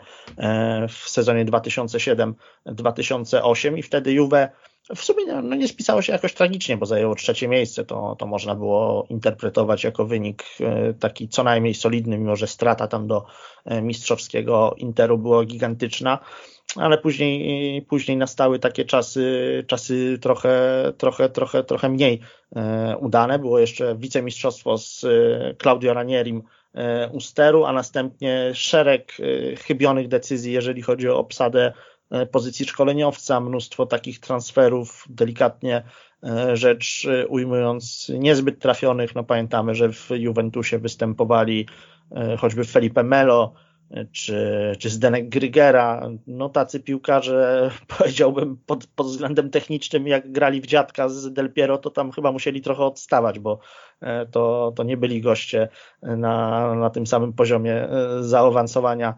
w sezonie 2007-2008 i wtedy Juve w sumie no, nie spisało się jakoś tragicznie, bo zajęło trzecie miejsce. To, to można było interpretować jako wynik e, taki co najmniej solidny, mimo że strata tam do e, mistrzowskiego Interu była gigantyczna. Ale później, później nastały takie czasy, czasy trochę, trochę, trochę, trochę mniej e, udane. Było jeszcze wicemistrzostwo z Claudio Ranierim u steru, a następnie szereg chybionych decyzji, jeżeli chodzi o obsadę E, pozycji szkoleniowca, mnóstwo takich transferów, delikatnie e, rzecz e, ujmując, niezbyt trafionych. No pamiętamy, że w Juventusie występowali choćby Felipe Melo, czy, czy Zdenek Grygera, no tacy piłkarze, powiedziałbym pod, pod względem technicznym, jak grali w dziadka z Del Piero, to tam chyba musieli trochę odstawać, bo to, to nie byli goście na, na tym samym poziomie zaawansowania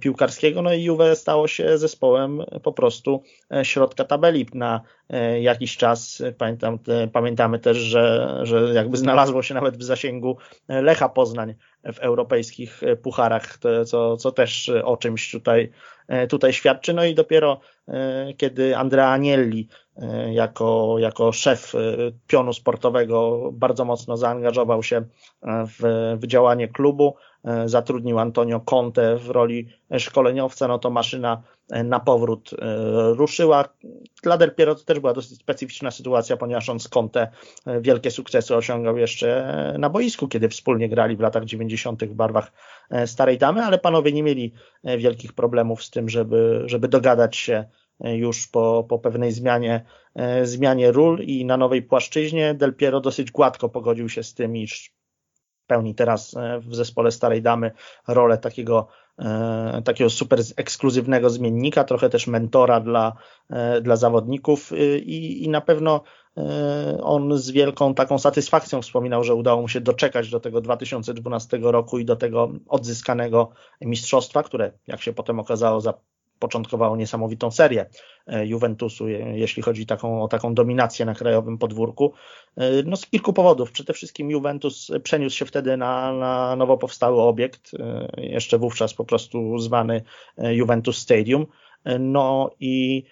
piłkarskiego, no i Juve stało się zespołem po prostu środka tabeli na jakiś czas. Pamiętam, pamiętamy też, że, że jakby znalazło się nawet w zasięgu Lecha Poznań w europejskich pucharach, co, co też o czymś tutaj, tutaj świadczy. No i dopiero kiedy Andrea Agnelli jako, jako szef pionu sportowego bardzo mocno zaangażował się w, w działanie klubu, E, zatrudnił Antonio Conte w roli szkoleniowca, no to maszyna e, na powrót e, ruszyła. Dla Del Piero to też była dosyć specyficzna sytuacja, ponieważ on z Conte wielkie sukcesy osiągał jeszcze na boisku, kiedy wspólnie grali w latach 90. w barwach Starej Damy, ale panowie nie mieli wielkich problemów z tym, żeby, żeby dogadać się już po, po pewnej zmianie, zmianie ról i na nowej płaszczyźnie. Del Piero dosyć gładko pogodził się z tym, iż pełni teraz e, w zespole Starej Damy rolę takiego, e, takiego super ekskluzywnego zmiennika, trochę też mentora dla, e, dla zawodników i, i na pewno on z wielką taką satysfakcją wspominał, że udało mu się doczekać do tego 2012 roku i do tego odzyskanego mistrzostwa, które jak się potem okazało za początkowało niesamowitą serię e, Juventusu, jeśli chodzi taką, o taką dominację na krajowym podwórku. E, no z kilku powodów. Przede wszystkim Juventus przeniósł się wtedy na, na nowo powstały obiekt, e, jeszcze wówczas po prostu zwany Juventus Stadium. No i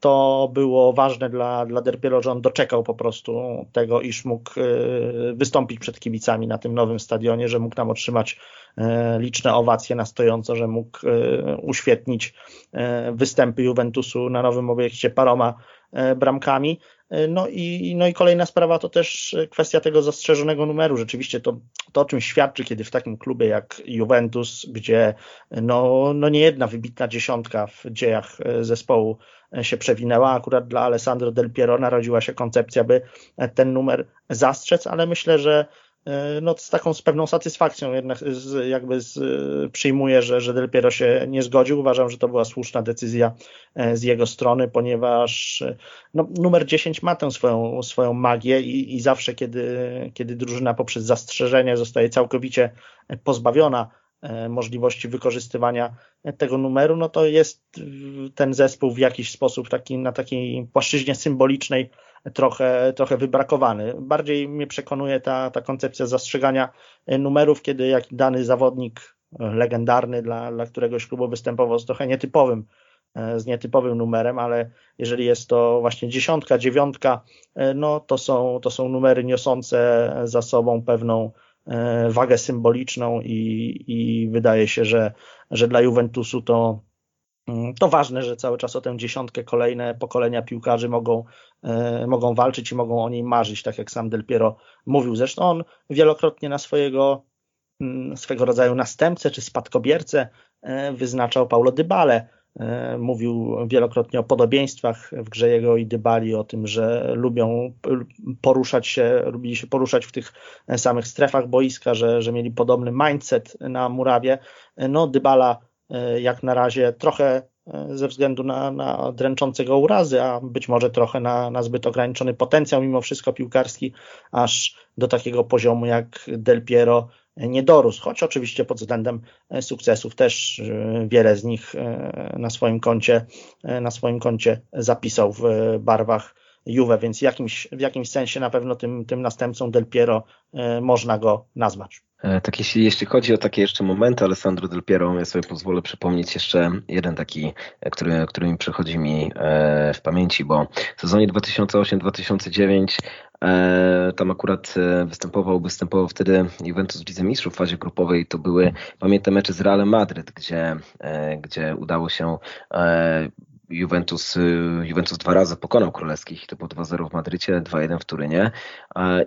to było ważne dla, dla Derpiero, że on doczekał po prostu tego, iż mógł wystąpić przed kibicami na tym nowym stadionie, że mógł tam otrzymać E, liczne owacje na stojąco, że mógł e, uświetnić występy Juventusu na nowym obiekcie paroma bramkami. No i, no i kolejna sprawa to też kwestia tego zastrzeżonego numeru. Rzeczywiście to, to o czym świadczy, kiedy w takim klubie jak Juventus, gdzie no, no nie jedna wybitna dziesiątka w dziejach zespołu się przewinęła, akurat dla Alessandro Del Piero narodziła się koncepcja, by ten numer zastrzec, ale myślę, że E, no z taką z pewną satysfakcją jednak z, jakby z, przyjmuję, że, że Del Piero się nie zgodził. Uważam, że to była słuszna decyzja e, z jego strony, ponieważ e, no, numer 10 ma tę swoją, swoją magię i, i zawsze, kiedy, kiedy drużyna poprzez zastrzeżenie zostaje całkowicie pozbawiona możliwości wykorzystywania tego numeru, no to jest ten zespół w jakiś sposób taki, na takiej płaszczyźnie symbolicznej trochę, trochę wybrakowany. Bardziej mnie przekonuje ta, ta koncepcja zastrzegania numerów, kiedy jak dany zawodnik legendarny dla, dla któregoś klubu występował z trochę nietypowym z nietypowym numerem, ale jeżeli jest to właśnie dziesiątka, dziewiątka, no to są, to są numery niosące za sobą pewną e, wagę symboliczną i, i wydaje się, że, że dla Juventusu to Mm, to ważne, że cały czas o tę dziesiątkę kolejne pokolenia piłkarzy mogą, e, mogą walczyć i mogą o niej marzyć, tak jak sam Del Piero mówił. Zresztą on wielokrotnie na swojego mm, swego rodzaju następcę czy spadkobiercę e, wyznaczał Paulo Dybale. E, mówił wielokrotnie o podobieństwach w grze jego i Dybali, o tym, że lubią poruszać się, lubili się poruszać w tych samych strefach boiska, że, że mieli podobny mindset na murawie. No, Dybala E, jak na razie trochę e, ze względu na, na dręczące go urazy, a być może trochę na, na zbyt ograniczony potencjał mimo wszystko piłkarski, aż do takiego poziomu jak Del Piero nie dorósł, choć oczywiście pod względem e, sukcesów też wiele z nich na swoim koncie, na swoim koncie zapisał w barwach Juve, więc jakimś, w jakimś sensie na pewno tym, tym następcą Del Piero można go nazwać. E, tak jeśli, jeśli chodzi o takie jeszcze momenty Alessandro Del Piero, ja sobie pozwolę przypomnieć jeszcze jeden taki, e, który, który mi przychodzi mi e, w pamięci, bo w sezonie 2008-2009 tam akurat występował, występował wtedy Juventus w Lidze Mistrzów w fazie grupowej. To były, pamiętam mecze z Realem Madryt, gdzie, gdzie udało się Juventus, y, Juventus dwa razy pokonał królewskich, to było 2-0 w Madrycie, 2-1 w Turynie.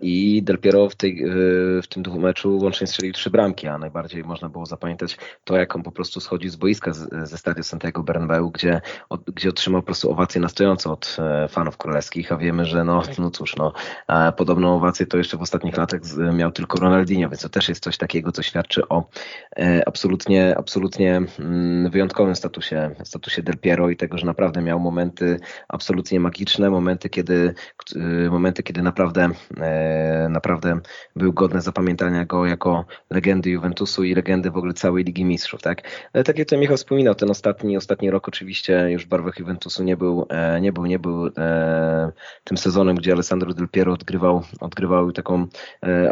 I Del Piero w, tej, y, w tym meczu łącznie strzelił trzy bramki, a najbardziej można było zapamiętać to, jak on po prostu schodzi z boiska ze stadio Santiago Bernabeu, gdzie, gdzie otrzymał po prostu owację na stojąco od e, fanów królewskich, a wiemy, że no, no cóż, no, podobną owację to jeszcze w ostatnich latach miał tylko Ronaldinho, więc to też jest coś takiego, co świadczy o e, absolutnie, absolutnie mm, wyjątkowym statusie, statusie Del Piero i tego, że naprawdę miał momenty absolutnie magiczne, momenty, kiedy, momenty, kiedy naprawdę, naprawdę był godny zapamiętania go jako legendy Juventusu i legendy w ogóle całej Ligi Mistrzów. Tak, tak jak to Michał wspominał, ten ostatni, ostatni rok oczywiście już w barwach Juventusu nie był, nie był, nie był tym sezonem, gdzie Alessandro Del Piero odgrywał, odgrywał taką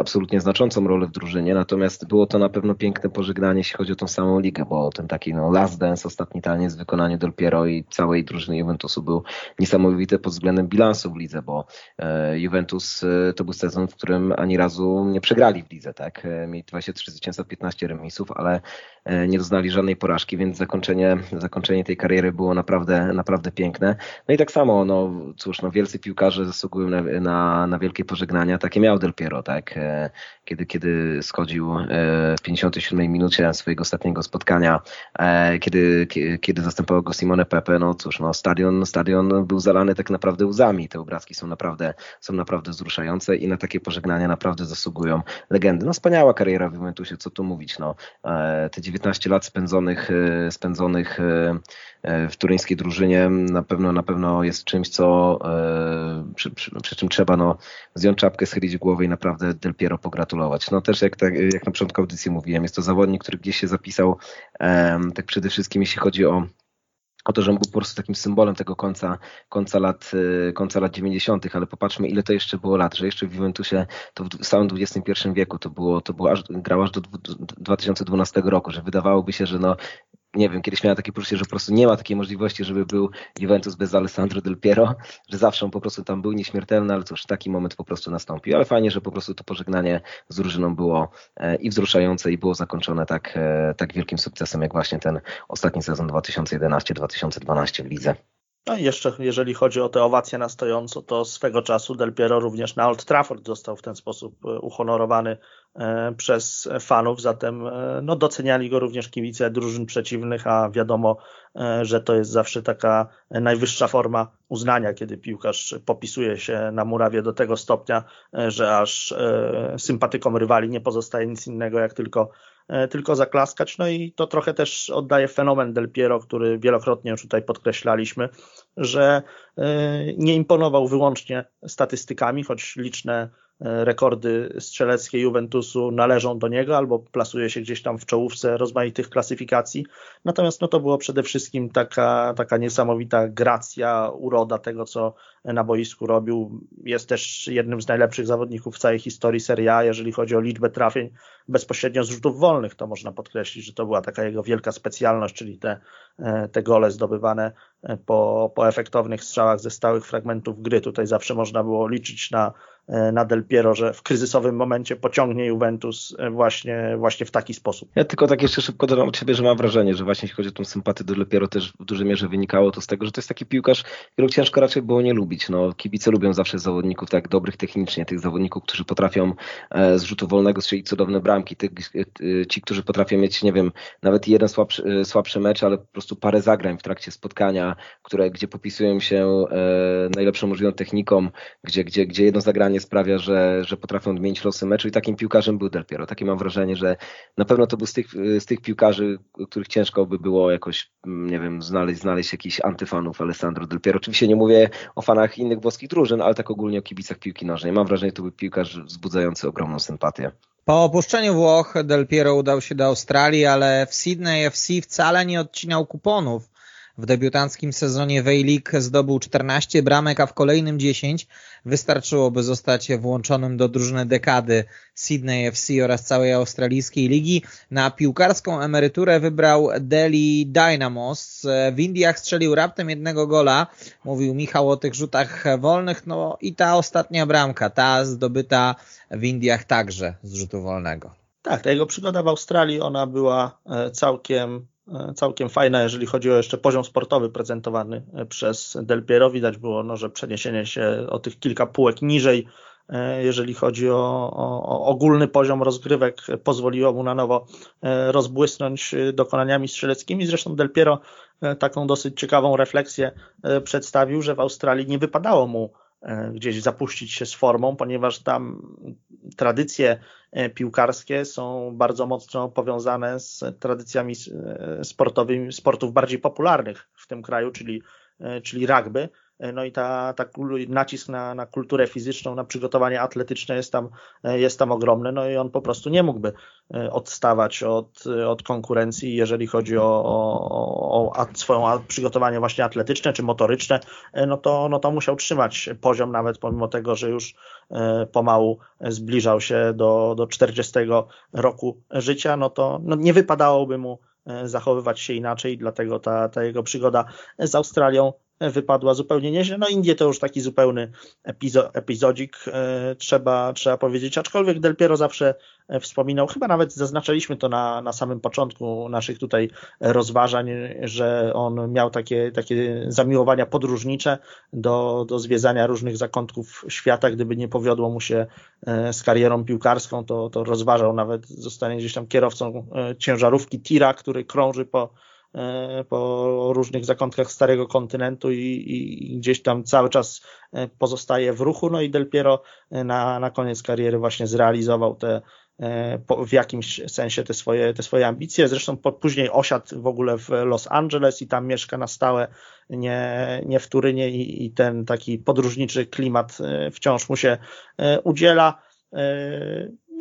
absolutnie znaczącą rolę w drużynie, natomiast było to na pewno piękne pożegnanie, jeśli chodzi o tą samą ligę, bo ten taki no, last dance, ostatni taniec w wykonaniu Del Piero i całej drużyny Juventusu był niesamowity pod względem bilansu w lidze, bo e, Juventus e, to był sezon, w którym ani razu nie przegrali w lidze, tak? E, mieli 23 zwycięstwa, 15 remisów, ale nie doznali żadnej porażki, więc zakończenie, zakończenie tej kariery było naprawdę, naprawdę piękne. No i tak samo, no cóż, no wielcy piłkarze zasługują na, na, na wielkie pożegnania, takie miał Del Piero, tak? Kiedy, kiedy schodził w 57 minucie swojego ostatniego spotkania, kiedy, kiedy zastępował go Simone Pepe, no cóż, no stadion, stadion był zalany tak naprawdę łzami. Te obrazki są naprawdę, są naprawdę wzruszające i na takie pożegnania naprawdę zasługują legendy. No wspaniała kariera w Juventusie, co tu mówić, no te 19 lat spędzonych, e, spędzonych e, e, w turyńskiej drużynie na pewno, na pewno jest czymś, co przy, przy, przy czym trzeba no, zdjąć czapkę, schylić głowę i naprawdę Del Piero pogratulować. No też jak, tak, jak na początku audycji mówiłem, jest to zawodnik, który gdzieś się zapisał tak przede wszystkim jeśli chodzi o o to, że on był po prostu takim symbolem tego końca, końca, lat, y, końca lat 90., ale popatrzmy, ile to jeszcze było lat, że jeszcze w Juventusie to w samym XXI wieku to było, to było aż, grał aż do 2012 roku, że wydawałoby się, że no, nie wiem, kiedyś miałem takie poczucie, że po prostu nie ma takiej możliwości, żeby był Juventus bez Alessandro Del Piero, że zawsze on po prostu tam był nieśmiertelny, ale cóż, taki moment po prostu nastąpił. Ale fajnie, że po prostu to pożegnanie z drużyną było e, i wzruszające i było zakończone tak, e, tak wielkim sukcesem, jak właśnie ten ostatni sezon 2011-2012 w lidze. No i jeszcze, jeżeli chodzi o te owacje na stojąco, to swego czasu Del Piero również na Old Trafford został w ten sposób e, uhonorowany e, przez fanów, zatem e, no, doceniali go również kibice drużyn przeciwnych, a wiadomo, że to jest zawsze taka najwyższa forma uznania, kiedy piłkarz popisuje się na murawie do tego stopnia, że aż sympatykom rywali nie pozostaje nic innego, jak tylko tylko zaklaskać. No i to trochę też oddaje fenomen Del Piero, który wielokrotnie już tutaj podkreślaliśmy, że e, nie imponował wyłącznie statystykami, choć liczne E, rekordy strzeleckie Juventusu należą do niego albo plasuje się gdzieś tam w czołówce rozmaitych klasyfikacji. Natomiast no to było przede wszystkim taka, taka niesamowita gracja, uroda tego, co na boisku robił. Jest też jednym z najlepszych zawodników w całej historii Serie A, jeżeli chodzi o liczbę trafień bezpośrednio z rzutów wolnych. To można podkreślić, że to była taka jego wielka specjalność, czyli te, e, te gole zdobywane e, po, po efektownych strzałach ze stałych fragmentów gry. Tutaj zawsze można było liczyć na na Del Piero, że w kryzysowym momencie pociągnie Juventus e, właśnie, właśnie w taki sposób. Ja tylko tak jeszcze szybko dodam od siebie, że mam wrażenie, że właśnie jeśli chodzi o tą sympatię do Del Piero też w dużej mierze wynikało to z tego, że to jest taki piłkarz, którego ciężko raczej było nie lubić. No, kibice lubią zawsze zawodników tak dobrych technicznie, tych zawodników, którzy potrafią e, z rzutu wolnego strzelić cudowne bramki, tych, ci, którzy potrafią mieć, nie wiem, nawet jeden słabszy, słabszy mecz, ale po prostu parę zagrań w trakcie spotkania, które, gdzie popisują się najlepszą możliwą techniką, gdzie, gdzie, gdzie jedno zagranie spotkanie sprawia, że, że potrafią odmienić losy meczu i takim piłkarzem był Del Piero. Takie mam wrażenie, że na pewno to był z tych, z tych piłkarzy, których ciężko by było jakoś, nie wiem, znaleźć, znaleźć jakichś antyfanów Alessandro Del Piero. Oczywiście nie mówię o fanach innych włoskich drużyn, ale tak ogólnie o kibicach piłki nożnej. Mam wrażenie, że to był piłkarz wzbudzający ogromną sympatię. Po opuszczeniu Włoch Del Piero udał się do Australii, ale w Sydney FC wcale nie odcinał kuponów. W debiutanckim sezonie League zdobył 14 bramek, a w kolejnym 10 wystarczyło, by zostać włączonym do drużyny dekady Sydney FC oraz całej australijskiej ligi. Na piłkarską emeryturę wybrał Delhi Dynamos. W Indiach strzelił raptem jednego gola. Mówił Michał o tych rzutach wolnych. No i ta ostatnia bramka, ta zdobyta w Indiach także z rzutu wolnego. Tak, ta jego przygoda w Australii, ona była e, całkiem całkiem fajna, jeżeli chodzi o jeszcze poziom sportowy prezentowany e, przez Del Piero. Widać było, no, że przeniesienie się o tych kilka półek niżej, e, jeżeli chodzi o, o, o ogólny poziom rozgrywek, pozwoliło mu na nowo rozbłysnąć dokonaniami strzeleckimi. Zresztą Del Piero taką dosyć ciekawą refleksję przedstawił, że w Australii nie wypadało mu gdzieś zapuścić się z formą, ponieważ tam tradycje e, piłkarskie są bardzo mocno powiązane z tradycjami e, sportowymi, sportów bardziej popularnych w tym kraju, czyli czyli rugby. No i ta, ta nacisk na, na kulturę fizyczną, na przygotowanie atletyczne jest tam, jest tam ogromny, no i on po prostu nie mógłby odstawać od, od konkurencji, jeżeli chodzi o, o, o swoją przygotowanie właśnie atletyczne czy motoryczne, no to, no to musiał trzymać poziom nawet pomimo tego, że już pomału zbliżał się do, do 40 roku życia, no to no nie wypadałoby mu zachowywać się inaczej, dlatego ta, ta jego przygoda z Australią wypadła zupełnie nieźle. No Indie to już taki zupełny epizo epizodzik, e, trzeba, trzeba powiedzieć, aczkolwiek Del Piero zawsze e, wspominał, chyba nawet zaznaczaliśmy to na, na samym początku naszych tutaj rozważań, że on miał takie, takie zamiłowania podróżnicze do, do zwiedzania różnych zakątków świata, gdyby nie powiodło mu się e, z karierą piłkarską, to, to rozważał nawet zostanie gdzieś tam kierowcą ciężarówki Tira, który krąży po po różnych zakątkach starego kontynentu i, i, gdzieś tam cały czas e, pozostaje w ruchu. No i Del Piero e, na, na koniec kariery właśnie zrealizował te w jakimś sensie te swoje, te swoje ambicje. Zresztą później osiadł w ogóle w Los Angeles i tam mieszka na stałe, nie, nie w Turynie i, i ten taki podróżniczy klimat wciąż mu się udziela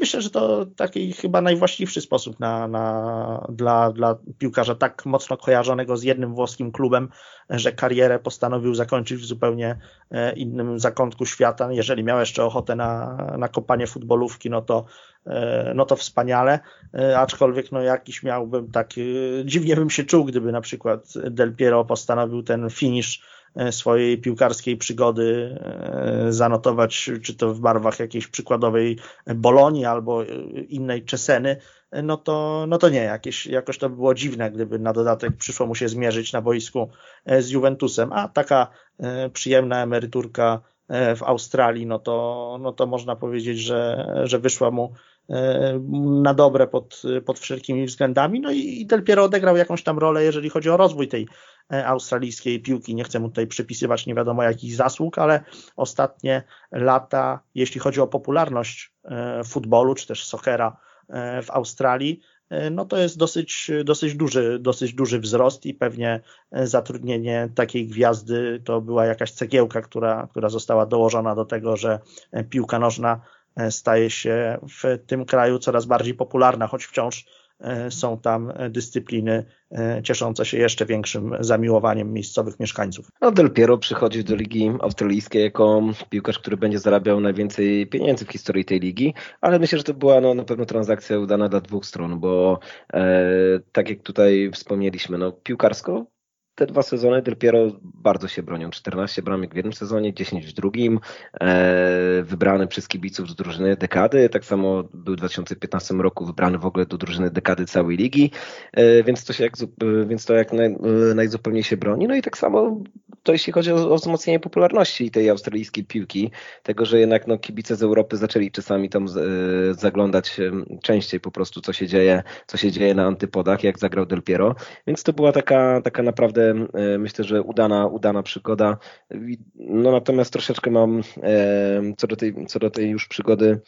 myślę, że to taki chyba najwłaściwszy sposób na, na, dla, dla piłkarza tak mocno kojarzonego z jednym włoskim klubem, że karierę postanowił zakończyć w zupełnie e, innym zakątku świata. Jeżeli miał jeszcze ochotę na, na kopanie futbolówki, no to, e, no to wspaniale, e, aczkolwiek no jakiś miałbym tak, dziwnie bym się czuł, gdyby na przykład Del Piero postanowił ten finish E, swojej piłkarskiej przygody e, zanotować, czy to w barwach jakiejś przykładowej Bolonii albo innej Czeseny, no to, no to nie, jakieś, jakoś to by było dziwne, gdyby na dodatek przyszło mu się zmierzyć na boisku e, z Juventusem, a taka przyjemna emeryturka w Australii, no to, no to można powiedzieć, że, że wyszła mu na dobre pod, pod wszelkimi względami. No i Del Piero odegrał jakąś tam rolę, jeżeli chodzi o rozwój tej E, australijskiej piłki. Nie chcę mu tutaj przypisywać nie wiadomo jakich zasług, ale ostatnie lata, jeśli chodzi o popularność e, futbolu czy też soccera e, w Australii, no to jest dosyć, dosyć, duży, dosyć duży wzrost i pewnie zatrudnienie takiej gwiazdy to była jakaś cegiełka, która, która została dołożona do tego, że piłka nożna staje się w tym kraju coraz bardziej popularna, choć wciąż E, są tam dyscypliny e, cieszące się jeszcze większym zamiłowaniem miejscowych mieszkańców. No Del Piero przychodzi do Ligi Australijskiej jako piłkarz, który będzie zarabiał najwięcej pieniędzy w historii tej ligi, ale myślę, że to była no, na pewno transakcja udana dla dwóch stron, bo e, tak jak tutaj wspomnieliśmy, no piłkarsko te dwa sezony Del Piero bardzo się bronią. 14 bramek w jednym sezonie, 10 w drugim. E, wybrany przez kibiców do drużyny dekady. Tak samo był w 2015 roku wybrany w ogóle do drużyny dekady całej ligi. E, więc to się jak, więc to jak naj, najzupełniej się broni. No i tak samo to jeśli chodzi o, o wzmocnienie popularności tej australijskiej piłki, tego, że jednak no, kibice z Europy zaczęli czasami tam z, e, zaglądać częściej po prostu, co się dzieje, co się dzieje na antypodach, jak zagrał Del Piero. Więc to była taka, taka naprawdę E, myślę, że udana, udana przygoda. No natomiast troszeczkę mam e, co do tej, co do tej już przygody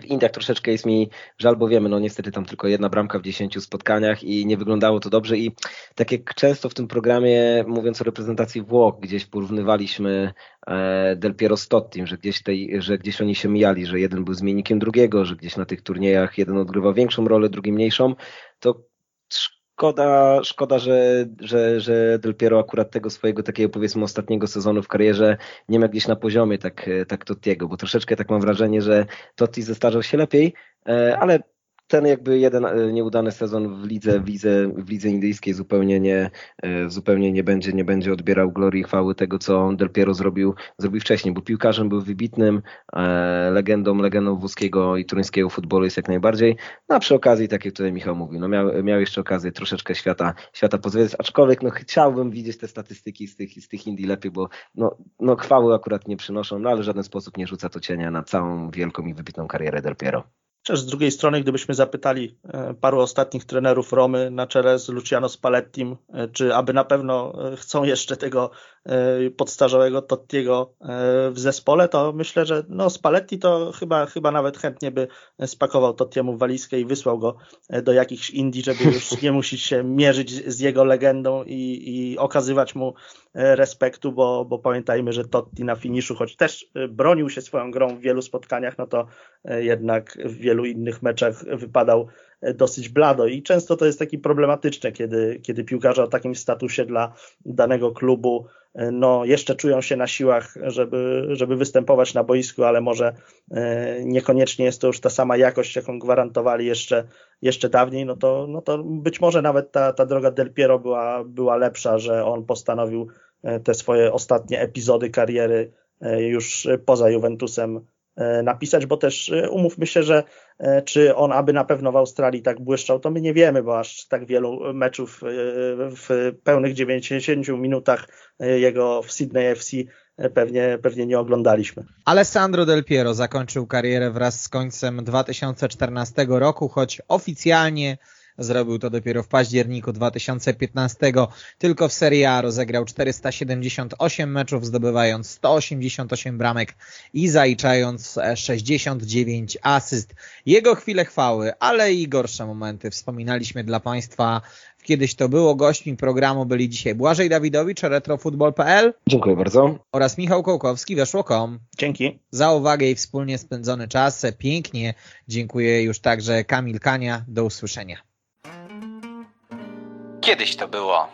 w Indiach troszeczkę jest mi żal, bo wiemy, no niestety tam tylko jedna bramka w 10 spotkaniach i nie wyglądało to dobrze. I tak jak często w tym programie, mówiąc o reprezentacji Włoch, gdzieś porównywaliśmy e, Del Piero z Tottim, że gdzieś, tej, że gdzieś oni się mijali, że jeden był zmiennikiem drugiego, że gdzieś na tych turniejach jeden odgrywał większą rolę, drugi mniejszą, to Szkoda, szkoda że, że, że Del Piero akurat tego swojego takiego powiedzmy ostatniego sezonu w karierze nie ma gdzieś na poziomie tak, tak Tottiego, bo troszeczkę tak mam wrażenie, że Totti zestarzał się lepiej, e, ale ten jakby jeden e, nieudany sezon w lidze, w lidze, w lidze indyjskiej zupełnie nie, e, zupełnie nie będzie, nie będzie odbierał glorii i chwały tego, co Del Piero zrobił, zrobił wcześniej, bo piłkarzem był wybitnym, e, legendą, legendą włoskiego i turyńskiego futbolu jest jak najbardziej. No a przy okazji, tak jak tutaj Michał mówił, no miał, miał jeszcze okazję troszeczkę świata, świata pozwiedzać, aczkolwiek no chciałbym widzieć te statystyki z tych, z tych Indii lepiej, bo no, no chwały akurat nie przynoszą, no ale w żaden sposób nie rzuca to cienia na całą wielką i wybitną karierę Del Piero. Chociaż z drugiej strony, gdybyśmy zapytali e, paru ostatnich trenerów Romy na czele z Luciano Spallettim, e, czy aby na pewno e, chcą jeszcze tego podstarzałego Tottiego w zespole, to myślę, że no Spalletti to chyba, chyba nawet chętnie by spakował Tottiemu walizkę i wysłał go do jakichś Indii, żeby już nie musieć się mierzyć z jego legendą i, i okazywać mu respektu, bo, bo pamiętajmy, że Totti na finiszu, choć też bronił się swoją grą w wielu spotkaniach, no to jednak w wielu innych meczach wypadał dosyć blado. I często to jest taki problematyczne, kiedy, kiedy piłkarze o takim statusie dla danego klubu no, jeszcze czują się na siłach, żeby, żeby występować na boisku, ale może niekoniecznie jest to już ta sama jakość, jaką gwarantowali jeszcze, jeszcze dawniej, no to, no to być może nawet ta, ta droga Del Piero była, była lepsza, że on postanowił te swoje ostatnie epizody kariery e, już poza Juventusem E, napisać, bo też e, umówmy się, że e, czy on aby na pewno w Australii tak błyszczał, to my nie wiemy, bo aż tak wielu meczów w pełnych 90 minutach jego w Sydney FC pewnie, pewnie nie oglądaliśmy. Alessandro Del Piero zakończył karierę wraz z końcem 2014 roku, choć oficjalnie Zrobił to dopiero w październiku 2015. Tylko w Serie A rozegrał 478 meczów, zdobywając 188 bramek i zaliczając 69 asyst. Jego chwile chwały, ale i gorsze momenty wspominaliśmy dla Państwa Kiedyś to było. Gośćmi programu byli dzisiaj Błażej Dawidowicz, retrofutbol.pl. Dziękuję bardzo. Oraz Michał Kołkowski, weszło.com. Dzięki. Za uwagę i wspólnie spędzony czas. Pięknie. Dziękuję już także Kamil Kania. Do usłyszenia. Kiedyś to było.